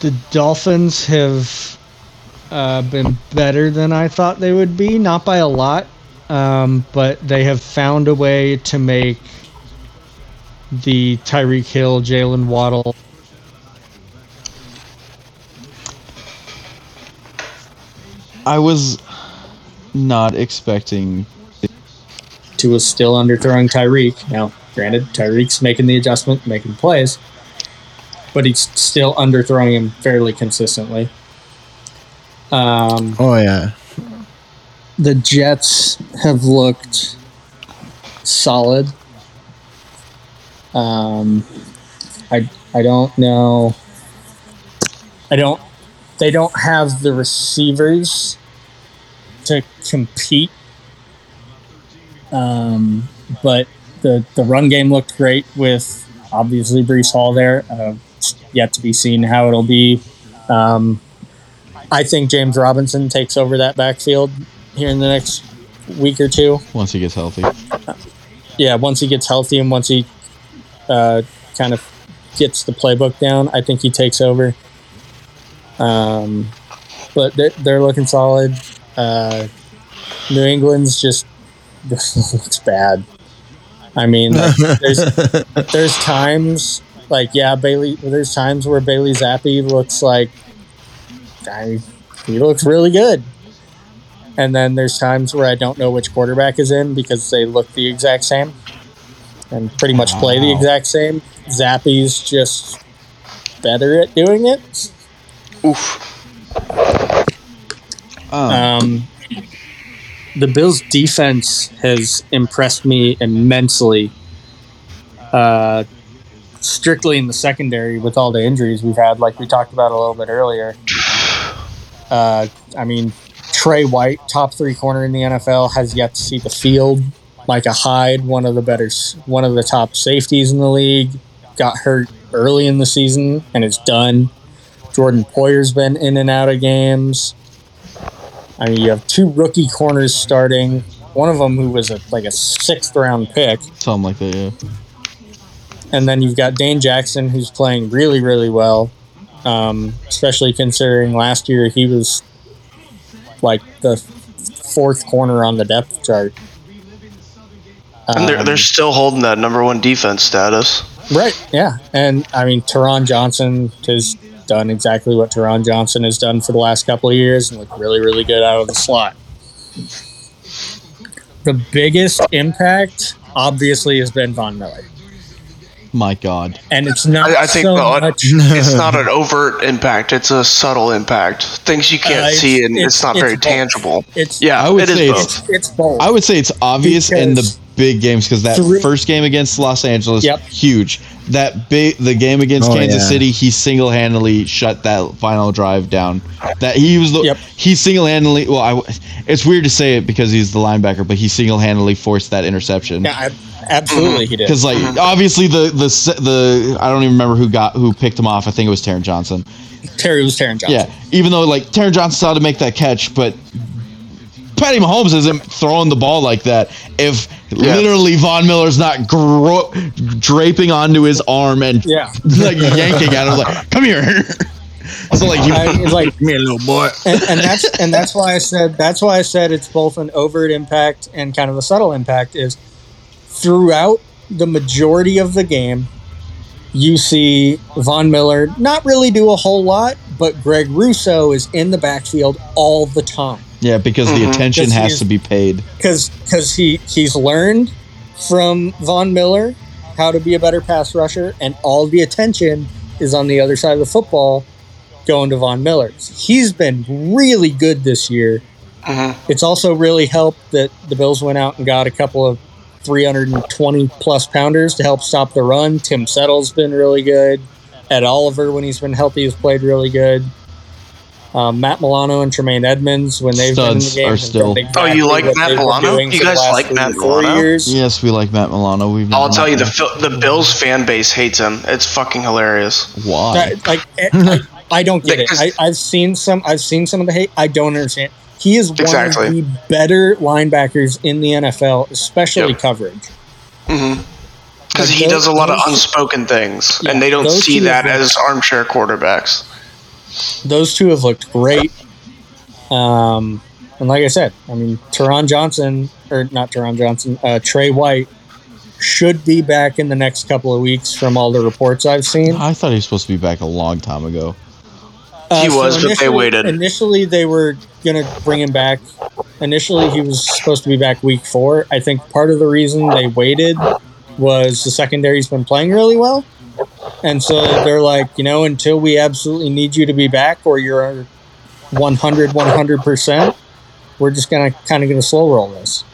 [SPEAKER 5] the Dolphins have uh, been better than I thought they would be, not by a lot, um, but they have found a way to make the Tyreek Hill, Jaylen Waddle.
[SPEAKER 1] I was not expecting.
[SPEAKER 3] Tua is still underthrowing Tyreek. Now, granted, Tyreek's making the adjustment, making plays, but he's still underthrowing him fairly consistently. Um,
[SPEAKER 2] Oh yeah.
[SPEAKER 3] the Jets have looked solid. Um, I I don't know. I don't. They don't have the receivers to compete. Um, but the the run game looked great with obviously Breece Hall there. Uh, yet to be seen how it'll be. Um, I think James Robinson takes over that backfield here in the next week or two.
[SPEAKER 1] Once he gets healthy,
[SPEAKER 3] Yeah, once he gets healthy and once he uh, kind of gets the playbook down, I think he takes over. Um, but they're, they're looking solid. Uh, New England's just [laughs] looks bad. I mean, like, there's [laughs] there's times like yeah, Bailey. There's times where Bailey Zappe looks like I, he looks really good. And then there's times where I don't know which quarterback is in because they look the exact same and pretty much play the exact same. Zappe's just better at doing it.
[SPEAKER 4] Oof.
[SPEAKER 1] um,
[SPEAKER 3] Um, the Bills' defense has impressed me immensely. Uh, strictly in the secondary with all the injuries we've had, like we talked about a little bit earlier. Uh, I mean, Trey White, top three corner in the NFL, has yet to see the field. Micah Hyde, one of the better, one of the top safeties in the league, got hurt early in the season and is done. Jordan Poyer's been in and out of games. I mean, you have two rookie corners starting. One of them who was a, like a sixth round pick,
[SPEAKER 1] Something like that. Yeah.
[SPEAKER 3] and then you've got Dane Jackson, who's playing really, really well. Um, especially considering last year he was like the fourth corner on the depth chart.
[SPEAKER 4] And they're,
[SPEAKER 3] Um,
[SPEAKER 4] they're still holding that number one defense status.
[SPEAKER 3] right, yeah, and I mean, Taron Johnson has done exactly what Taron Johnson has done for the last couple of years and looked really, really good out of the slot. The biggest impact, obviously, has been Von Miller,
[SPEAKER 1] My God.
[SPEAKER 3] and it's not
[SPEAKER 4] I, I think
[SPEAKER 3] so
[SPEAKER 4] no,
[SPEAKER 3] much.
[SPEAKER 4] it's not an overt impact; it's a subtle impact. Things you can't
[SPEAKER 3] Uh,
[SPEAKER 4] see, and
[SPEAKER 3] it's-
[SPEAKER 4] it's, not
[SPEAKER 3] it's
[SPEAKER 4] very
[SPEAKER 3] both.
[SPEAKER 4] tangible.
[SPEAKER 3] It's
[SPEAKER 4] Yeah,
[SPEAKER 1] I would
[SPEAKER 4] it is
[SPEAKER 1] say
[SPEAKER 4] both.
[SPEAKER 1] it's-
[SPEAKER 3] it's both.
[SPEAKER 1] I would say it's obvious in the big games because that
[SPEAKER 3] Three-
[SPEAKER 1] first game against Los Angeles,
[SPEAKER 3] Yep.
[SPEAKER 1] huge. That big, the game against
[SPEAKER 2] Oh,
[SPEAKER 1] Kansas
[SPEAKER 2] yeah.
[SPEAKER 1] City, he single-handedly shut that final drive down. That he was the
[SPEAKER 3] Yep.
[SPEAKER 1] he single-handedly. Well, I, it's weird to say it because he's the linebacker, but he single-handedly forced that interception.
[SPEAKER 3] yeah, I, absolutely, he did.
[SPEAKER 1] Because like mm-hmm. obviously the the the I don't even remember who got who picked him off. I think it was Taron Johnson.
[SPEAKER 3] Terry was Taron Johnson.
[SPEAKER 1] Yeah, even though like Taron Johnson saw to make that catch, but Patty Mahomes isn't throwing the ball like that. If
[SPEAKER 4] Yeah.
[SPEAKER 1] literally Von Miller's not gro- draping onto his arm and
[SPEAKER 3] Yeah. [laughs]
[SPEAKER 1] like yanking at him, like come here. [laughs] so like you,
[SPEAKER 3] I, it's [laughs] like
[SPEAKER 2] Me a little boy.
[SPEAKER 3] and, and that's and that's why I said that's why I said it's both an overt impact and kind of a subtle impact is throughout the majority of the game you see Von Miller not really do a whole lot but Greg Rousseau is in the backfield all the time
[SPEAKER 1] yeah, because the
[SPEAKER 4] Mhm.
[SPEAKER 1] attention has to be paid.
[SPEAKER 3] cuz cuz he he's learned from Von Miller how to be a better pass rusher and all the attention is on the other side of the football going to Von Miller. He's been really good this year
[SPEAKER 4] Mhm.
[SPEAKER 3] It's also really helped that the Bills went out and got a couple of 320 plus pounders to help stop the run. Tim Settle's been really good. Ed Oliver, when he's been healthy, has played really good. Um, Matt Milano and Tremaine Edmonds, when they've
[SPEAKER 1] Studs
[SPEAKER 3] been in the game,
[SPEAKER 1] are still-
[SPEAKER 3] done
[SPEAKER 4] Oh, you like Matt Milano? You guys like Matt
[SPEAKER 3] to four
[SPEAKER 4] Milano?
[SPEAKER 3] Years.
[SPEAKER 1] Yes, we like Matt Milano. We've
[SPEAKER 4] I'll tell you, the
[SPEAKER 1] met
[SPEAKER 4] the Bills fan base hates him. It's fucking hilarious.
[SPEAKER 1] why.
[SPEAKER 3] That- like [laughs] eh, I, I don't get it. I, I've seen some. I've seen some of the hate. I don't understand. He is one
[SPEAKER 4] Exactly.
[SPEAKER 3] of the better linebackers in the NFL, especially
[SPEAKER 4] Yep.
[SPEAKER 3] coverage.
[SPEAKER 4] Because
[SPEAKER 3] Like
[SPEAKER 4] he
[SPEAKER 3] those-
[SPEAKER 4] does a lot of unspoken things,
[SPEAKER 3] Yeah,
[SPEAKER 4] and they don't see that as armchair quarterbacks.
[SPEAKER 3] Those two have looked great. Um, and like I said, I mean, Taron Johnson, or not Taron Johnson, uh, Trey White should be back in the next couple of weeks from all the reports I've seen.
[SPEAKER 1] I thought he was supposed to be back a long time ago.
[SPEAKER 4] He was, but they waited.
[SPEAKER 3] Initially, they were going to bring him back. Initially, he was supposed to be back week four. I think part of the reason they waited was the secondary's been playing really well. And so they're like, you know, until we absolutely need you to be back or you're 100, 100%, we're just going to kind of going to slow roll this.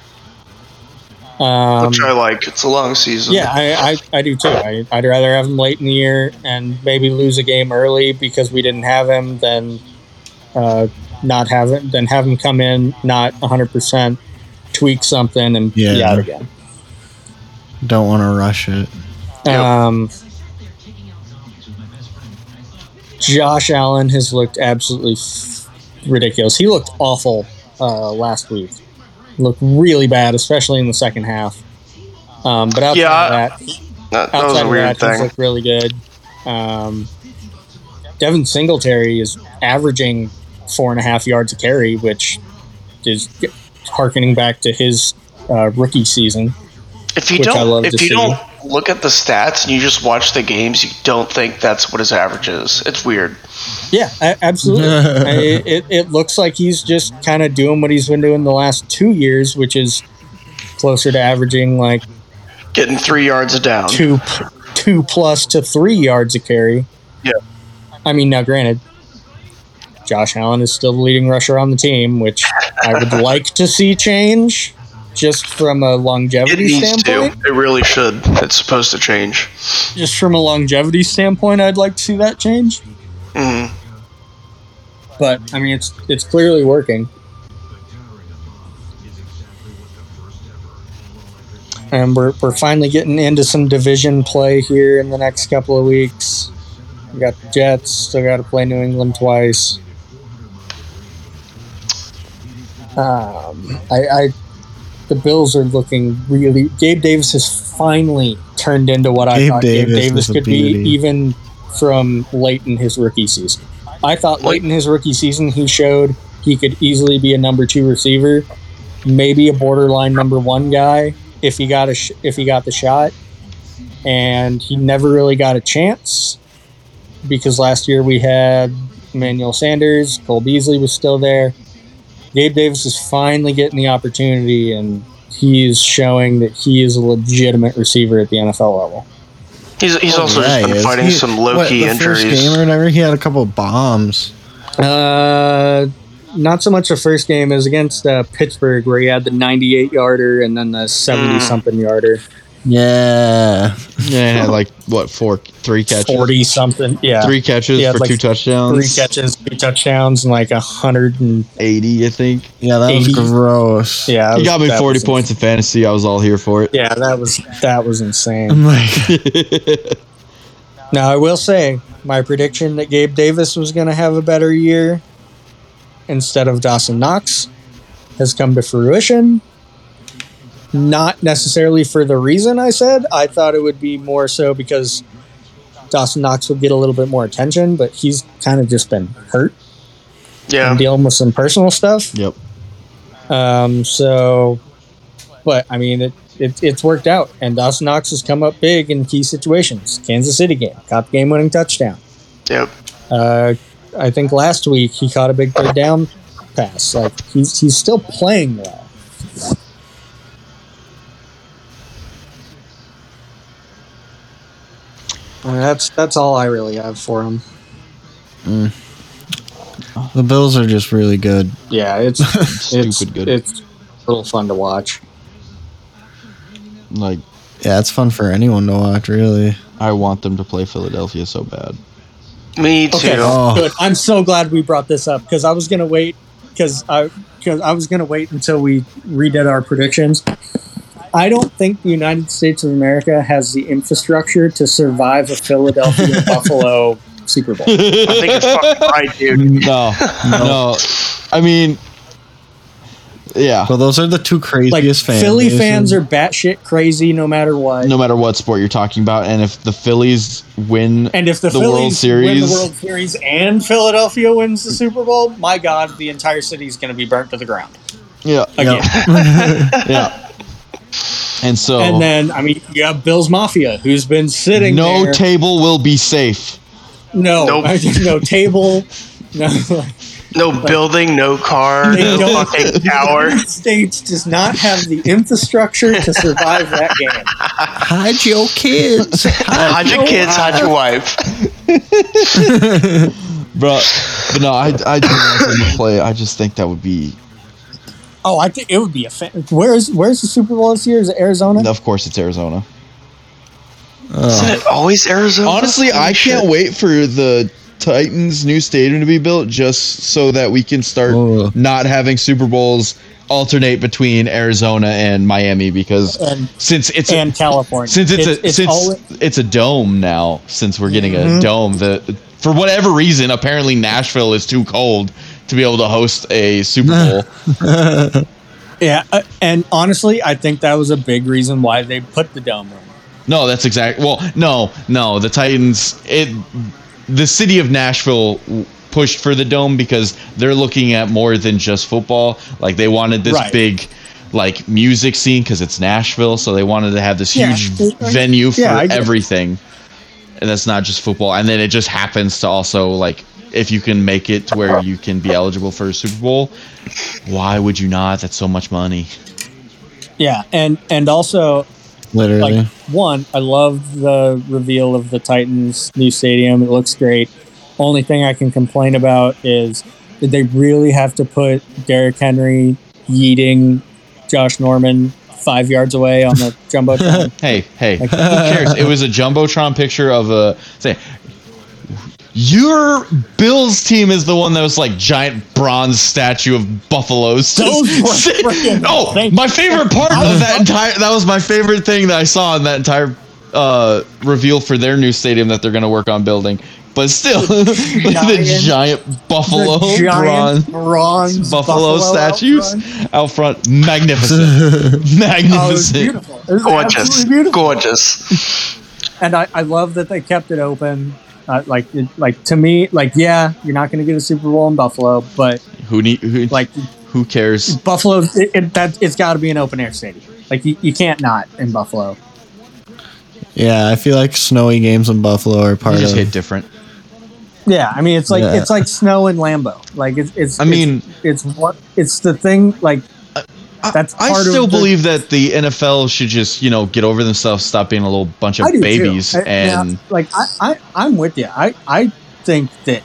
[SPEAKER 3] Um,
[SPEAKER 4] which I like. It's a long season.
[SPEAKER 3] yeah, I, I, I do too. I, I'd rather have him late in the year and maybe lose a game early because we didn't have him than uh, not have him, than have him come in not 100%, tweak something, and be
[SPEAKER 2] Yeah.
[SPEAKER 3] out again.
[SPEAKER 2] Don't want to rush it.
[SPEAKER 4] Yep.
[SPEAKER 3] Josh Allen has looked absolutely f- ridiculous. He looked awful uh, last week. Looked really bad, especially in the second half. Um, but outside
[SPEAKER 4] Yeah,
[SPEAKER 3] of that,
[SPEAKER 4] that, that
[SPEAKER 3] outside of that, he's
[SPEAKER 4] thing.
[SPEAKER 3] looked really good. Um, Devin Singletary is averaging four and a half yards a carry, which is harkening back to his uh, rookie season.
[SPEAKER 4] If you
[SPEAKER 3] which I love
[SPEAKER 4] don't, if you
[SPEAKER 3] see.
[SPEAKER 4] don't look at the stats and you just watch the games, you don't think that's what his average is. It's weird.
[SPEAKER 3] Yeah, a- absolutely. [laughs] I- it, it looks like he's just kind of doing what he's been doing the last two years, which is closer to averaging like
[SPEAKER 4] Getting three yards a down.
[SPEAKER 3] two, two plus to three yards a carry.
[SPEAKER 4] Yeah.
[SPEAKER 3] I mean, now granted, Josh Allen is still the leading rusher on the team, which I would [laughs] like to see change, just from a longevity it
[SPEAKER 4] needs
[SPEAKER 3] standpoint.
[SPEAKER 4] To. It really should. It's supposed to change.
[SPEAKER 3] Just from a longevity standpoint, I'd like to see that change.
[SPEAKER 4] Mm.
[SPEAKER 3] But I mean, it's it's clearly working. And we're, we're finally getting into some division play here in the next couple of weeks. We got the Jets, still got to play New England twice. Um, I, I the Bills are looking really. Gabe Davis has finally turned into what I thought
[SPEAKER 2] Davis
[SPEAKER 3] Gabe Davis could be, even from late in his rookie season. I thought late in his rookie season he showed he could easily be a number two receiver, maybe a borderline number one guy if he got a sh- if he got the shot, and he never really got a chance because last year we had Emmanuel Sanders, Cole Beasley was still there. Gabe Davis is finally getting the opportunity, and he is showing that he is a legitimate receiver at the NFL level.
[SPEAKER 4] He's, he's also
[SPEAKER 2] Yeah,
[SPEAKER 4] just been fighting
[SPEAKER 2] He-
[SPEAKER 4] some low
[SPEAKER 2] what,
[SPEAKER 4] key
[SPEAKER 2] the First game or whatever, he had a couple of bombs.
[SPEAKER 3] Uh, not so much the first game. As against uh, Pittsburgh, where he had the 98 yarder and then the 70 something yarder,
[SPEAKER 2] Yeah.
[SPEAKER 1] Yeah, like what four, three catches,
[SPEAKER 3] 40 something. Yeah,
[SPEAKER 1] three catches for
[SPEAKER 3] like,
[SPEAKER 1] two touchdowns,
[SPEAKER 3] three catches, two touchdowns, and like a hundred and
[SPEAKER 1] eighty, I think.
[SPEAKER 2] Yeah, that was gross.
[SPEAKER 3] yeah.
[SPEAKER 1] He got me forty
[SPEAKER 3] was-
[SPEAKER 1] points in fantasy. I was all here for it.
[SPEAKER 3] Yeah, that was that was insane.
[SPEAKER 2] I'm like, [laughs]
[SPEAKER 3] Now I will say my prediction that Gabe Davis was going to have a better year instead of Dawson Knox has come to fruition. Not necessarily for the reason I said. I thought it would be more so because Dawson Knox would get a little bit more attention, but he's kind of just been hurt
[SPEAKER 4] Yeah.
[SPEAKER 3] and dealing with some personal stuff.
[SPEAKER 1] Yep.
[SPEAKER 3] Um, so, but I mean, it, it it's worked out, and Dawson Knox has come up big in key situations. Kansas City game, caught the game-winning touchdown.
[SPEAKER 4] Yep.
[SPEAKER 3] Uh, I think last week he caught a big third down pass. Like he's he's still playing well. That's that's all I really have for him. Mm.
[SPEAKER 2] the Bills are just really good.
[SPEAKER 3] Yeah, it's [laughs] it's
[SPEAKER 1] good.
[SPEAKER 3] it's a little fun to watch.
[SPEAKER 1] Like
[SPEAKER 2] Yeah, it's fun for anyone to watch, really.
[SPEAKER 1] I want them to play Philadelphia so bad.
[SPEAKER 4] Me too.
[SPEAKER 3] Okay,
[SPEAKER 2] Oh.
[SPEAKER 3] good. I'm so glad we brought this up because I was gonna wait because I because I was gonna wait until we redid our predictions. I don't think the United States of America has the infrastructure to survive a Philadelphia [laughs] Buffalo Super Bowl. [laughs]
[SPEAKER 4] I think it's fucking right, dude. [laughs]
[SPEAKER 1] No, no. I mean, yeah.
[SPEAKER 2] So those are the two
[SPEAKER 3] Like
[SPEAKER 2] craziest fans.
[SPEAKER 3] Philly fans are batshit crazy no matter what.
[SPEAKER 1] No matter what sport you're talking about, and if the Phillies win
[SPEAKER 3] and if the,
[SPEAKER 1] the
[SPEAKER 3] Phillies
[SPEAKER 1] World
[SPEAKER 3] win
[SPEAKER 1] Series,
[SPEAKER 3] the World Series and Philadelphia wins the Super Bowl, my God, the entire city is going to be burnt to the ground
[SPEAKER 1] yeah,
[SPEAKER 3] again.
[SPEAKER 1] yeah. And so,
[SPEAKER 3] And then, I mean, you have Bill's Mafia, who's been sitting
[SPEAKER 1] no
[SPEAKER 3] there.
[SPEAKER 1] table will be safe.
[SPEAKER 3] no, [laughs]
[SPEAKER 4] Nope.
[SPEAKER 3] no table, no.
[SPEAKER 4] No building, no car, no
[SPEAKER 3] don't-
[SPEAKER 4] fucking
[SPEAKER 3] The. United States does not have the infrastructure to survive that game.
[SPEAKER 2] Hide your kids.
[SPEAKER 4] Hide your kids, hide your wife. [laughs]
[SPEAKER 1] Bro, but no, I, I do want to play. I just think that would be,
[SPEAKER 3] Oh, I think it would be a fan. Where's Where's the Super Bowl this year? Is it Arizona?
[SPEAKER 1] of course, it's Arizona.
[SPEAKER 4] Isn't it always Arizona?
[SPEAKER 1] Honestly, I can't wait for the Titans' new stadium to be built just so that we can start
[SPEAKER 2] Oh.
[SPEAKER 1] not having Super Bowls alternate between Arizona and Miami because
[SPEAKER 3] And
[SPEAKER 1] since it's
[SPEAKER 3] and California.
[SPEAKER 1] since it's, a
[SPEAKER 3] it's
[SPEAKER 1] since
[SPEAKER 3] always-
[SPEAKER 1] it's a dome now since we're getting a mm-hmm. dome the for whatever reason apparently Nashville is too cold to be able to host a Super Bowl. [laughs]
[SPEAKER 3] yeah, uh, and honestly, I think that was a big reason why they put the dome in.
[SPEAKER 1] no, that's exact. Well, no, no, the Titans it the city of Nashville pushed for the dome because they're looking at more than just football. Like they wanted this
[SPEAKER 3] Right.
[SPEAKER 1] big like music scene because it's Nashville, so they wanted to have this
[SPEAKER 3] Yeah.
[SPEAKER 1] huge venue for
[SPEAKER 3] Yeah, I get it.
[SPEAKER 1] everything. And that's not just football. And then it just happens to also like if you can make it to where you can be eligible for a Super Bowl, why would you not? That's so much money.
[SPEAKER 3] Yeah, and and also
[SPEAKER 2] Literally.
[SPEAKER 3] like one, I love the reveal of the Titans new stadium. It looks great. Only thing I can complain about is did they really have to put Derrick Henry yeeting Josh Norman five yards away on the jumbotron? [laughs]
[SPEAKER 1] Hey, hey, who cares? [laughs] It was a jumbotron picture of a say. Your Bills team is the one that was like giant bronze statue of buffaloes.
[SPEAKER 3] Those [laughs] were freaking-
[SPEAKER 1] oh,
[SPEAKER 3] thank-
[SPEAKER 1] my favorite part of that entire that was my favorite thing that I saw in that entire uh, reveal for their new stadium that they're going to work on building. But still, [laughs] the
[SPEAKER 3] giant-
[SPEAKER 1] giant buffalo
[SPEAKER 3] the giant
[SPEAKER 1] bronze
[SPEAKER 3] bronze
[SPEAKER 1] buffalo,
[SPEAKER 3] buffalo out
[SPEAKER 1] statues
[SPEAKER 3] front.
[SPEAKER 1] out front, magnificent, [laughs]
[SPEAKER 3] Oh, it was
[SPEAKER 1] magnificent.
[SPEAKER 3] beautiful. It was
[SPEAKER 4] Gorgeous.
[SPEAKER 3] beautiful.
[SPEAKER 4] Gorgeous.
[SPEAKER 3] and I, I love that they kept it open. Uh, like, like to me, like yeah, you're not going to get a Super Bowl in Buffalo, but
[SPEAKER 1] who need who,
[SPEAKER 3] like
[SPEAKER 1] who cares?
[SPEAKER 3] Buffalo, it, it, that it's got to be an open air stadium. Like you, you can't not in Buffalo.
[SPEAKER 2] Yeah, I feel like snowy games in Buffalo are part
[SPEAKER 1] They just
[SPEAKER 2] of.
[SPEAKER 1] hit different.
[SPEAKER 3] Yeah, I mean it's like
[SPEAKER 2] Yeah.
[SPEAKER 3] it's like snow in Lambeau. Like it's it's.
[SPEAKER 1] I
[SPEAKER 3] it's-
[SPEAKER 1] mean-
[SPEAKER 3] it's, what it's the thing. Like that's
[SPEAKER 1] I
[SPEAKER 3] part
[SPEAKER 1] still
[SPEAKER 3] the-
[SPEAKER 1] believe that the NFL should just, you know, get over themselves, stop being a little bunch of babies.
[SPEAKER 3] I-
[SPEAKER 1] and
[SPEAKER 3] like I, I I'm with you. I I think that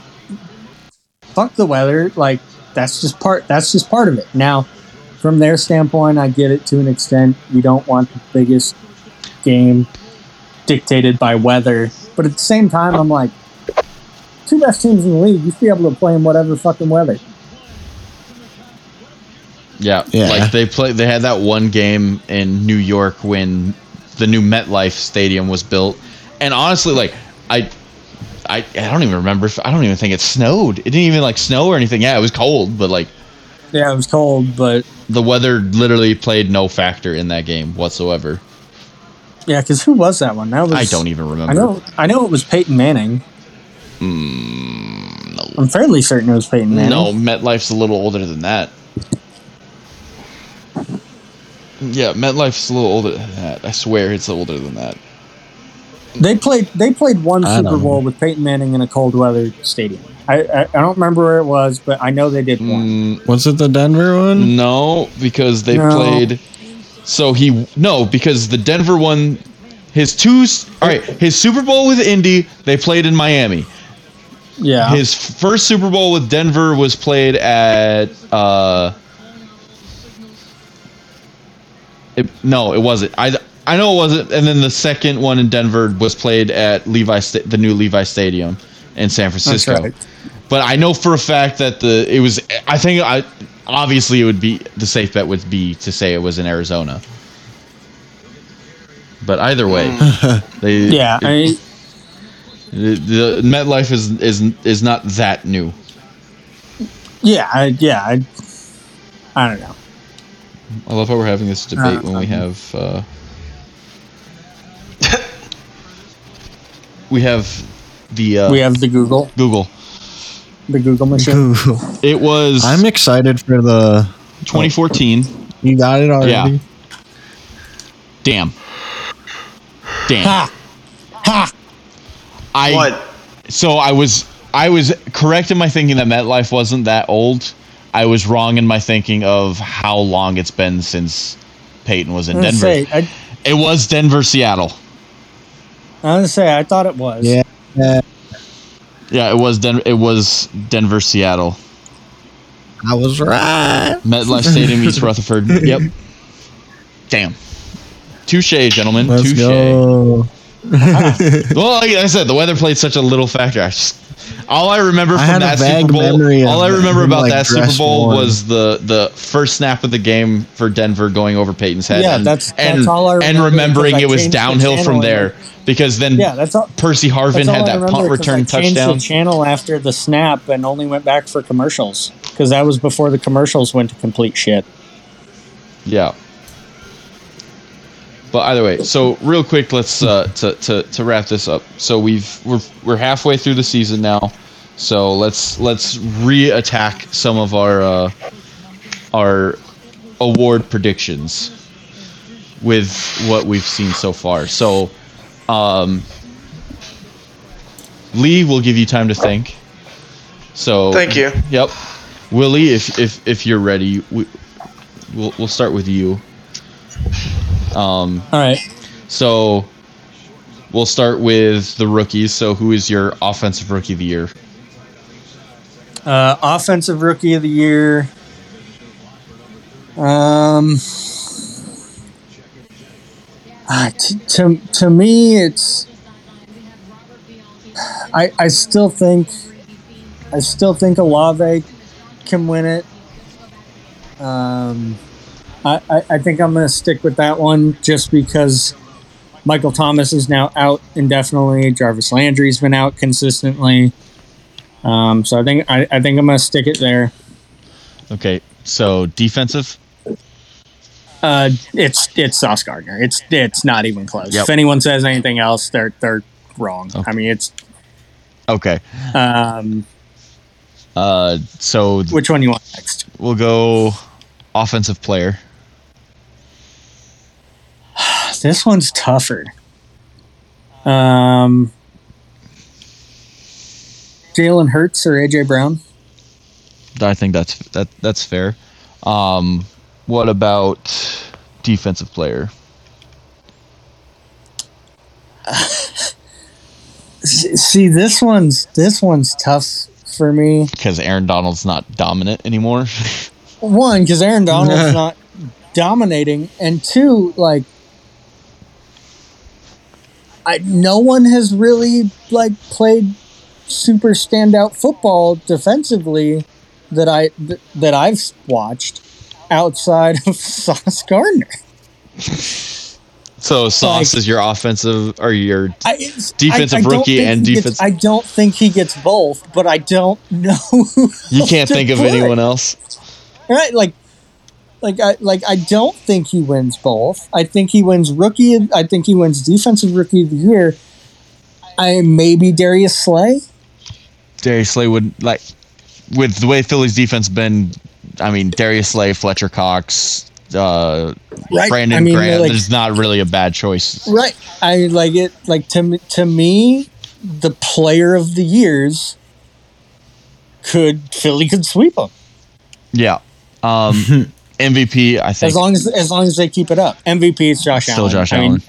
[SPEAKER 3] fuck the weather. Like that's just part. That's just part of it. Now, from their standpoint, I get it to an extent. You don't want the biggest game dictated by weather, but at the same time, I'm like, two best teams in the league. You should be able to play in whatever fucking weather.
[SPEAKER 1] Yeah,
[SPEAKER 2] Yeah.
[SPEAKER 1] like they play. They had that one game in New York when the new MetLife Stadium was built, and honestly, like I. I, I don't even remember if I don't even think it snowed. It didn't even like snow or anything. Yeah, it was cold, but like
[SPEAKER 3] Yeah, it was cold, but
[SPEAKER 1] the weather literally played no factor in that game whatsoever.
[SPEAKER 3] yeah, because who was that one? That was
[SPEAKER 1] I don't even remember.
[SPEAKER 3] I know. I know it was Peyton Manning.
[SPEAKER 1] Mm, no.
[SPEAKER 3] I'm fairly certain it was Peyton Manning.
[SPEAKER 1] No, MetLife's a little older than that. Yeah, MetLife's a little older than that. I swear it's older than that.
[SPEAKER 3] They played. They played one
[SPEAKER 2] I
[SPEAKER 3] Super
[SPEAKER 2] don't
[SPEAKER 3] Bowl with Peyton Manning in a cold weather stadium. I, I I don't remember where it was, but I know they did one.
[SPEAKER 1] Mm,
[SPEAKER 2] Was it the Denver one?
[SPEAKER 1] no, because they
[SPEAKER 3] No.
[SPEAKER 1] played. So he no because the Denver one, his two. All right, his Super Bowl with Indy, they played in Miami.
[SPEAKER 3] Yeah,
[SPEAKER 1] His first Super Bowl with Denver was played at. uh it, No, it wasn't. I I know it wasn't. And then the second one in Denver was played at Levi, Sta- the new Levi Stadium in San
[SPEAKER 3] that's
[SPEAKER 1] Francisco.
[SPEAKER 3] right.
[SPEAKER 1] But I know for a fact that the it was. I think I obviously it would be the safe bet would be to say it was in Arizona. But either way, hmm. [laughs] they
[SPEAKER 3] Yeah, I,
[SPEAKER 1] the, the MetLife is is is not that new.
[SPEAKER 3] yeah, I, yeah. I, I don't know.
[SPEAKER 1] I love how we're having this debate when we have uh, we have the uh,
[SPEAKER 3] we have the Google,
[SPEAKER 1] Google.
[SPEAKER 3] the Google machine.
[SPEAKER 2] Ooh.
[SPEAKER 1] It was
[SPEAKER 2] I'm excited for the.
[SPEAKER 1] 2014.
[SPEAKER 2] You got it already.
[SPEAKER 1] Yeah. Damn. Damn.
[SPEAKER 3] Ha, ha.
[SPEAKER 1] I
[SPEAKER 4] What?
[SPEAKER 1] so I was I was correct in my thinking that MetLife wasn't that old. I was wrong in my thinking of how long it's been since Peyton was in Denver.
[SPEAKER 3] say, I,
[SPEAKER 1] It was Denver, Seattle.
[SPEAKER 3] I was gonna say, I thought it was.
[SPEAKER 2] Yeah. Yeah.
[SPEAKER 1] Yeah, it was Den- It was Denver, Seattle.
[SPEAKER 2] I was right.
[SPEAKER 1] MetLife [laughs] Stadium, East Rutherford. Yep. Damn. Touche, gentlemen.
[SPEAKER 2] Let's
[SPEAKER 1] Touche.
[SPEAKER 2] go. [laughs]
[SPEAKER 1] Well, like I said, the weather played such a little factor. I just, all I remember from
[SPEAKER 2] a
[SPEAKER 1] that Super Bowl, all I remember about
[SPEAKER 2] like,
[SPEAKER 1] that Super Bowl was the the first snap of the game for Denver going over Peyton's head.
[SPEAKER 3] Yeah,
[SPEAKER 1] and,
[SPEAKER 3] that's-
[SPEAKER 1] and,
[SPEAKER 3] all I
[SPEAKER 1] and remembering it was
[SPEAKER 3] changed the
[SPEAKER 1] downhill from there because then
[SPEAKER 3] Yeah, that's all.
[SPEAKER 1] Percy Harvin
[SPEAKER 3] That's
[SPEAKER 1] had that punt return
[SPEAKER 3] I
[SPEAKER 1] touchdown.
[SPEAKER 3] the channel after the snap and only went back for commercials because that was before the commercials went to complete shit.
[SPEAKER 1] Yeah. But either way, so real quick, let's uh, to, to to wrap this up. So we've we're we're halfway through the season now. So let's let's re-attack some of our uh, our award predictions with what we've seen so far. So, um, Lee, will give you time to think. So
[SPEAKER 4] Thank you.
[SPEAKER 1] Yep, Willie, if if if you're ready, we, we'll we'll start with you. Um,
[SPEAKER 3] All right.
[SPEAKER 1] so we'll start with the rookies. So who is your offensive rookie of the year?
[SPEAKER 3] Uh, offensive rookie of the year. Um, ah, t- to to me, it's I, I still think I still think Olave can win it. Um, I, I, I think I'm going to stick with that one just because Michael Thomas is now out indefinitely. Jarvis Landry's been out consistently. Um, so I think I, I think I'm going to stick it there.
[SPEAKER 1] Okay, so defensive.
[SPEAKER 3] Uh, it's it's Sauce Gardner. It's it's not even close.
[SPEAKER 1] Yep.
[SPEAKER 3] If anyone says anything else, they're they're wrong.
[SPEAKER 1] Okay.
[SPEAKER 3] I mean, it's
[SPEAKER 1] Okay,
[SPEAKER 3] um,
[SPEAKER 1] uh, so
[SPEAKER 3] which one you want next?
[SPEAKER 1] we'll go offensive player.
[SPEAKER 3] This one's tougher. Um, Jalen Hurts or AJ Brown?
[SPEAKER 1] I think that's that that's fair. Um, what about defensive player? [laughs]
[SPEAKER 3] See, this one's this one's tough for me.
[SPEAKER 1] Because Aaron Donald's not dominant anymore. [laughs]
[SPEAKER 3] One, because Aaron Donald's [laughs] not dominating, and two, like, I no one has really like played super standout football defensively that I th- that I've watched outside of [laughs] Sauce Gardner.
[SPEAKER 1] so Sauce
[SPEAKER 3] Like-
[SPEAKER 1] is your offensive or your
[SPEAKER 3] I,
[SPEAKER 1] Defensive
[SPEAKER 3] I-
[SPEAKER 1] rookie and
[SPEAKER 3] gets-
[SPEAKER 1] defense-
[SPEAKER 3] I don't think he gets both, but I don't [laughs] know. who
[SPEAKER 1] you can't think of
[SPEAKER 3] put.
[SPEAKER 1] anyone else.
[SPEAKER 3] right? Like, like I like I don't think he wins both. I think he wins rookie. I think he wins defensive rookie of the year. I maybe Darius Slay.
[SPEAKER 1] Darius Slay would like with the way Philly's defense been. I mean, Darius Slay, Fletcher Cox, uh,
[SPEAKER 3] Right.
[SPEAKER 1] Brandon
[SPEAKER 3] I mean,
[SPEAKER 1] Grant.
[SPEAKER 3] like-
[SPEAKER 1] There's not really a bad choice.
[SPEAKER 3] Right. I like it. Like to me- to me, the player of the years could Philly could sweep him
[SPEAKER 1] Yeah. Um, [laughs] MVP, I think
[SPEAKER 3] as long as as long as they keep it up. MVP is Josh
[SPEAKER 1] still
[SPEAKER 3] Allen.
[SPEAKER 1] Josh
[SPEAKER 3] I mean,
[SPEAKER 1] Allen.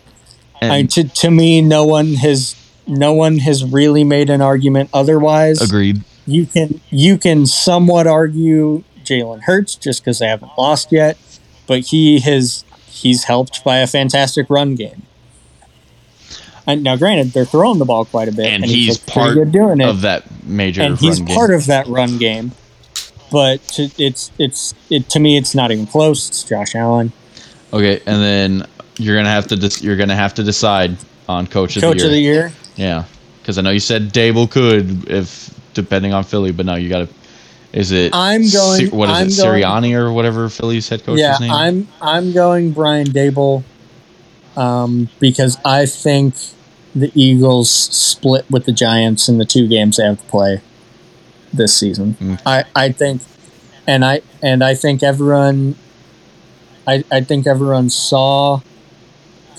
[SPEAKER 1] And
[SPEAKER 3] I, to to me, no one has no one has really made an argument otherwise.
[SPEAKER 1] agreed.
[SPEAKER 3] you can you can somewhat argue Jalen Hurts just because they haven't lost yet, but he has he's helped by a fantastic run game. And now, granted, they're throwing the ball quite a bit,
[SPEAKER 1] And
[SPEAKER 3] and,
[SPEAKER 1] he's
[SPEAKER 3] he's
[SPEAKER 1] part
[SPEAKER 3] good doing it,
[SPEAKER 1] Of that major
[SPEAKER 3] and he's
[SPEAKER 1] run
[SPEAKER 3] part of that run game. But to, it's it's it to me, it's not even close. It's Josh Allen,
[SPEAKER 1] Okay, and then you're gonna have to dis- you're gonna have to decide on coach of
[SPEAKER 3] coach
[SPEAKER 1] the year.
[SPEAKER 3] Coach of the year.
[SPEAKER 1] Yeah, because I know you said Daboll could if depending on Philly, but now you got to. Is it?
[SPEAKER 3] I'm going-
[SPEAKER 1] What is
[SPEAKER 3] I'm
[SPEAKER 1] it?
[SPEAKER 3] going-
[SPEAKER 1] Sirianni or whatever Philly's head coach's
[SPEAKER 3] yeah,
[SPEAKER 1] name?
[SPEAKER 3] I'm I'm going Brian Daboll um, because I think the Eagles split with the Giants in the two games they have to play this season.
[SPEAKER 1] Mm.
[SPEAKER 3] I, I think and I and I think everyone I, I think everyone saw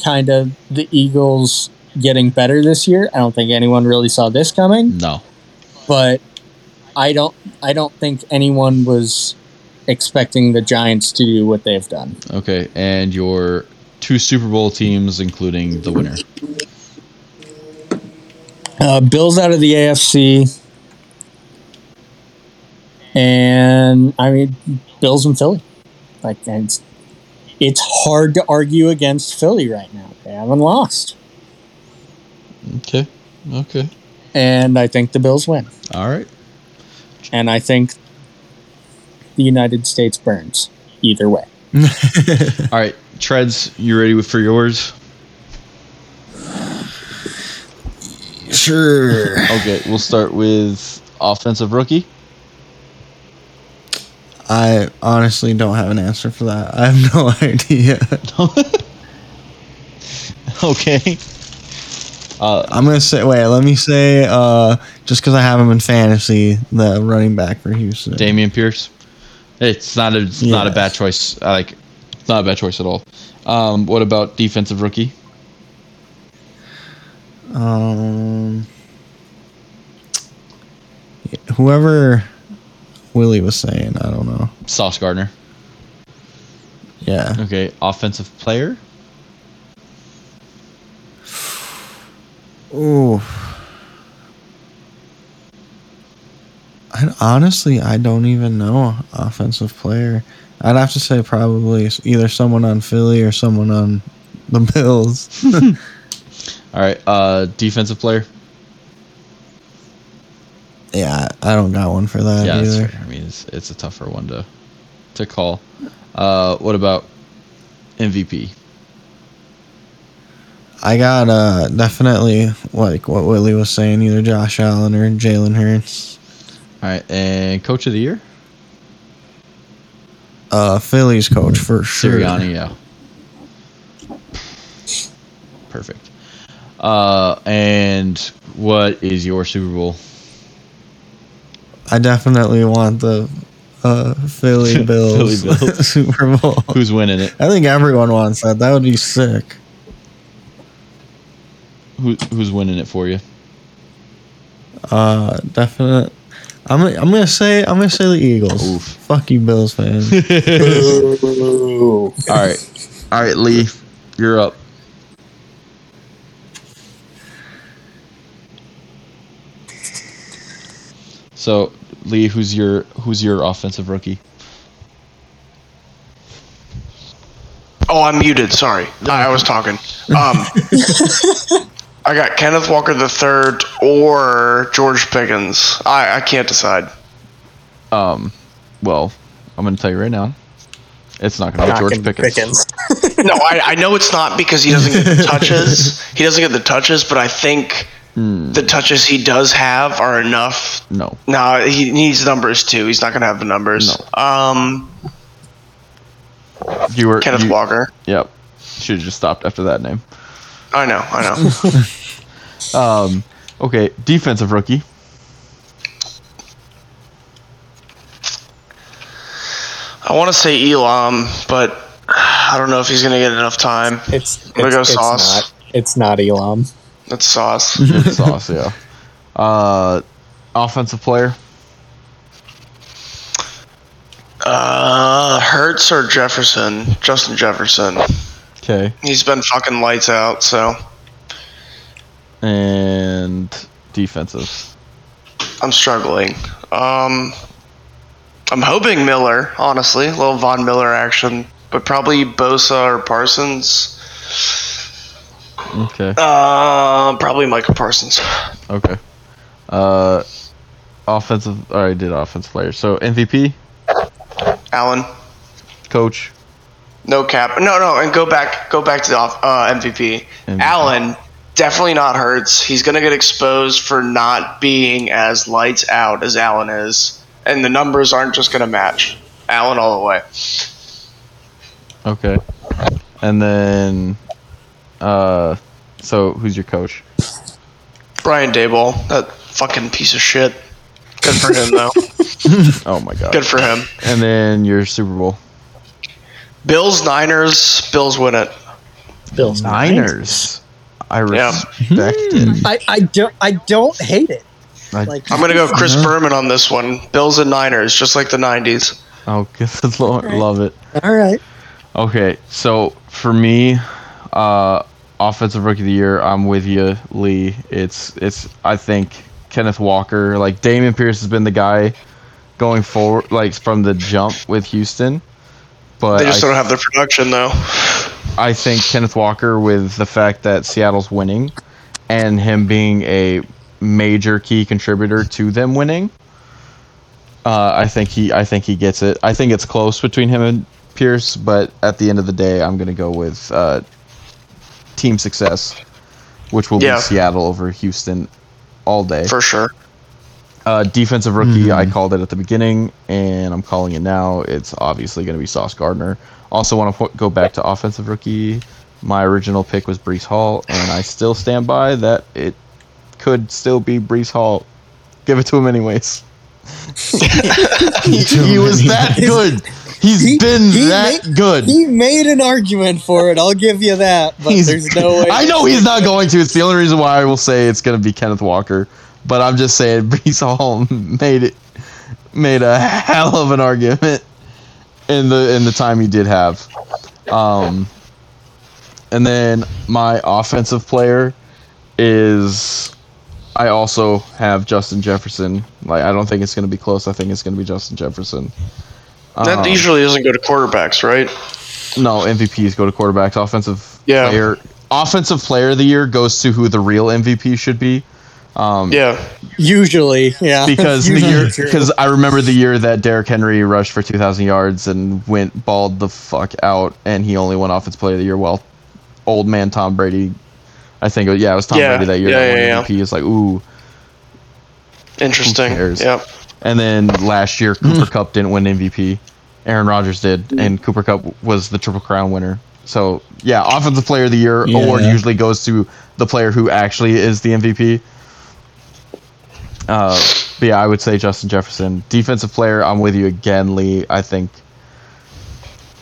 [SPEAKER 3] kind of the Eagles getting better this year. I don't think anyone really saw this coming
[SPEAKER 1] no.
[SPEAKER 3] but I don't I don't think anyone was expecting the Giants to do what they've done.
[SPEAKER 1] Okay, and your two Super Bowl teams, including the winner.
[SPEAKER 3] Uh, Bills out of the AFC, and I mean Bills and Philly. Like and it's it's hard to argue against Philly right now. They haven't lost,
[SPEAKER 1] Okay. Okay.
[SPEAKER 3] and I think the Bills win,
[SPEAKER 1] All right.
[SPEAKER 3] and I think the United States burns either way. [laughs]
[SPEAKER 1] All right. Treads, you ready for yours?
[SPEAKER 2] Sure.
[SPEAKER 1] Okay, we'll start with offensive rookie.
[SPEAKER 2] I honestly don't have an answer for that. I have [laughs] no idea. [laughs]
[SPEAKER 1] okay. Uh,
[SPEAKER 2] I'm gonna say wait. Let me say uh, just because I have him in fantasy, the running back for Houston.
[SPEAKER 1] Dameon Pierce. It's not a it's not a bad choice. I like it's not a bad choice at all. Um, what about defensive rookie?
[SPEAKER 2] Um, whoever Willie was saying, I don't know.
[SPEAKER 1] Sauce Gardner.
[SPEAKER 2] Yeah.
[SPEAKER 1] Okay, offensive player.
[SPEAKER 2] Ooh. I, honestly, I don't even know offensive player. I'd have to say probably either someone on Philly or someone on the [laughs] Bills. [laughs]
[SPEAKER 1] All right, uh, defensive player.
[SPEAKER 2] Yeah, I don't got one for that
[SPEAKER 1] yeah,
[SPEAKER 2] either.
[SPEAKER 1] I mean, it's, it's a tougher one to to call. Uh, what about MVP?
[SPEAKER 2] I got uh definitely like what Willie was saying, either Josh Allen or Jalen Hurts.
[SPEAKER 1] All right, and coach of the year,
[SPEAKER 2] Uh, Phillies coach for sure.
[SPEAKER 1] Sirianni. Yeah, perfect. Uh, and what is your Super Bowl?
[SPEAKER 2] I definitely want the uh Philly Bills, [laughs]
[SPEAKER 1] Philly Bills. [laughs]
[SPEAKER 2] Super Bowl.
[SPEAKER 1] Who's winning it?
[SPEAKER 2] I think everyone wants that. That would be sick.
[SPEAKER 1] Who, who's winning it for you?
[SPEAKER 2] Uh, definite. I'm I'm gonna say I'm gonna say the Eagles.
[SPEAKER 1] Oof.
[SPEAKER 2] Fuck you, Bills fans. [laughs]
[SPEAKER 1] All right, all right, Lee, you're up. So, Lee, who's your who's your offensive rookie?
[SPEAKER 4] Oh, I'm muted. Sorry, I was talking. Um, [laughs] I got Kenneth Walker the third or George Pickens. I, I can't decide.
[SPEAKER 1] Um, well, I'm going to tell you right now, it's not going to be
[SPEAKER 6] Not
[SPEAKER 1] George
[SPEAKER 6] gonna
[SPEAKER 1] Pickens.
[SPEAKER 6] Pickens.
[SPEAKER 4] No, I, I know it's not because he doesn't get the [laughs] touches. He doesn't get the touches, but I think
[SPEAKER 1] Hmm,
[SPEAKER 4] the touches he does have are enough.
[SPEAKER 1] no,
[SPEAKER 4] No, he needs numbers too. He's not going to have the numbers. Um,
[SPEAKER 1] you were
[SPEAKER 4] Kenneth
[SPEAKER 1] you-
[SPEAKER 4] Walker.
[SPEAKER 1] Yep, should have just stopped after that name.
[SPEAKER 4] I know, I know. [laughs]
[SPEAKER 1] Um, okay, defensive rookie.
[SPEAKER 4] I want to say Elam, but I don't know if he's going to get enough time.
[SPEAKER 6] It's it's,
[SPEAKER 4] go
[SPEAKER 6] it's
[SPEAKER 4] Sauce.
[SPEAKER 6] not. It's not Elam.
[SPEAKER 4] That's sauce. [laughs]
[SPEAKER 1] Good sauce, yeah. Uh, offensive player.
[SPEAKER 4] Uh, Hurts or Jefferson? Justin Jefferson.
[SPEAKER 1] Okay,
[SPEAKER 4] He's been fucking lights out. So
[SPEAKER 1] and defensive.
[SPEAKER 4] I'm struggling. Um, I'm hoping Miller. Honestly, a little Von Miller action, but probably Bosa or Parsons.
[SPEAKER 1] Okay.
[SPEAKER 4] Uh, probably Michael Parsons.
[SPEAKER 1] Okay. Uh, offensive. All right, did offensive player. So MVP,
[SPEAKER 4] Allen.
[SPEAKER 1] coach.
[SPEAKER 4] No cap. No, no, and go back. Go back to the off, uh, MVP.
[SPEAKER 1] MVP.
[SPEAKER 4] Allen. Definitely not Hurts. He's gonna get exposed for not being as lights out as Allen is, and the numbers aren't just gonna match. Allen all the way.
[SPEAKER 1] Okay. And then, uh, so who's your coach?
[SPEAKER 4] Brian Daboll, that fucking piece of shit. Good for him though. [laughs]
[SPEAKER 1] Oh my god.
[SPEAKER 4] Good for him.
[SPEAKER 1] And then your Super Bowl.
[SPEAKER 4] Bills Niners. Bills win it.
[SPEAKER 6] Bills
[SPEAKER 1] Niners. I
[SPEAKER 4] Yeah.
[SPEAKER 1] respect it.
[SPEAKER 6] I, I don't I don't hate it.
[SPEAKER 1] I,
[SPEAKER 6] Like
[SPEAKER 4] I'm gonna go Chris Berman on this one. Bills and Niners, just like the '90s.
[SPEAKER 1] oh, [laughs] good lord, love it.
[SPEAKER 6] all right.
[SPEAKER 1] Okay, so for me, uh, offensive rookie of the year, I'm with you, Lee. It's it's I think Kenneth Walker, like Dameon Pierce has been the guy going forward, like from the jump with Houston. But
[SPEAKER 4] They just
[SPEAKER 1] I,
[SPEAKER 4] don't have the production though.
[SPEAKER 1] I think Kenneth Walker, with the fact that Seattle's winning, and him being a major key contributor to them winning, uh, I think he I think he gets it. I think it's close between him and Pierce, but at the end of the day, I'm gonna go with uh, team success, which will
[SPEAKER 4] Yeah.
[SPEAKER 1] be Seattle over Houston all day.
[SPEAKER 4] For sure.
[SPEAKER 1] Uh, defensive rookie, I called it at the beginning, and I'm calling it now. It's obviously going to be Sauce Gardner. Also, want to go back to offensive rookie. My original pick was Breece Hall, and I still stand by that it could still be Breece Hall. Give it to him anyways. he, [laughs] [laughs] he was that good. He's
[SPEAKER 6] He-
[SPEAKER 1] been
[SPEAKER 6] he
[SPEAKER 1] that
[SPEAKER 6] made-
[SPEAKER 1] good.
[SPEAKER 6] He made an argument for it. I'll give you that. But
[SPEAKER 1] He's-
[SPEAKER 6] there's no [laughs] way.
[SPEAKER 1] I know he's not [laughs] going to. It's the only reason why I will say it's going to be Kenneth Walker. But I'm just saying, [laughs] Breece Hall made it made a hell of an argument in the in the time he did have. Um, and then my offensive player is I also have Justin Jefferson. Like I don't think it's going to be close. I think it's going to be Justin Jefferson.
[SPEAKER 4] That
[SPEAKER 1] Um,
[SPEAKER 4] usually doesn't go to quarterbacks, right?
[SPEAKER 1] no, MVPs go to quarterbacks. Offensive
[SPEAKER 4] Yeah.
[SPEAKER 1] player, offensive player of the year goes to who the real MVP should be. Um,
[SPEAKER 4] Yeah.
[SPEAKER 6] Usually, yeah.
[SPEAKER 1] because the year because I remember the year that Derrick Henry rushed for 2,000 yards and went balled the fuck out, and he only won Offensive Player of the Year. Well, old man Tom Brady, I think yeah, it was Tom
[SPEAKER 4] Yeah,
[SPEAKER 1] Brady that year
[SPEAKER 4] yeah,
[SPEAKER 1] that won
[SPEAKER 4] yeah, yeah.
[SPEAKER 1] MVP. It's like ooh,
[SPEAKER 4] Interesting.
[SPEAKER 1] cares? And then last year Cooper Kupp didn't win MVP. Aaron Rodgers did, and Cooper Kupp was the Triple Crown winner. So yeah, Offensive Player of the Year
[SPEAKER 2] Yeah.
[SPEAKER 1] award usually goes to the player who actually is the MVP. Uh, but yeah, I would say Justin Jefferson. Defensive player, I'm with you again, Lee. I think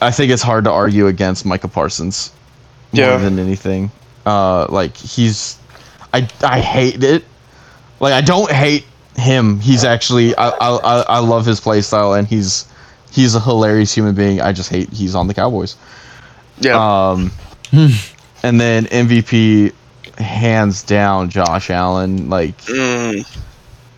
[SPEAKER 1] I think it's hard to argue against Micah Parsons more
[SPEAKER 4] Yeah.
[SPEAKER 1] than anything. Uh, like he's, I I hate it. Like I don't hate him. He's actually I I I, I love his play style and he's he's a hilarious human being. I just hate he's on the Cowboys.
[SPEAKER 4] Yeah.
[SPEAKER 1] Um, and then MVP, hands down, Josh Allen. Like
[SPEAKER 4] Mm.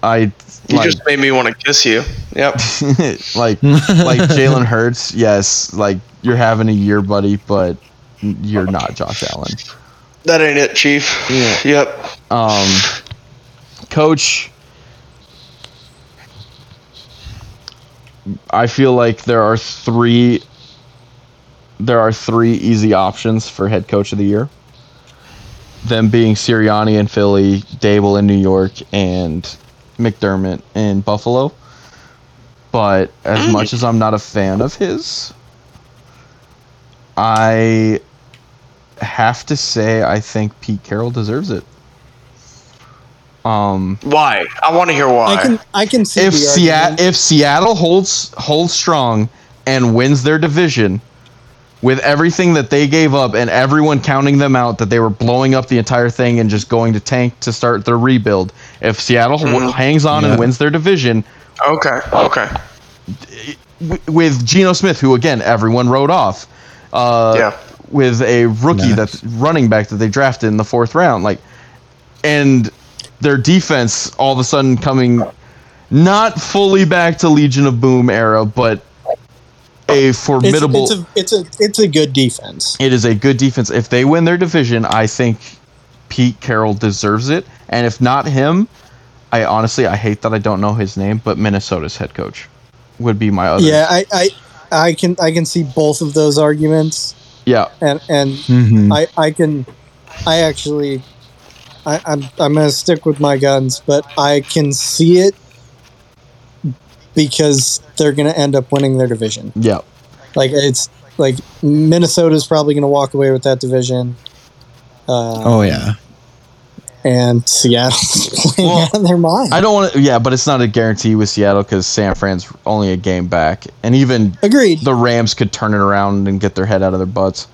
[SPEAKER 1] I
[SPEAKER 4] You
[SPEAKER 1] like,
[SPEAKER 4] just made me want to kiss you. Yep. [laughs]
[SPEAKER 1] like like Jalen [laughs] Hurts. Yes, like you're having a year, buddy, but you're not Josh Allen.
[SPEAKER 4] That ain't it, Chief.
[SPEAKER 1] Yeah.
[SPEAKER 4] Yep.
[SPEAKER 1] Um, coach, I feel like there are three. There are three easy options for head coach of the year. Them being Sirianni in Philly, Daboll in New York, and McDermott in Buffalo. But as mm. much as I'm not a fan of his, I have to say I think Pete Carroll deserves it. Um,
[SPEAKER 4] Why? I want to hear why.
[SPEAKER 6] I can I can see
[SPEAKER 1] if Seattle if Seattle holds holds strong and wins their division with everything that they gave up and everyone counting them out that they were blowing up the entire thing and just going to tank to start their rebuild. If Seattle w-
[SPEAKER 4] Mhm.
[SPEAKER 1] hangs on
[SPEAKER 2] Yeah.
[SPEAKER 1] and wins their division
[SPEAKER 4] okay. Okay.
[SPEAKER 1] w- with Geno Smith, who again everyone wrote off, uh,
[SPEAKER 4] Yeah.
[SPEAKER 1] with a rookie
[SPEAKER 2] Nice.
[SPEAKER 1] that's running back that they drafted in the fourth round, like, and their defense all of a sudden coming not fully back to Legion of Boom era, but a formidable.
[SPEAKER 6] it's a it's a it's a good defense.
[SPEAKER 1] it is a good defense. If they win their division, I think Pete Carroll deserves it, and if not him, I honestly I hate that I don't know his name, but Minnesota's head coach would be my other.
[SPEAKER 6] Yeah, I, I I can I can see both of those arguments,
[SPEAKER 1] yeah.
[SPEAKER 6] and and
[SPEAKER 2] Mhm.
[SPEAKER 6] I I can I actually I, I'm I'm gonna stick with my guns, but I can see it because they're gonna end up winning their division.
[SPEAKER 1] Yeah.
[SPEAKER 6] Like it's like Minnesota's probably gonna walk away with that division. Uh,
[SPEAKER 2] oh yeah.
[SPEAKER 6] and Seattle's [laughs] playing
[SPEAKER 1] Well,
[SPEAKER 6] out of their mind.
[SPEAKER 1] I don't want to. Yeah, but it's not a guarantee with Seattle because San Fran's only a game back, and even
[SPEAKER 6] Agreed.
[SPEAKER 1] the Rams could turn it around and get their head out of their butts.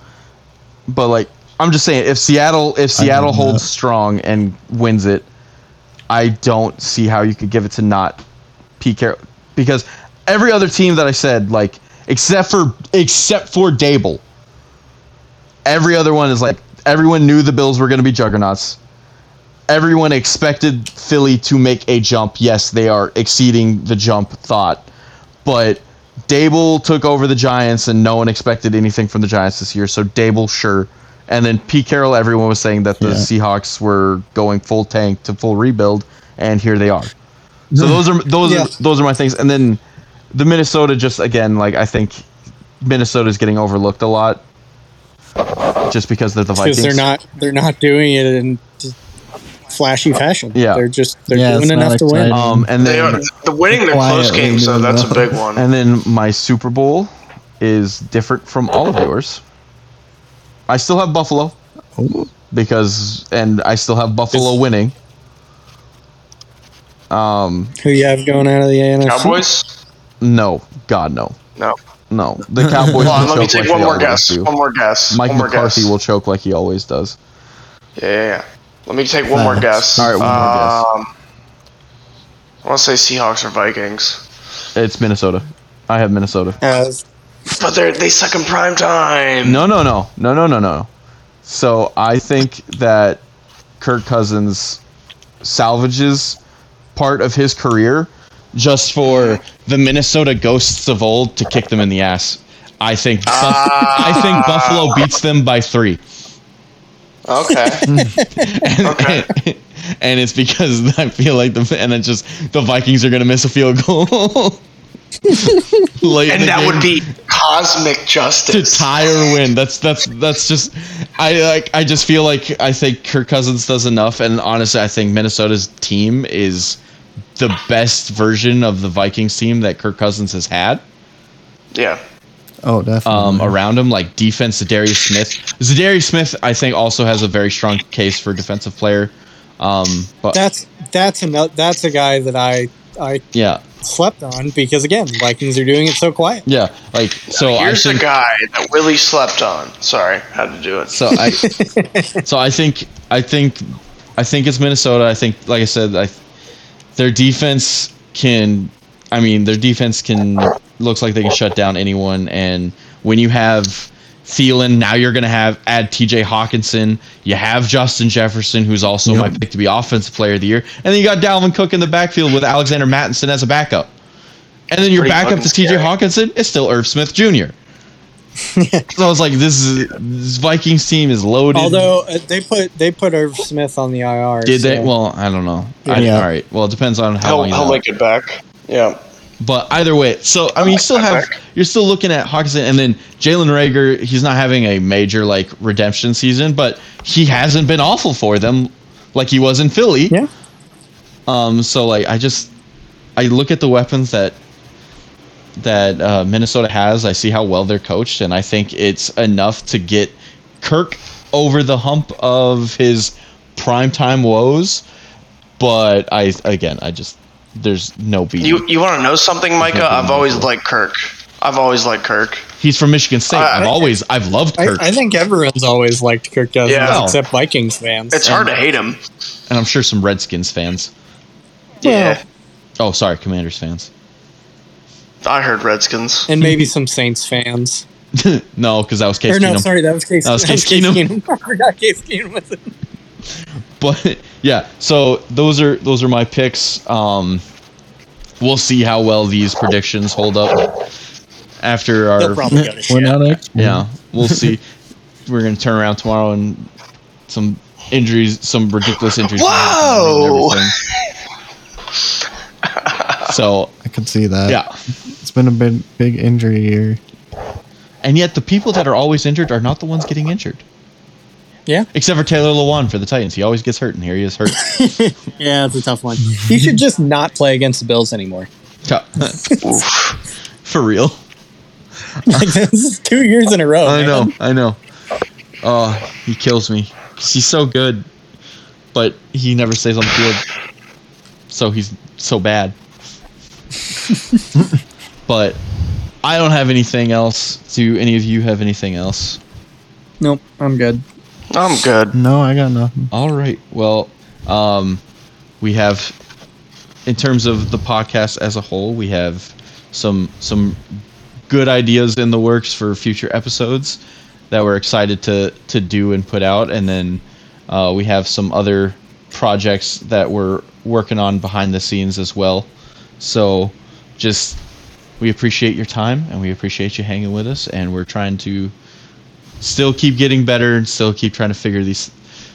[SPEAKER 1] But like, I'm just saying, if Seattle if Seattle holds strong and wins it, I don't see how you could give it to not Pete Carroll because every other team that I said like except for except for Daboll, every other one is like everyone knew the Bills were going to be juggernauts everyone expected Philly to make a jump. Yes, they are exceeding the jump thought. But Daboll took over the Giants and no one expected anything from the Giants this year. So Daboll, sure. And then Pete Carroll, everyone was saying that the
[SPEAKER 2] Yeah.
[SPEAKER 1] Seahawks were going full tank to full rebuild, and here they are. So those are those
[SPEAKER 6] Yeah.
[SPEAKER 1] are those are my things. And then the Minnesota just again, like I think Minnesota's getting overlooked a lot. Just because they're the
[SPEAKER 6] because
[SPEAKER 1] Vikings.
[SPEAKER 6] they're not they're not doing it in flashy fashion.
[SPEAKER 1] Yeah.
[SPEAKER 6] they're just they're
[SPEAKER 2] Yeah,
[SPEAKER 6] doing
[SPEAKER 2] it's not
[SPEAKER 6] enough to win.
[SPEAKER 1] um and
[SPEAKER 4] They
[SPEAKER 1] then
[SPEAKER 4] are the winning their close
[SPEAKER 2] Quietly
[SPEAKER 4] games, so
[SPEAKER 2] doing
[SPEAKER 4] that's a big one.
[SPEAKER 1] And then my Super Bowl is different from all of yours. I still have Buffalo
[SPEAKER 2] Oh,
[SPEAKER 1] because, and I still have Buffalo
[SPEAKER 6] Is-
[SPEAKER 1] winning. Um,
[SPEAKER 6] Who you have going out of the ANFC?
[SPEAKER 4] Cowboys?
[SPEAKER 1] no, God, no,
[SPEAKER 4] No.
[SPEAKER 1] no. The [laughs] Cowboys
[SPEAKER 4] Hold on,
[SPEAKER 1] will
[SPEAKER 4] let me
[SPEAKER 1] choke
[SPEAKER 4] take
[SPEAKER 1] like
[SPEAKER 4] one
[SPEAKER 1] they
[SPEAKER 4] more
[SPEAKER 1] always
[SPEAKER 4] guess.
[SPEAKER 1] do.
[SPEAKER 4] One more guess.
[SPEAKER 1] Mike
[SPEAKER 4] one more
[SPEAKER 1] McCarthy
[SPEAKER 4] guess.
[SPEAKER 1] will choke like he always does.
[SPEAKER 4] Yeah, yeah, yeah. Let me take one more guess.
[SPEAKER 1] All right, one more guess.
[SPEAKER 4] um, I want to say Seahawks or Vikings,
[SPEAKER 1] It's Minnesota. I have Minnesota.
[SPEAKER 6] Uh,
[SPEAKER 4] but they they suck in prime time.
[SPEAKER 1] No, no, no, no, no, no, no. So I think that Kirk Cousins salvages part of his career just for the Minnesota Ghosts of old to kick them in the ass. I think Buff- I think ah. Buffalo beats them by three.
[SPEAKER 4] Okay. [laughs]
[SPEAKER 1] And,
[SPEAKER 4] Okay.
[SPEAKER 1] and, and it's because I feel like the and it's just the Vikings are gonna miss a field goal. [laughs] Late in
[SPEAKER 4] And that
[SPEAKER 1] game
[SPEAKER 4] would be cosmic
[SPEAKER 1] to
[SPEAKER 4] justice.
[SPEAKER 1] tie or win. That's that's that's just I like I just feel like I think Kirk Cousins does enough, and honestly, I think Minnesota's team is the best version of the Vikings team that Kirk Cousins has had.
[SPEAKER 4] yeah.
[SPEAKER 2] Oh, definitely.
[SPEAKER 1] um, around him, like defense. Za'Darius Smith. Za'Darius Smith, I think, also has a very strong case for defensive player. Um, but
[SPEAKER 6] That's that's another that's a guy that I I
[SPEAKER 1] yeah,
[SPEAKER 6] slept on because again, Vikings are doing it so quiet.
[SPEAKER 1] yeah, like so.
[SPEAKER 4] Here's
[SPEAKER 1] I
[SPEAKER 4] a
[SPEAKER 1] think
[SPEAKER 4] guy that Willy slept on. Sorry, had to do it.
[SPEAKER 1] so. I [laughs] so I think I think I think it's Minnesota. I think, like I said, I their defense can. I mean, their defense can looks like they can shut down anyone. And when you have Thielen, now you're going to have add T.J. Hockenson. You have Justin Jefferson, who's also
[SPEAKER 2] Yep.
[SPEAKER 1] my pick to be offensive player of the year. And then you got Dalvin Cook in the backfield with Alexander Mattison as a backup. And then your
[SPEAKER 4] Pretty
[SPEAKER 1] backup to T.J. Hockenson is still Irv Smith Jr. [laughs] so I was like, this is this Vikings team is loaded.
[SPEAKER 6] Although uh, they put they put Irv Smith on the IR.
[SPEAKER 1] Did they? Well, I don't know. I, all right. Well, it depends on how
[SPEAKER 4] He'll,
[SPEAKER 1] long.
[SPEAKER 4] he'll
[SPEAKER 1] out.
[SPEAKER 4] link it back. Yeah.
[SPEAKER 1] But either way, so I mean, you still have you're still looking at Hockenson, and then Jalen Reagor. He's not having a major like redemption season, but he hasn't been awful for them, like he was in Philly.
[SPEAKER 6] Yeah.
[SPEAKER 1] Um. So like, I just I look at the weapons that that uh, Minnesota has. I see how well they're coached, and I think it's enough to get Kirk over the hump of his primetime woes. But I again, I just there's no beating.
[SPEAKER 4] You you want to know something, Micah? I've always liked Kirk. I've always liked Kirk.
[SPEAKER 1] He's from Michigan State.
[SPEAKER 4] I-
[SPEAKER 1] I've always I've loved Kirk,
[SPEAKER 6] I think everyone's always liked Kirk Cousins
[SPEAKER 4] Yeah.
[SPEAKER 6] except Vikings fans.
[SPEAKER 4] It's hard to hate him.
[SPEAKER 1] and I'm sure some Redskins fans.
[SPEAKER 4] Yeah.
[SPEAKER 1] Oh, sorry, Commanders fans.
[SPEAKER 4] I heard Redskins.
[SPEAKER 6] and maybe some Saints fans. [laughs]
[SPEAKER 1] no, because that was Case
[SPEAKER 6] or no, sorry, that was Case.
[SPEAKER 1] That was Case Keenum. [laughs]
[SPEAKER 6] I forgot Case Keenum was in. [laughs]
[SPEAKER 1] But yeah, so those are those are my picks. Um, we'll see how well these predictions hold up after
[SPEAKER 6] They'll
[SPEAKER 1] our.
[SPEAKER 6] probably go to
[SPEAKER 2] We're not experts.
[SPEAKER 1] Yeah, we'll see. We're gonna turn around tomorrow and some injuries, some ridiculous injuries.
[SPEAKER 4] Whoa! [laughs]
[SPEAKER 1] So
[SPEAKER 2] I could see that.
[SPEAKER 1] yeah,
[SPEAKER 2] It's been a big, big injury year.
[SPEAKER 1] and yet the people that are always injured are not the ones getting injured.
[SPEAKER 6] Yeah.
[SPEAKER 1] Except for Taylor Lewan for the Titans. He always gets hurt, and here he is hurt. [laughs]
[SPEAKER 6] Yeah, it's a tough one. You should just not play against the Bills anymore. [laughs]
[SPEAKER 1] for real.
[SPEAKER 6] Like this is two years in a row.
[SPEAKER 1] I
[SPEAKER 6] man.
[SPEAKER 1] know, I know. Oh, he kills me. He's so good, but he never stays on the field. So he's so bad. [laughs] but I don't have anything else. Do any of you have anything else?
[SPEAKER 6] Nope, I'm good.
[SPEAKER 4] I'm good.
[SPEAKER 2] No, I got nothing.
[SPEAKER 1] All right. Well, um, we have, in terms of the podcast as a whole, we have some some good ideas in the works for future episodes that we're excited to to do and put out, and then uh, we have some other projects that we're working on behind the scenes as well. So, just we appreciate your time and we appreciate you hanging with us, and we're trying to still keep getting better and still keep trying to figure these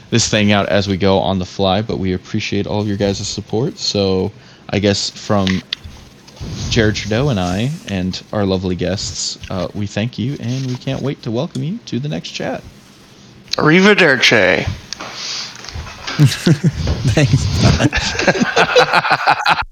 [SPEAKER 1] this thing out as we go on the fly. But we appreciate all of your guys' support. So I guess from Jared Trudeau and I and our lovely guests, uh, we thank you and we can't wait to welcome you to the next chat.
[SPEAKER 4] Arrivederci. [laughs]
[SPEAKER 2] Thanks. [laughs]